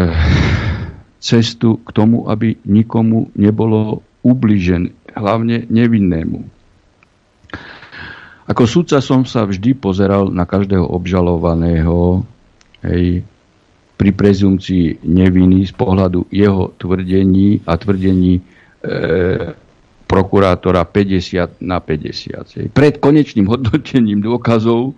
S23: cestu k tomu, aby nikomu nebolo ubližené, hlavne nevinnému. Ako sudca som sa vždy pozeral na každého obžalovaného hej, pri prezumcii neviny z pohľadu jeho tvrdení a tvrdení prokurátora 50 na 50. Pred konečným hodnotením dôkazov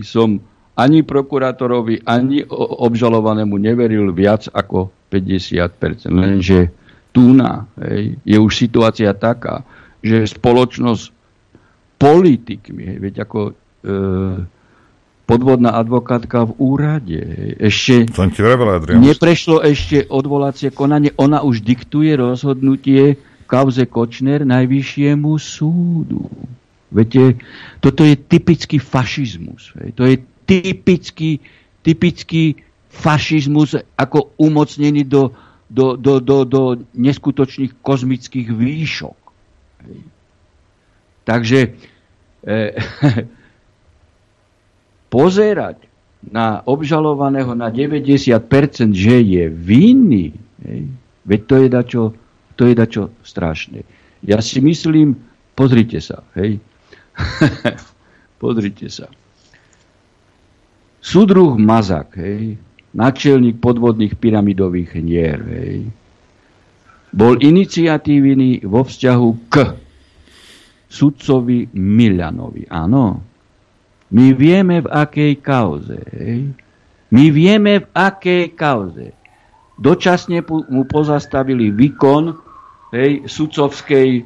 S23: som ani prokurátorovi, ani obžalovanému neveril viac ako 50%. Lenže tu na, hej, je už situácia taká, že spoločnosť politikmi, hej, veď ako e, podvodná advokátka v úrade, hej, ešte
S11: Som ti vravel,
S23: neprešlo ešte odvolacie konanie, ona už diktuje rozhodnutie kauze Kočner najvyššiemu súdu. Viete, toto je typický fašizmus. To je typický, typický fašizmus ako umocnený do, do, do, do, do neskutočných kozmických výšok. Takže eh, pozerať na obžalovaného na 90%, že je vinný, veď to je dačo to je dačo strašné. Ja si myslím, pozrite sa, hej. pozrite sa. Súdruh Mazak, hej, načelník podvodných pyramidových hier, hej, bol iniciatívny vo vzťahu k sudcovi Milanovi. Áno. My vieme v akej kauze. Hej. My vieme v akej kauze. Dočasne mu pozastavili výkon hej, sudcovskej e,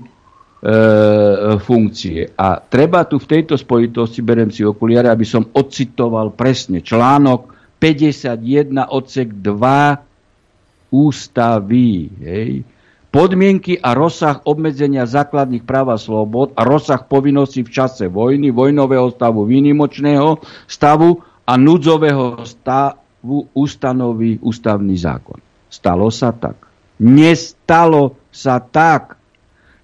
S23: funkcie. A treba tu v tejto spojitosti, berem si okuliare, aby som ocitoval presne článok 51 odsek 2 ústavy. Hej. Podmienky a rozsah obmedzenia základných práv a slobod a rozsah povinností v čase vojny, vojnového stavu, výnimočného stavu a núdzového stavu ustanoví ústavný zákon. Stalo sa tak. Nestalo sa tak.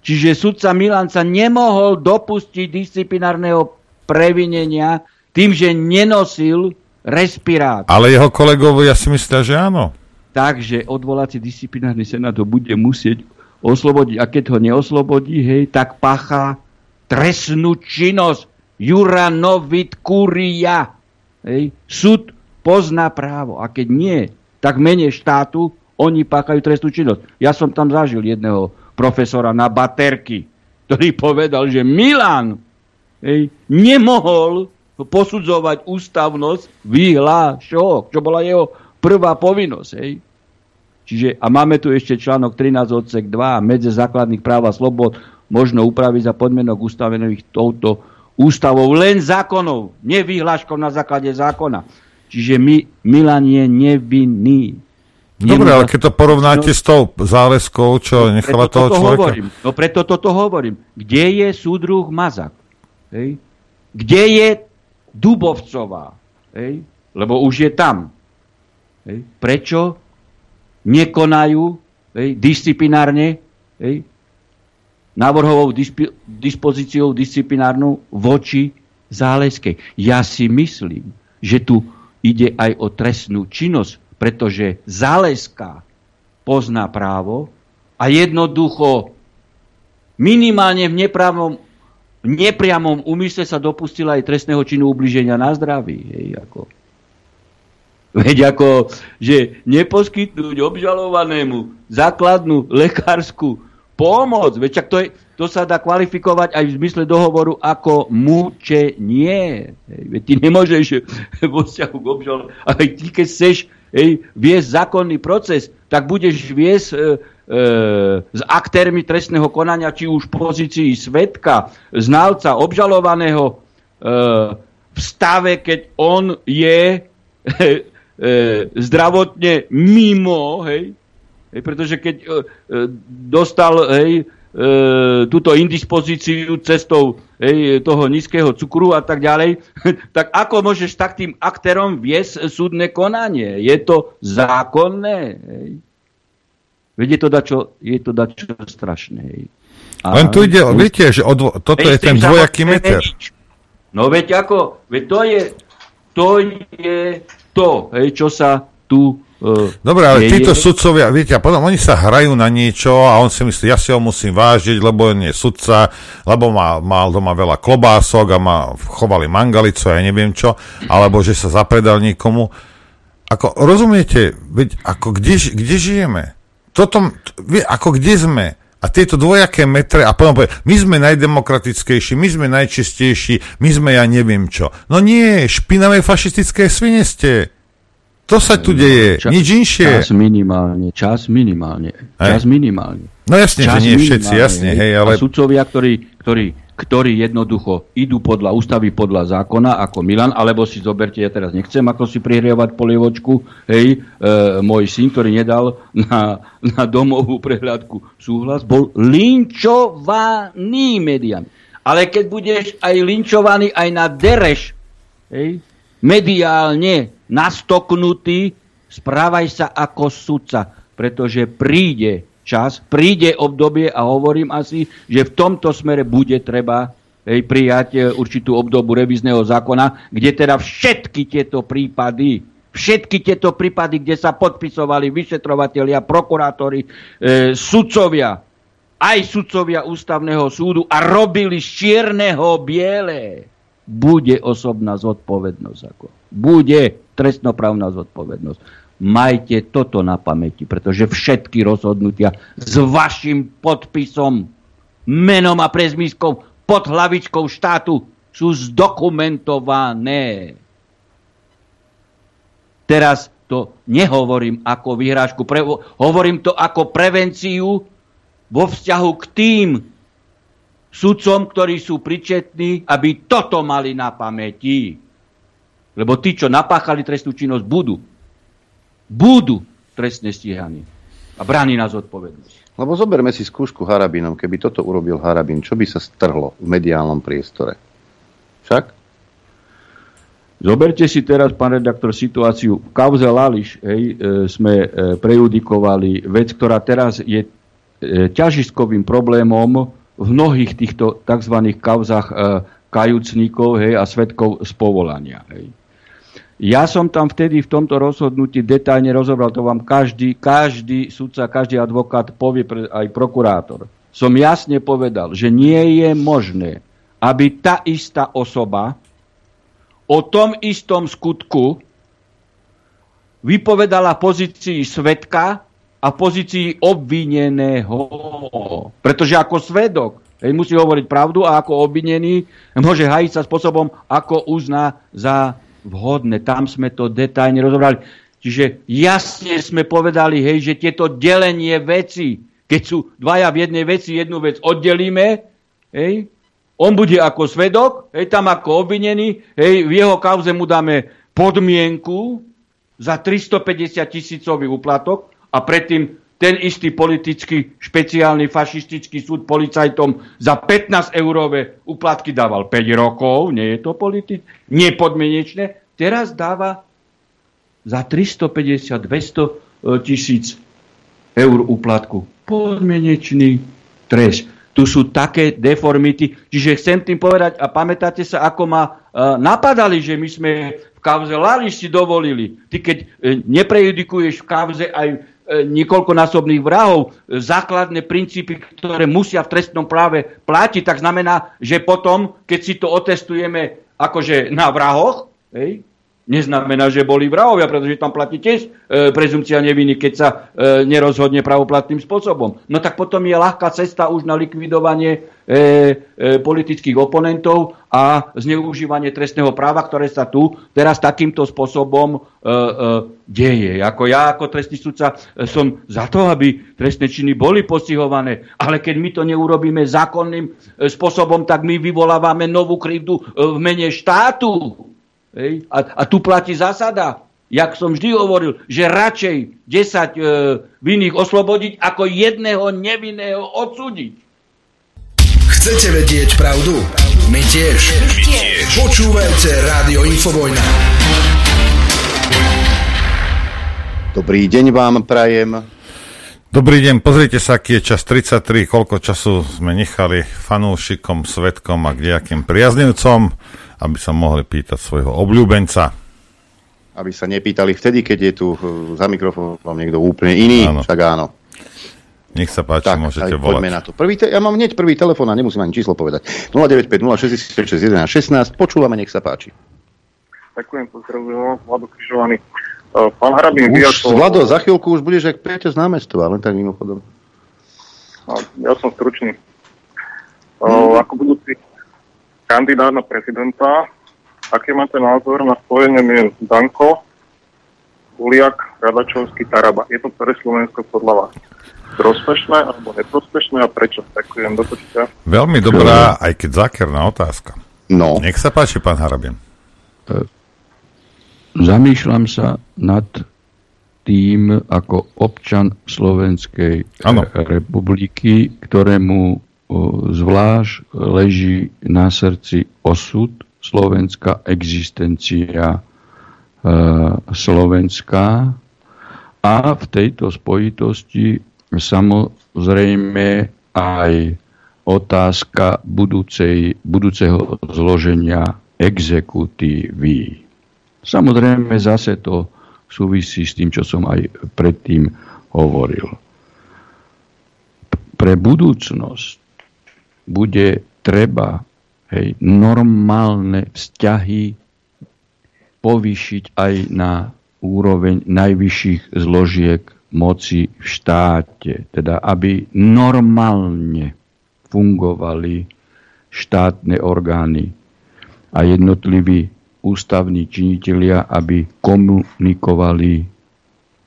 S23: Čiže sudca Milan sa nemohol dopustiť disciplinárneho previnenia tým, že nenosil respirátor.
S11: Ale jeho kolegovia si myslia, že áno.
S23: Takže odvolací disciplinárny senát ho bude musieť oslobodiť. A keď ho neoslobodí, hej, tak pacha trestnú činnosť. Juranovit kuria. Hej. Súd pozná právo. A keď nie, tak mene štátu oni páchajú trestnú činnosť. Ja som tam zažil jedného profesora na baterky, ktorý povedal, že Milan hej, nemohol posudzovať ústavnosť vyhlášok, čo bola jeho prvá povinnosť. Hej. Čiže, a máme tu ešte článok 13 odsek 2 medze základných práv a slobod možno upraviť za podmienok ustavených touto ústavou len zákonov, nevyhláškou na základe zákona. Čiže my, Milan je nevinný.
S11: Dobre, ale keď to porovnáte no, s tou záleskou, čo no, nechala toho človeka...
S23: Hovorím. No preto toto hovorím. Kde je súdruh Mazak? Hej? Kde je Dubovcová? Hej? Lebo už je tam. hej, prečo nekonajú hej, disciplinárne hej, návrhovou dispi- dispozíciou disciplinárnu voči Záleskej. Ja si myslím, že tu ide aj o trestnú činnosť, pretože Záleská pozná právo a jednoducho minimálne v nepravom nepriamom úmysle sa dopustila aj trestného činu ubliženia na zdraví. Hej, ako. Veď ako, že neposkytnúť obžalovanému základnú lekárskú pomoc, veď čak to, je, to sa dá kvalifikovať aj v zmysle dohovoru ako mučenie. Veď ty nemôžeš vo vzťahu k obžalovanému, ale ty keď chceš hej, viesť zákonný proces, tak budeš viesť e, e, s aktérmi trestného konania, či už v pozícii svetka, znalca, obžalovaného e, v stave, keď on je e, e, zdravotne mimo, hej, hej, pretože keď e, e dostal hej, e, túto indispozíciu cestou hej, toho nízkeho cukru a tak ďalej, tak ako môžeš takým aktérom viesť súdne konanie? Je to zákonné? Hej? Veď je to dačo, je to dačo strašné. Hej.
S11: A Len tu ide, viete, že odvo- toto je ten dvojaký meter.
S23: No veď ako, veď to je, to je to, hej, čo sa tu
S11: Dobre, ale je, títo je... sudcovia, viete, a potom oni sa hrajú na niečo a on si myslí, ja si ho musím vážiť, lebo on je sudca, lebo má, mal doma veľa klobások a má, chovali mangalico, ja neviem čo, alebo že sa zapredal niekomu. Ako, rozumiete, veď, ako kde, kde žijeme? Toto, ako kde sme? A tieto dvojaké metre, a potom povie, my sme najdemokratickejší, my sme najčistejší, my sme ja neviem čo. No nie, špinavé fašistické svine ste. To sa tu deje, čas, nič inšie.
S23: Čas minimálne, čas minimálne, čas Aj. minimálne.
S11: No jasne, čas že nie všetci, jasne, hej, ale...
S23: A sudcovia, ktorí, ktorí, ktorí jednoducho idú podľa ústavy, podľa zákona, ako Milan, alebo si zoberte, ja teraz nechcem ako si prihrievať polievočku, hej, e, môj syn, ktorý nedal na, na domovú prehľadku súhlas, bol linčovaný mediami. Ale keď budeš aj linčovaný aj na dereš, hej, mediálne, nastoknutý, správaj sa ako sudca, pretože príde čas, príde obdobie a hovorím asi, že v tomto smere bude treba hej, prijať e, určitú obdobu revizného zákona, kde teda všetky tieto prípady, všetky tieto prípady, kde sa podpisovali vyšetrovatelia, prokurátori, e, sudcovia, aj sudcovia ústavného súdu a robili z čierneho biele, bude osobná zodpovednosť. Ako. Bude trestnoprávna zodpovednosť. Majte toto na pamäti, pretože všetky rozhodnutia s vašim podpisom, menom a prezmiskom pod hlavičkou štátu sú zdokumentované. Teraz to nehovorím ako vyhrážku, pre, hovorím to ako prevenciu vo vzťahu k tým sudcom, ktorí sú pričetní, aby toto mali na pamäti. Lebo tí, čo napáchali trestnú činnosť, budú. Budú trestne stíhaní. A bráni nás odpovednosť.
S1: Lebo zoberme si skúšku Harabinom. Keby toto urobil Harabin, čo by sa strhlo v mediálnom priestore? Však?
S23: Zoberte si teraz, pán redaktor, situáciu. V kauze Lališ hej, e, sme e, prejudikovali vec, ktorá teraz je e, ťažiskovým problémom v mnohých týchto tzv. kauzach e, kajúcníkov hej, a svetkov z povolania. Hej. Ja som tam vtedy v tomto rozhodnutí detailne rozobral, to vám každý, každý sudca, každý advokát povie, aj prokurátor. Som jasne povedal, že nie je možné, aby tá istá osoba o tom istom skutku vypovedala pozícii svetka a pozícii obvineného. Pretože ako svedok hej, musí hovoriť pravdu a ako obvinený môže hajiť sa spôsobom, ako uzná za vhodné. Tam sme to detajne rozobrali. Čiže jasne sme povedali, hej, že tieto delenie veci, keď sú dvaja v jednej veci, jednu vec oddelíme, hej, on bude ako svedok, hej, tam ako obvinený, hej, v jeho kauze mu dáme podmienku za 350 tisícový úplatok a predtým ten istý politický špeciálny fašistický súd policajtom za 15 eurové úplatky dával 5 rokov, nie je to politik, nepodmienečné, teraz dáva za 350-200 tisíc eur úplatku. Podmienečný trest. Tu sú také deformity. Čiže chcem tým povedať, a pamätáte sa, ako ma uh, napadali, že my sme v kauze Lališ si dovolili. Ty keď uh, neprejudikuješ v kauze aj niekoľkonásobných vrahov, uh, základné princípy, ktoré musia v trestnom práve platiť, tak znamená, že potom, keď si to otestujeme akože na vrahoch, hej, neznamená, že boli vrahovia, pretože tam platí tiež e, prezumcia neviny, keď sa e, nerozhodne pravoplatným spôsobom. No tak potom je ľahká cesta už na likvidovanie e, e, politických oponentov a zneužívanie trestného práva, ktoré sa tu teraz takýmto spôsobom e, e, deje. Ako ja ako trestný sudca e, som za to, aby trestné činy boli postihované, ale keď my to neurobíme zákonným e, spôsobom, tak my vyvolávame novú krivdu e, v mene štátu. Hej? A, a tu platí zásada, jak som vždy hovoril, že radšej 10 e, vinných oslobodiť, ako jedného nevinného odsúdiť.
S12: Chcete vedieť pravdu? My tiež. My tiež. Počúvajte Rádio Infovojna.
S1: Dobrý deň vám prajem.
S11: Dobrý deň, pozrite sa, aký je čas 33, koľko času sme nechali fanúšikom, svetkom a kdejakým priaznivcom aby sa mohli pýtať svojho obľúbenca.
S1: Aby sa nepýtali vtedy, keď je tu eh, za mikrofónom niekto úplne iný, áno. však áno.
S11: Nech sa páči, tak, môžete aj, volať.
S1: na to. Prvý te- ja mám hneď prvý telefón a nemusím ani číslo povedať. 095 066 11 16, počúvame, nech sa páči.
S24: Ďakujem, pozdravujem, Vlado Križovaný. Uh, pán Hrabin,
S1: už, to... Vlado, za chvíľku už budeš ak priateľ z námestva, len tak mimochodom.
S24: Ja som stručný. Hmm. Ako budúci kandidát na prezidenta. Aký máte názor na spojenie mien Danko, Uliak, Radačovský, Taraba? Je to pre Slovensko podľa vás prospešné alebo neprospešné a prečo? Ďakujem, do počutia.
S11: Veľmi dobrá, aj keď zákerná otázka.
S1: No.
S11: Nech sa páči, pán Harabin.
S23: E, zamýšľam sa nad tým, ako občan Slovenskej ano. republiky, ktorému zvlášť leží na srdci osud Slovenska, existencia e, Slovenska a v tejto spojitosti samozrejme aj otázka budúcej, budúceho zloženia exekutívy. Samozrejme zase to súvisí s tým, čo som aj predtým hovoril. Pre budúcnosť bude treba hej, normálne vzťahy povýšiť aj na úroveň najvyšších zložiek moci v štáte. Teda aby normálne fungovali štátne orgány a jednotliví ústavní činitelia, aby komunikovali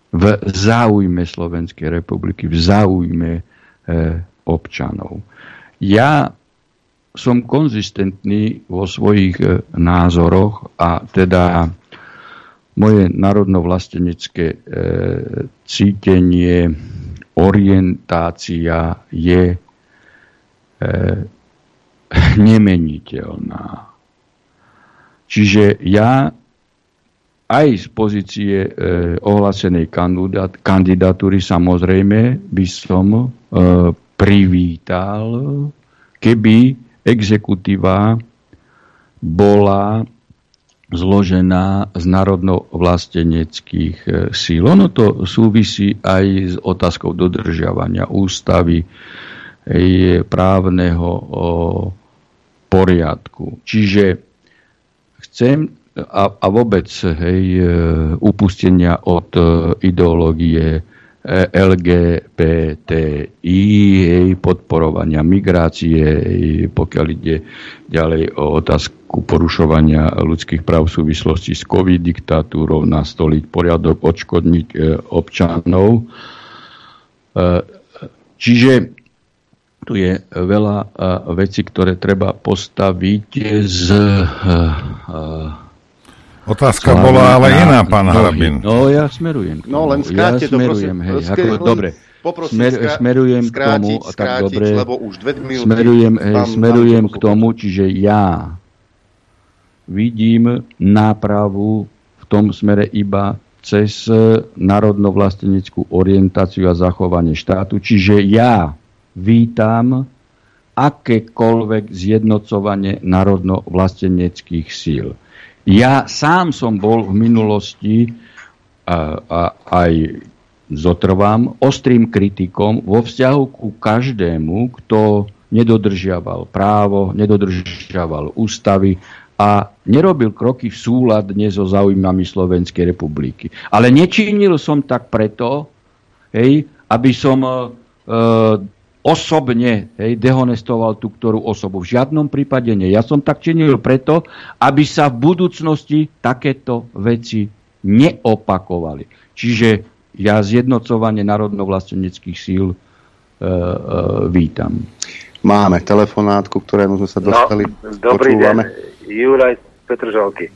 S23: v záujme Slovenskej republiky, v záujme e, občanov. Ja som konzistentný vo svojich e, názoroch a teda moje národno-vlastenecké e, cítenie, orientácia je e, nemeniteľná. Čiže ja aj z pozície e, ohlasenej kandidát, kandidatúry samozrejme by som e, privítal, keby exekutíva bola zložená z národno-vlasteneckých e, síl. Ono to súvisí aj s otázkou dodržiavania ústavy, právneho poriadku. Čiže chcem a, a vôbec hej, e, upustenia od e, ideológie LGBTI, jej podporovania migrácie, pokiaľ ide ďalej o otázku porušovania ľudských práv v súvislosti s COVID diktatúrou, nastoliť poriadok, odškodniť e, občanov. E, čiže tu je veľa e, vecí, ktoré treba postaviť z
S11: Otázka Sláva, bola ale na, iná, pán Harabin.
S23: No, ja smerujem
S1: tomu. No, len skráte
S23: ja to, smerujem, prosím. Hej, ako, len dobre. Poprosím, Smer, smerujem skrátiť, k tomu, skrátiť, tak dobre, lebo už dve minúty smerujem, hej, vám, smerujem vám k tomu, čiže ja vidím nápravu v tom smere iba cez národno-vlasteneckú orientáciu a zachovanie štátu. Čiže ja vítam akékoľvek zjednocovanie národno-vlasteneckých síl. Ja sám som bol v minulosti a, a aj zotrvám ostrým kritikom vo vzťahu ku každému, kto nedodržiaval právo, nedodržiaval ústavy a nerobil kroky v súladne so záujmami Slovenskej republiky. Ale nečinil som tak preto, hej, aby som e, osobne hej, dehonestoval tú ktorú osobu. V žiadnom prípade nie. Ja som tak činil preto, aby sa v budúcnosti takéto veci neopakovali. Čiže ja zjednocovanie národno-vlasteneckých síl e, e, vítam.
S1: Máme telefonátku, ktorému sme sa dostali.
S25: No, dobrý Počúvame. deň, Juraj Petržalky. E,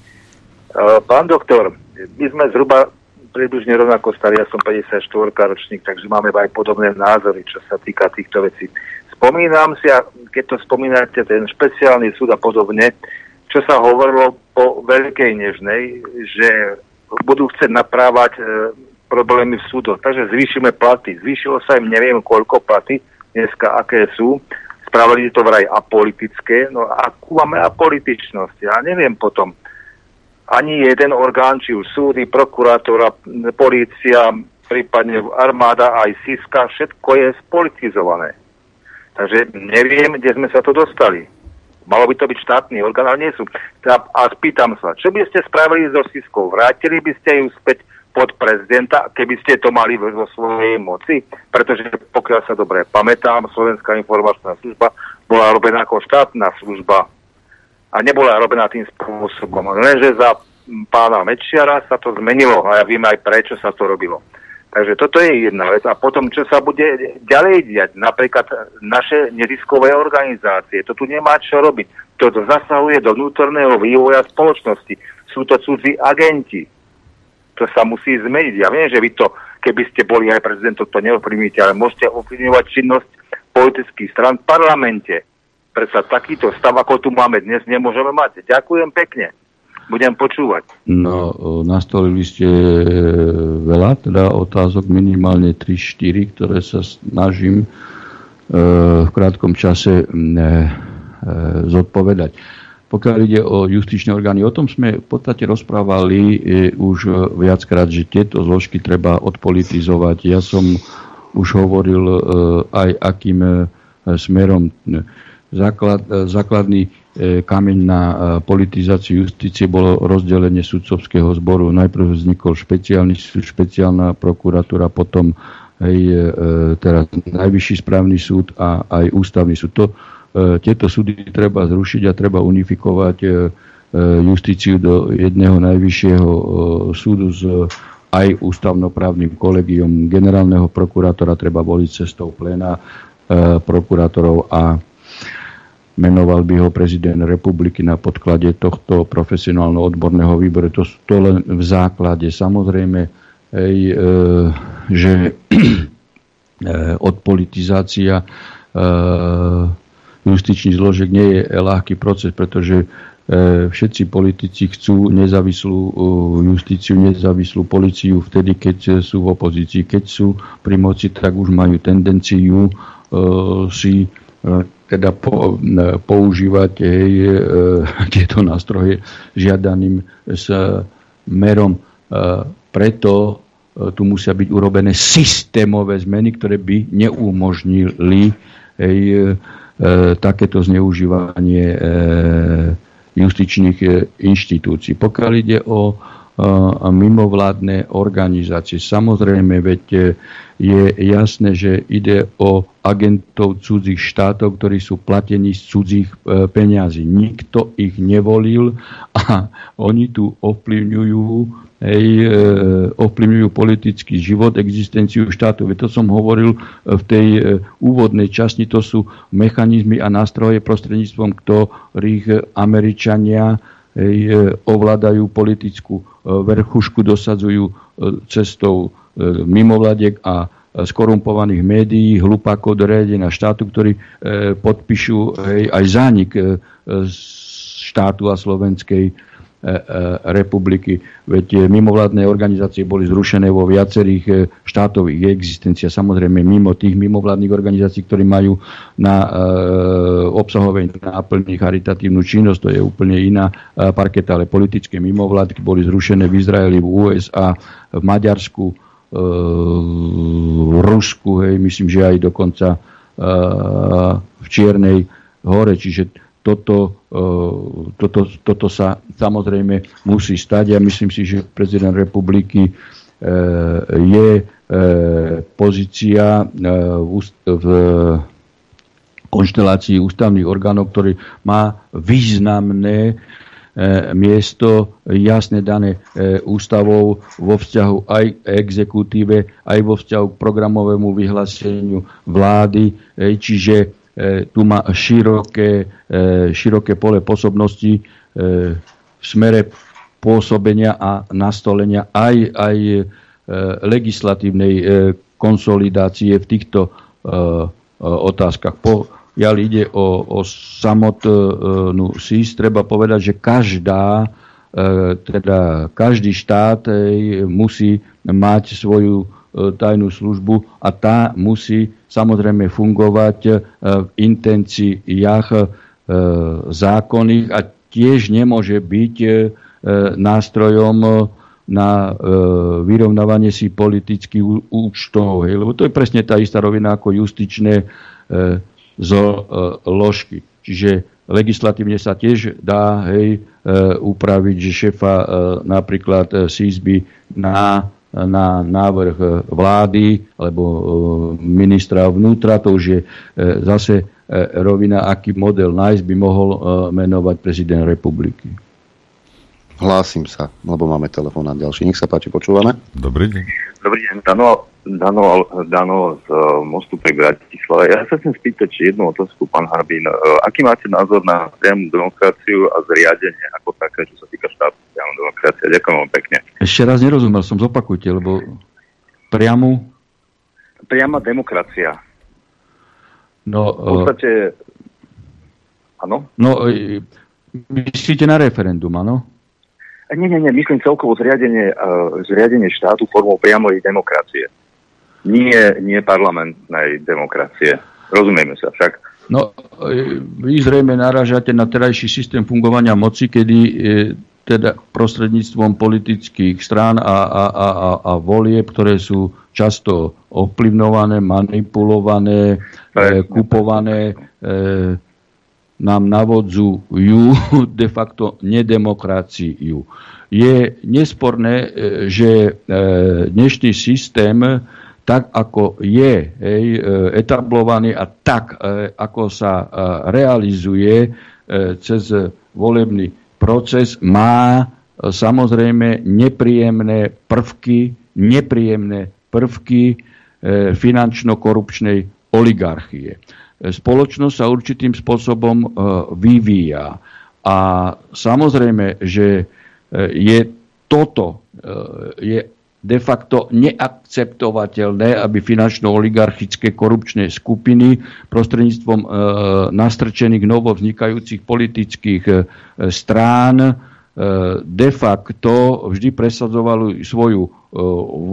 S25: pán doktor, my sme zhruba približne rovnako starí, ja som 54 ročník, takže máme aj podobné názory, čo sa týka týchto vecí. Spomínam si, a keď to spomínate, ten špeciálny súd a podobne, čo sa hovorilo po Veľkej Nežnej, že budú chcieť naprávať e, problémy v súdoch. Takže zvýšime platy. Zvýšilo sa im neviem koľko platy, dneska aké sú. Spravili to vraj apolitické. No a akú máme apolitičnosť? Ja neviem potom ani jeden orgán, či už súdy, prokurátora, polícia, prípadne armáda, aj SISKA, všetko je spolitizované. Takže neviem, kde sme sa to dostali. Malo by to byť štátny orgán, ale nie sú. A spýtam sa, čo by ste spravili so SISKou? Vrátili by ste ju späť pod prezidenta, keby ste to mali vo svojej moci? Pretože pokiaľ sa dobre pamätám, Slovenská informačná služba bola robená ako štátna služba a nebola robená tým spôsobom. Lenže za pána Mečiara sa to zmenilo a ja viem aj prečo sa to robilo. Takže toto je jedna vec. A potom, čo sa bude ďalej diať, napríklad naše neziskové organizácie, to tu nemá čo robiť. To zasahuje do vnútorného vývoja spoločnosti. Sú to cudzí agenti. To sa musí zmeniť. Ja viem, že vy to, keby ste boli aj prezidentom, to neovplyvníte, ale môžete ovplyvňovať činnosť politických stran v parlamente. Predsa takýto stav, ako tu máme dnes, nemôžeme mať. Ďakujem pekne. Budem počúvať.
S23: No, nastolili ste e, veľa, teda otázok, minimálne 3-4, ktoré sa snažím e, v krátkom čase e, zodpovedať. Pokiaľ ide o justičné orgány, o tom sme v podstate rozprávali už viackrát, že tieto zložky treba odpolitizovať. Ja som už hovoril aj akým smerom základ, e, základný e, kameň na e, politizáciu justície bolo rozdelenie sudcovského zboru. Najprv vznikol špeciálny súd, špeciálna prokuratúra, potom aj teraz najvyšší správny súd a aj ústavný súd. To, tieto súdy treba zrušiť a treba unifikovať justíciu do jedného najvyššieho súdu s aj ústavnoprávnym kolegiom generálneho prokurátora treba voliť cestou pléna prokurátorov a menoval by ho prezident republiky na podklade tohto profesionálno-odborného výboru. To, to len v základe. Samozrejme, hej, e, že e, odpolitizácia e, justičných zložiek nie je ľahký proces, pretože e, všetci politici chcú nezávislú justíciu, nezávislú policiu vtedy, keď sú v opozícii. Keď sú pri moci, tak už majú tendenciu si teda po, e, používať hej, e, tieto nástroje žiadaným smerom. E, preto tu musia byť urobené systémové zmeny, ktoré by neumožnili hej, takéto zneužívanie justičných inštitúcií. Pokiaľ ide o mimovládne organizácie. Samozrejme, veď e, je jasné, že ide o agentov cudzích štátov, ktorí sú platení z cudzích e, peňazí. Nikto ich nevolil a oni tu ovplyvňujú hej, e, ovplyvňujú politický život, existenciu štátu. Veď to som hovoril v tej úvodnej časti, to sú mechanizmy a nástroje prostredníctvom ktorých Američania ovládajú politickú verchušku dosadzujú e, cestou e, mimovladiek a skorumpovaných médií, hlupákov do riadenia štátu, ktorí e, podpíšu aj zánik štátu a slovenskej republiky. Veď mimovládne organizácie boli zrušené vo viacerých štátoch ich existencia. Samozrejme mimo tých mimovládnych organizácií, ktorí majú na obsahovej náplni charitatívnu činnosť, to je úplne iná parketa, ale politické mimovládky boli zrušené v Izraeli, v USA, v Maďarsku, v Rusku, hej, myslím, že aj dokonca v Čiernej hore. Čiže toto, e, toto, toto sa samozrejme musí stať. Ja myslím si, že prezident republiky e, je e, pozícia v konštelácii ústavných orgánov, ktorý má významné miesto jasne dané ústavou vo vzťahu aj exekutíve, aj vo vzťahu k programovému vyhláseniu vlády. Čiže tu má široké, e, široké pole pôsobnosti e, v smere pôsobenia a nastolenia aj, aj legislatívnej konsolidácie v týchto otázkach. Ja ide o, o samotnú SIS, treba povedať, že každá, teda každý štát musí mať svoju tajnú službu a tá musí samozrejme fungovať e, v intenciách e, zákonných a tiež nemôže byť e, nástrojom na vyrovnávanie si politických účtov. Lebo to je presne tá istá rovina ako justičné zložky. Čiže legislatívne sa tiež dá hej, upraviť, že šefa napríklad SISBY na na návrh vlády alebo e, ministra vnútra. To už je e, zase e, rovina, aký model nájsť by mohol menovať prezident republiky.
S1: Hlásim sa, lebo máme telefón na ďalší. Nech sa páči, počúvame.
S11: Dobrý deň.
S26: Dobrý deň, Dano, Dano, Dano z uh, mostu pre Bratislava. Ja sa chcem spýtať či jednu otázku, pán Harbín. Uh, aký máte názor na priamu demokraciu a zriadenie ako také, čo sa týka štátu priamu demokracie? Ďakujem vám pekne.
S23: Ešte raz nerozumel som, zopakujte, lebo priamu...
S26: Priama demokracia.
S23: No,
S26: v podstate... Áno?
S23: No, myslíte na referendum, áno?
S26: Nie, nie, nie, myslím celkovo zriadenie, zriadenie štátu formou priamej demokracie. Nie, nie parlamentnej demokracie. Rozumieme sa však.
S23: No, e, vy zrejme naražate na terajší systém fungovania moci, kedy e, teda prostredníctvom politických strán a, a, a, a, a volieb, ktoré sú často ovplyvňované, manipulované, e, kupované, e, nám navodzujú de facto nedemokraciu. Je nesporné, e, že e, dnešný systém tak ako je hej, e, etablovaný a tak ako sa realizuje cez volebný proces, má samozrejme nepríjemné prvky, nepríjemné prvky finančno-korupčnej oligarchie spoločnosť sa určitým spôsobom e, vyvíja. A samozrejme, že e, je toto e, je de facto neakceptovateľné, aby finančno-oligarchické korupčné skupiny prostredníctvom e, nastrčených novo vznikajúcich politických e, strán e, de facto vždy presadzovali svoju e,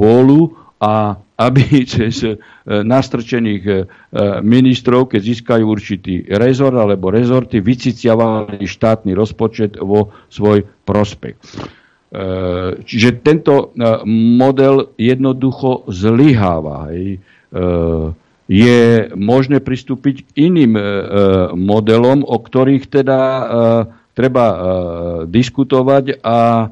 S23: vôľu a aby cez e, nastrčených e, ministrov, keď získajú určitý rezort alebo rezorty, vyciciavali štátny rozpočet vo svoj prospech. E, čiže tento model jednoducho zlyháva. Je možné pristúpiť k iným modelom, o ktorých teda treba diskutovať a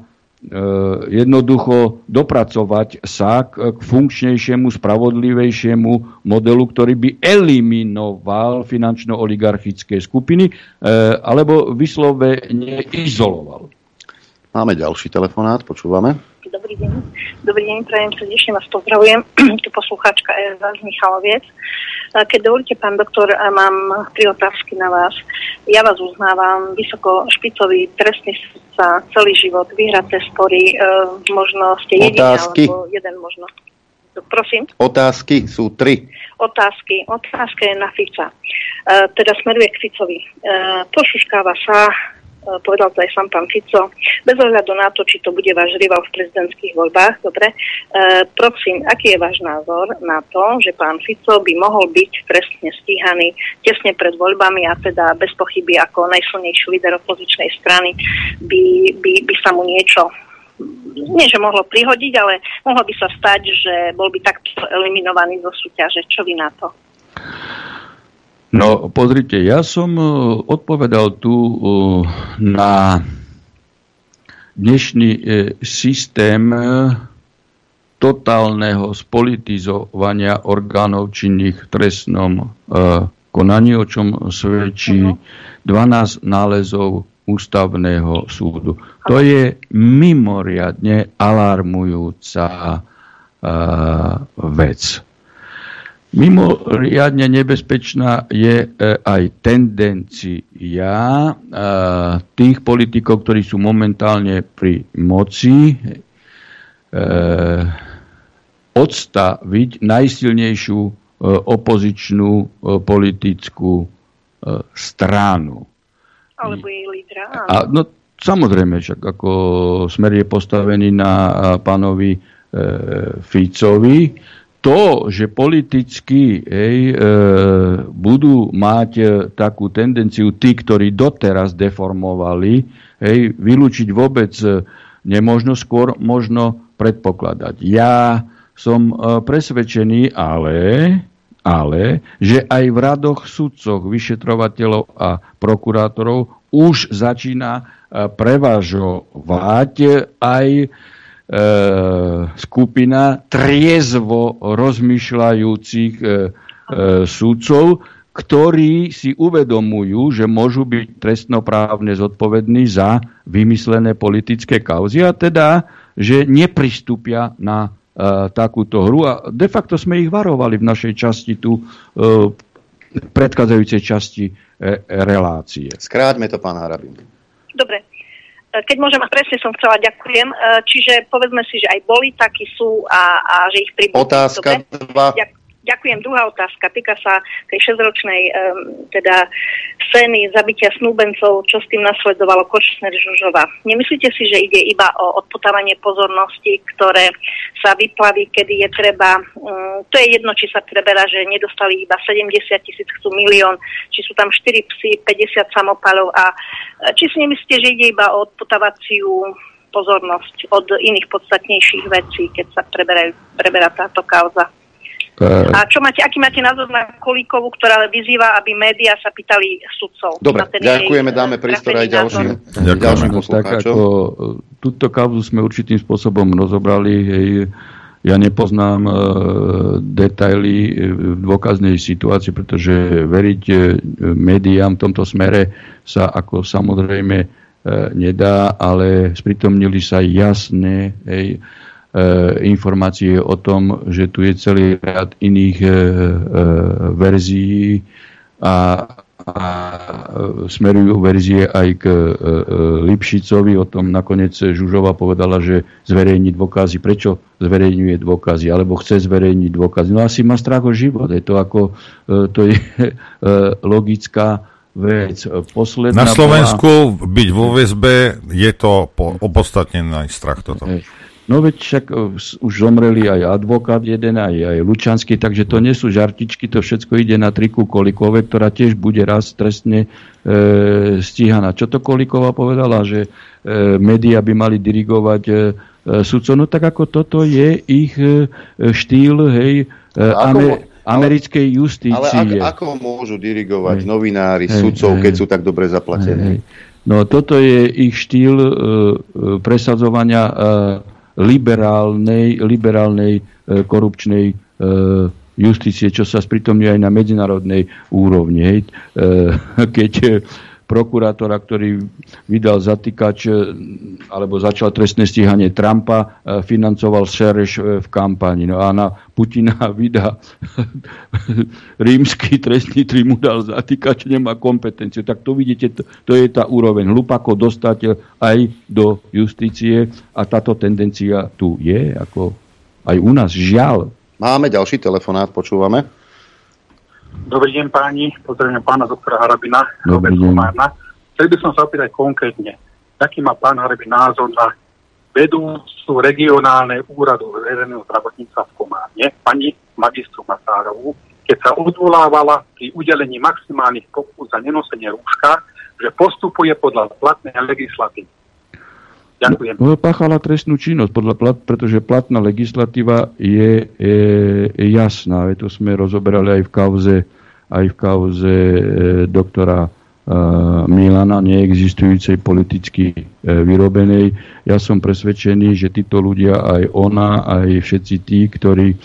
S23: jednoducho dopracovať sa k, funkčnejšiemu, spravodlivejšiemu modelu, ktorý by eliminoval finančno-oligarchické skupiny alebo vyslovene izoloval.
S1: Máme ďalší telefonát, počúvame.
S27: Dobrý deň. Dobrý deň, prajem srdečne vás pozdravujem. Tu poslucháčka Eva z Michaloviec. Keď dovolíte, pán doktor, mám tri otázky na vás. Ja vás uznávam, vysoko špicový trestný sa celý život, vyhraté spory, e, možno ste jediný, alebo jeden možno. Prosím?
S1: Otázky sú tri.
S27: Otázky. Otázka je na Fica. E, teda smeruje k Ficovi. E, pošuškáva sa povedal to aj sám pán Fico, bez ohľadu na to, či to bude váš rival v prezidentských voľbách, dobre, e, prosím, aký je váš názor na to, že pán Fico by mohol byť trestne stíhaný tesne pred voľbami a teda bez pochyby ako najsilnejší líder opozičnej strany by, by, by sa mu niečo nie, že mohlo prihodiť, ale mohlo by sa stať, že bol by takto eliminovaný zo súťaže. Čo vy na to?
S23: No, pozrite, ja som e, odpovedal tu e, na dnešný e, systém totálneho spolitizovania orgánov činných v trestnom konaní, o čom svedčí 12 nálezov ústavného súdu. To je mimoriadne alarmujúca vec. Mimoriadne nebezpečná je uh, aj tendencia uh, tých politikov, ktorí sú momentálne pri moci, uh, odstaviť najsilnejšiu opozičnú politickú stranu
S27: alebo jej lídra.
S23: A, no, samozrejme, však ako smer je postavený na pánovi e, Ficovi, to, že politicky hej, e, budú mať e, takú tendenciu tí, ktorí doteraz deformovali, hej, vylúčiť vôbec e, nemožno, skôr možno predpokladať. Ja som e, presvedčený, ale ale že aj v radoch sudcoch, vyšetrovateľov a prokurátorov už začína e, prevažovať aj e, skupina triezvo rozmýšľajúcich e, e, sudcov, ktorí si uvedomujú, že môžu byť trestnoprávne zodpovední za vymyslené politické kauzy a teda, že nepristúpia na E, takúto hru a de facto sme ich varovali v našej časti tu v e, predchádzajúcej časti e, relácie.
S1: Skráťme to, pán Harabin.
S27: Dobre. Keď môžem, a presne som chcela, ďakujem. Čiže povedzme si, že aj boli, takí sú a, a že ich pribudli.
S1: Otázka dva.
S27: Ďakujem. Druhá otázka týka sa tej 6-ročnej um, teda scény zabitia snúbencov, čo s tým nasledovalo Kočner Žužova. Nemyslíte si, že ide iba o odputávanie pozornosti, ktoré sa vyplaví, kedy je treba, um, to je jedno, či sa preberá, že nedostali iba 70 tisíc, chcú milión, či sú tam 4 psy, 50 samopalov a či si nemyslíte, že ide iba o odputávaciu pozornosť od iných podstatnejších vecí, keď sa preberajú, preberá táto kauza? Uh, a čo máte, aký máte názor na Kolíkovú, ktorá vyzýva, aby médiá sa pýtali sudcov?
S1: Dobre, ďakujeme, dáme priestor aj ďalším, ďalším
S23: tak ako túto kauzu sme určitým spôsobom rozobrali. Hej, ja nepoznám uh, detaily v dôkaznej situácii, pretože veriť uh, médiám v tomto smere sa ako samozrejme uh, nedá, ale spritomnili sa jasné hej, E, informácie o tom, že tu je celý rad iných e, e, verzií a, a smerujú verzie aj k Lipšicovi. O tom nakoniec Žužova povedala, že zverejní dôkazy. Prečo zverejňuje dôkazy? Alebo chce zverejniť dôkazy? No asi má strach o život. Je to ako, to je logická vec.
S11: Posledná Na Slovensku bola... byť vo väzbe je to po, opodstatnený strach toto.
S23: No veď však e, už zomreli aj advokát jeden, aj, aj Lučanský, takže to nie sú žartičky, to všetko ide na triku Kolikove, ktorá tiež bude raz trestne e, stíhaná. Čo to Kolikova povedala, že e, médiá by mali dirigovať e, e sudcov? No tak ako toto je ich e, štýl, hej, e, ame, americkej justície.
S1: Ale ako, ako môžu dirigovať hej, novinári, hej, sudcov, hej, keď sú tak dobre zaplatení? Hej,
S23: No toto je ich štýl e, e presadzovania e, liberálnej, liberálnej e, korupčnej e, justície, čo sa spritomňuje aj na medzinárodnej úrovni. Hej. E, keď prokurátora, ktorý vydal zatýkač alebo začal trestné stíhanie Trumpa, financoval Šereš v kampani. No a na Putina vydá rímsky trestný tribunál zatýkač, nemá kompetencie. Tak to vidíte, to, to je tá úroveň. Hlupako dostať aj do justície a táto tendencia tu je, ako aj u nás, žiaľ.
S1: Máme ďalší telefonát, počúvame.
S28: Dobrý deň páni, pozdravím pána doktora Harabina.
S23: Dobrý deň.
S28: Chcel by som sa opýtať konkrétne. aký má pán Harby názor na vedúcu regionálne úradu verejného zdravotníctva v Kománe, pani magistru Matárovú, keď sa odvolávala pri udelení maximálnych pokut za nenosenie rúška, že postupuje podľa platnej legislatívy. Ďakujem.
S23: Páchala trestnú činnosť, podľa plat, pretože platná legislatíva je, je, jasná. Je to sme rozoberali aj v kauze, aj v kauze e, doktora e, Milana, neexistujúcej politicky e, vyrobenej. Ja som presvedčený, že títo ľudia, aj ona, aj všetci tí, ktorí e,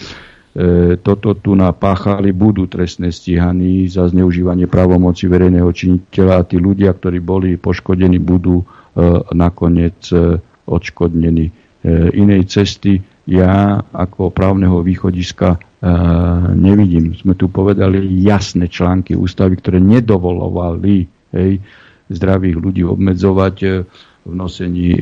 S23: toto tu napáchali, budú trestne stíhaní za zneužívanie právomoci verejného činiteľa a tí ľudia, ktorí boli poškodení, budú nakoniec e, odškodnení. E, inej cesty ja ako právneho východiska nevidím. Sme tu povedali jasné články ústavy, ktoré nedovolovali hej, zdravých ľudí obmedzovať v nosení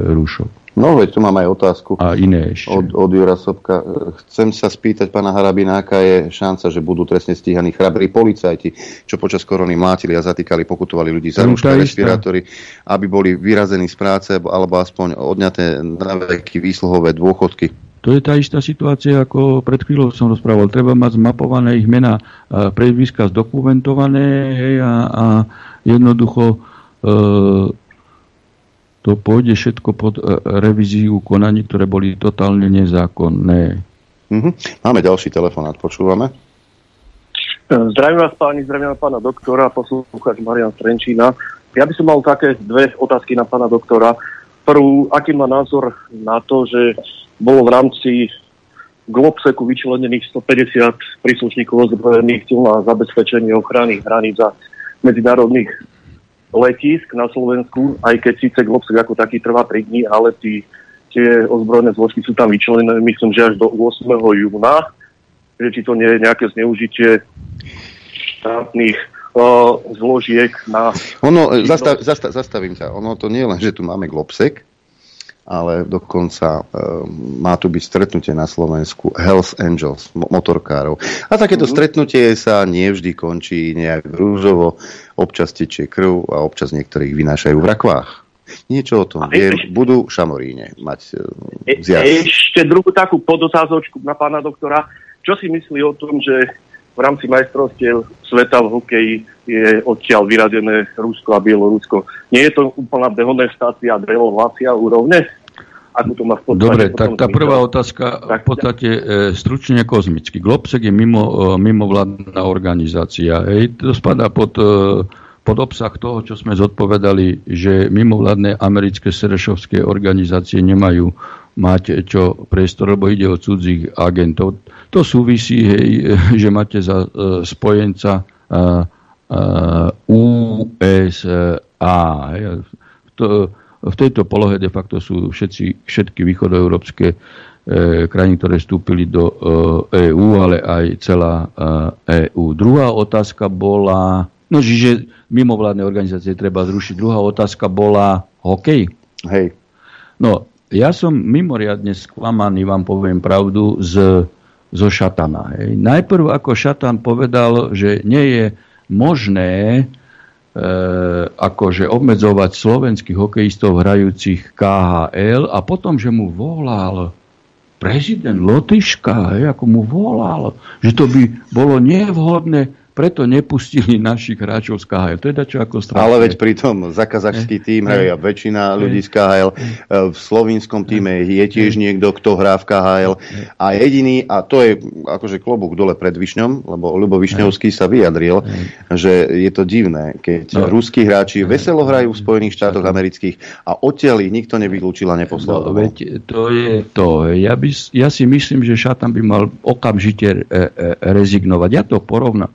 S23: rúšok.
S1: No veď tu mám aj otázku
S23: a iné ešte.
S1: Od, od Jura Sobka. Chcem sa spýtať pána Harabina, aká je šanca, že budú trestne stíhaní chrabrí policajti, čo počas korony mlátili a zatýkali, pokutovali ľudí za rúška, respirátory, aby boli vyrazení z práce alebo aspoň odňaté na veky výsluhové dôchodky.
S23: To je tá istá situácia, ako pred chvíľou som rozprával. Treba mať zmapované ich mená, prezviska zdokumentované hej, a, a jednoducho e, to pôjde všetko pod e, revíziu konaní, ktoré boli totálne nezákonné.
S1: Mm-hmm. Máme ďalší telefonát, počúvame.
S29: E, zdravím vás páni, zdravím vás pána doktora, poslúchač Marian Strenčína. Ja by som mal také dve otázky na pána doktora. Prvú, aký má názor na to, že bolo v rámci Globseku vyčlenených 150 príslušníkov ozbrojených síl na zabezpečenie ochrany hraníc a medzinárodných letisk na Slovensku, aj keď síce Globsek ako taký trvá 3 dní, ale tí, tie ozbrojené zložky sú tam vyčlenené, myslím, že až do 8. júna, že či to nie je nejaké zneužitie štátnych uh, zložiek na...
S1: Ono, zastav, zastav, zastavím sa, ono to nie je len, že tu máme Globsek, ale dokonca e, má tu byť stretnutie na Slovensku Hells Angels, motorkárov. A takéto mm-hmm. stretnutie sa nevždy končí nejak rúžovo, občas tečie krv a občas niektorých vynášajú v rakvách. Niečo o tom viem, budú šamoríne mať
S29: e, zjazd. Ešte druhú takú podotázočku na pána doktora. Čo si myslí o tom, že v rámci majstrovstiev sveta v hokeji je odtiaľ vyradené Rusko a Bielorusko. Nie je to úplná dehonestácia, devolvácia úrovne? Ako to má v
S23: podstate Dobre, tak tá prvá otázka tak, v podstate e, stručne kozmicky. Globsek je mimo, e, mimovládna organizácia. Hej, to spadá pod, e, pod obsah toho, čo sme zodpovedali, že mimovládne americké serešovské organizácie nemajú mať čo priestor, lebo ide o cudzích agentov. To súvisí, hej, že máte za e, spojenca e, USA. To, v tejto polohe de facto sú všetci, všetky východoeurópske e, krajiny, ktoré vstúpili do e, EÚ, ale aj celá e, EÚ. Druhá otázka bola, no že mimovládne organizácie treba zrušiť. Druhá otázka bola hokej.
S1: Hej.
S23: No, ja som mimoriadne sklamaný, vám poviem pravdu, z, zo Šatana. Hej. Najprv ako Šatan povedal, že nie je možné e, akože obmedzovať slovenských hokejistov hrajúcich KHL a potom, že mu volal prezident Lotyška, ako mu volal, že to by bolo nevhodné preto nepustili našich hráčov z KHL. To je dačo ako strašné.
S1: Ale veď pritom za kazašský tým hrajú väčšina ľudí z KHL. V slovinskom týme je tiež niekto, kto hrá v KHL. A jediný, a to je akože klobúk dole pred Višňom, lebo Ľubo Višňovský sa vyjadril, že je to divné, keď no. ruskí hráči veselo hrajú v Spojených štátoch amerických a odtiaľ ich nikto nevylúčil a neposlal.
S23: No, veď to je to. Ja, by, ja si myslím, že Šatan by mal okamžite e, e, rezignovať. Ja to porovnám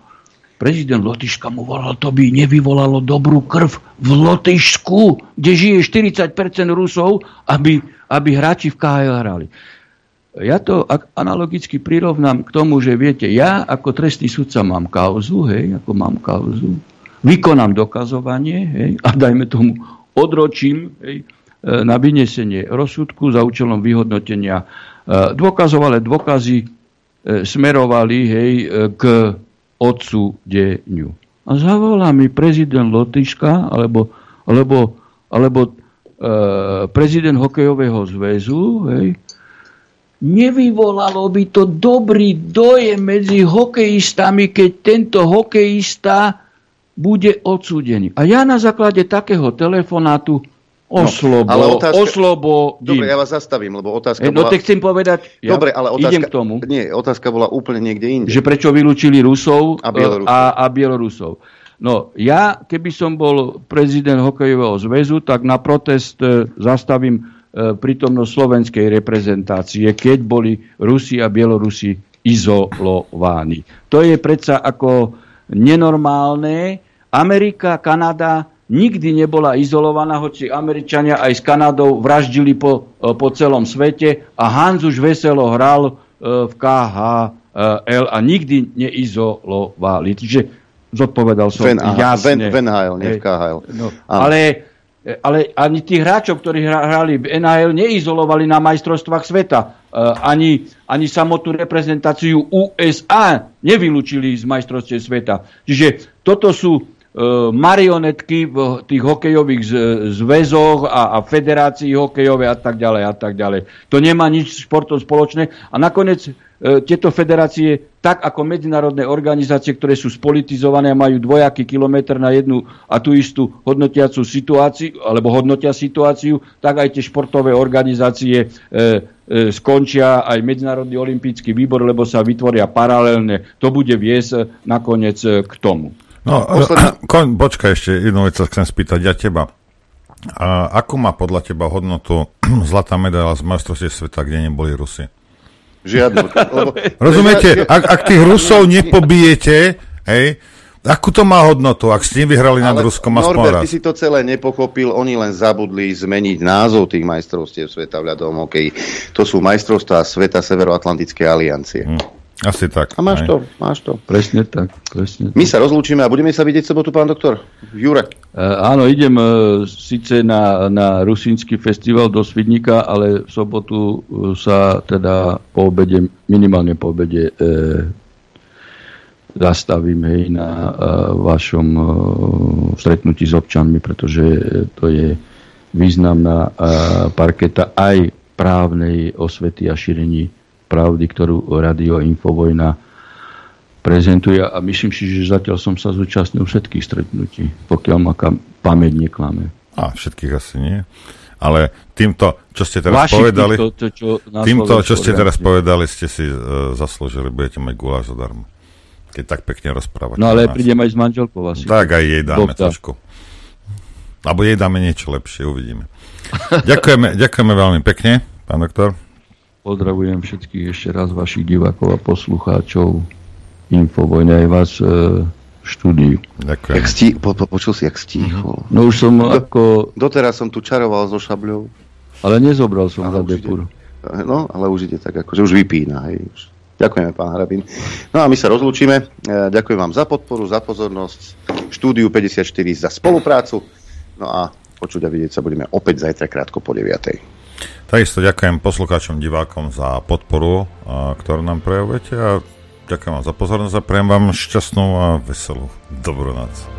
S23: Prezident Lotyšska mu volal, to by nevyvolalo dobrú krv v Lotyšsku, kde žije 40% Rusov, aby, aby hráči v KHL hrali. Ja to analogicky prirovnám k tomu, že viete, ja ako trestný sudca mám kauzu, hej, ako mám kauzu, vykonám dokazovanie, hej, a dajme tomu odročím, hej, e, na vynesenie rozsudku za účelom vyhodnotenia e, dôkazov, ale dôkazy e, smerovali hej, k odsúdeniu. A zavolá mi prezident Lotyška, alebo, alebo alebo e, prezident hokejového zväzu, hej, nevyvolalo by to dobrý dojem medzi hokejistami, keď tento hokejista bude odsúdený. A ja na základe takého telefonátu oslobo, no, ale otázka, oslobo.
S1: Dobre, ja vás zastavím, lebo otázka
S23: e, no, bola... No, chcem povedať, ja
S1: dobre, ale otázka,
S23: idem k tomu.
S1: Nie, otázka bola úplne niekde inde.
S23: Že prečo vylúčili Rusov
S1: a Bielorusov.
S23: A, a Bielorusov. No, ja, keby som bol prezident hokejového zväzu, tak na protest e, zastavím e, prítomnosť slovenskej reprezentácie, keď boli Rusi a Bielorusi izolovaní. To je predsa ako nenormálne, Amerika, Kanada nikdy nebola izolovaná, hoci Američania aj s Kanadou vraždili po, e, po celom svete a Hans už veselo hral e, v KHL a nikdy neizolovali. Čiže zodpovedal som
S1: Van,
S23: jasne.
S1: Van Hale, nie v KHL.
S23: No, ale, ale ani tých hráčov, ktorí hrali v NHL, neizolovali na majstrovstvách sveta. Ani, ani samotnú reprezentáciu USA nevylúčili z majstrovstiev sveta. Čiže toto sú marionetky v tých hokejových zväzoch a, a federácií hokejové a tak ďalej a tak ďalej. To nemá nič s športom spoločné a nakoniec e, tieto federácie, tak ako medzinárodné organizácie, ktoré sú spolitizované a majú dvojaký kilometr na jednu a tú istú hodnotiacu situáciu, alebo hodnotia situáciu, tak aj tie športové organizácie e, e, skončia aj Medzinárodný olimpijský výbor, lebo sa vytvoria paralelne. To bude viesť nakoniec k tomu.
S11: No, Posledný... kon, počkaj ešte, jednu vec sa chcem spýtať ja teba. A akú má podľa teba hodnotu zlatá medaila z majstrovstiev sveta, kde neboli Rusi?
S1: Žiadnu.
S11: Lebo... Rozumiete, ak, ak tých Rusov nepobijete, hej, Akú to má hodnotu, ak ste nevyhrali nad Ruskom aspoň
S1: Norbert, ty si to celé nepochopil, oni len zabudli zmeniť názov tých majstrovstiev sveta v ľadovom hokeji. To sú majstrovstvá sveta Severoatlantickej aliancie. Hm.
S11: Asi tak.
S1: A máš aj. to, máš to.
S23: Presne tak, presne tak.
S1: My sa rozlúčime a budeme sa vidieť sobotu, pán doktor? Jure.
S23: E, áno, idem e, síce na, na Rusínsky festival do Svidníka, ale v sobotu e, sa teda po obede, minimálne po obede e, zastavím hej, na e, vašom e, stretnutí s občanmi, pretože to je významná e, parketa aj právnej osvety a šírení pravdy, ktorú Radio Infovojna prezentuje a myslím si, že zatiaľ som sa zúčastnil všetkých stretnutí, pokiaľ ma kam, pamäť neklame.
S11: A všetkých asi nie. Ale týmto, čo ste teraz Vaši povedali, týmto, to, čo týmto, čo ste teraz povedali, ste si uh, zaslúžili, budete mať guláš zadarmo. Keď tak pekne rozprávate.
S23: No ale prídem aj s manželkou asi.
S11: Tak aj jej dáme Doktor. trošku. Alebo jej dáme niečo lepšie, uvidíme. ďakujeme, ďakujeme veľmi pekne, pán doktor.
S23: Pozdravujem všetkých ešte raz vašich divákov a poslucháčov Infovojne aj vás e, štúdiu.
S11: Ďakujem.
S1: Jak stí, po, po, počul si, jak stíchol.
S23: No už som Do, ako...
S1: Doteraz som tu čaroval so šabľou.
S23: Ale nezobral som za depur.
S1: No, ale už ide tak, akože už vypína. Hej. Už. Ďakujeme, pán Hrabin. No a my sa rozlúčime. E, ďakujem vám za podporu, za pozornosť. Štúdiu 54 za spoluprácu. No a počuť a vidieť sa budeme opäť zajtra krátko po 9.
S11: Takisto ďakujem poslucháčom, divákom za podporu, ktorú nám prejavujete a ďakujem vám za pozornosť a prejem vám šťastnú a veselú dobrú noc.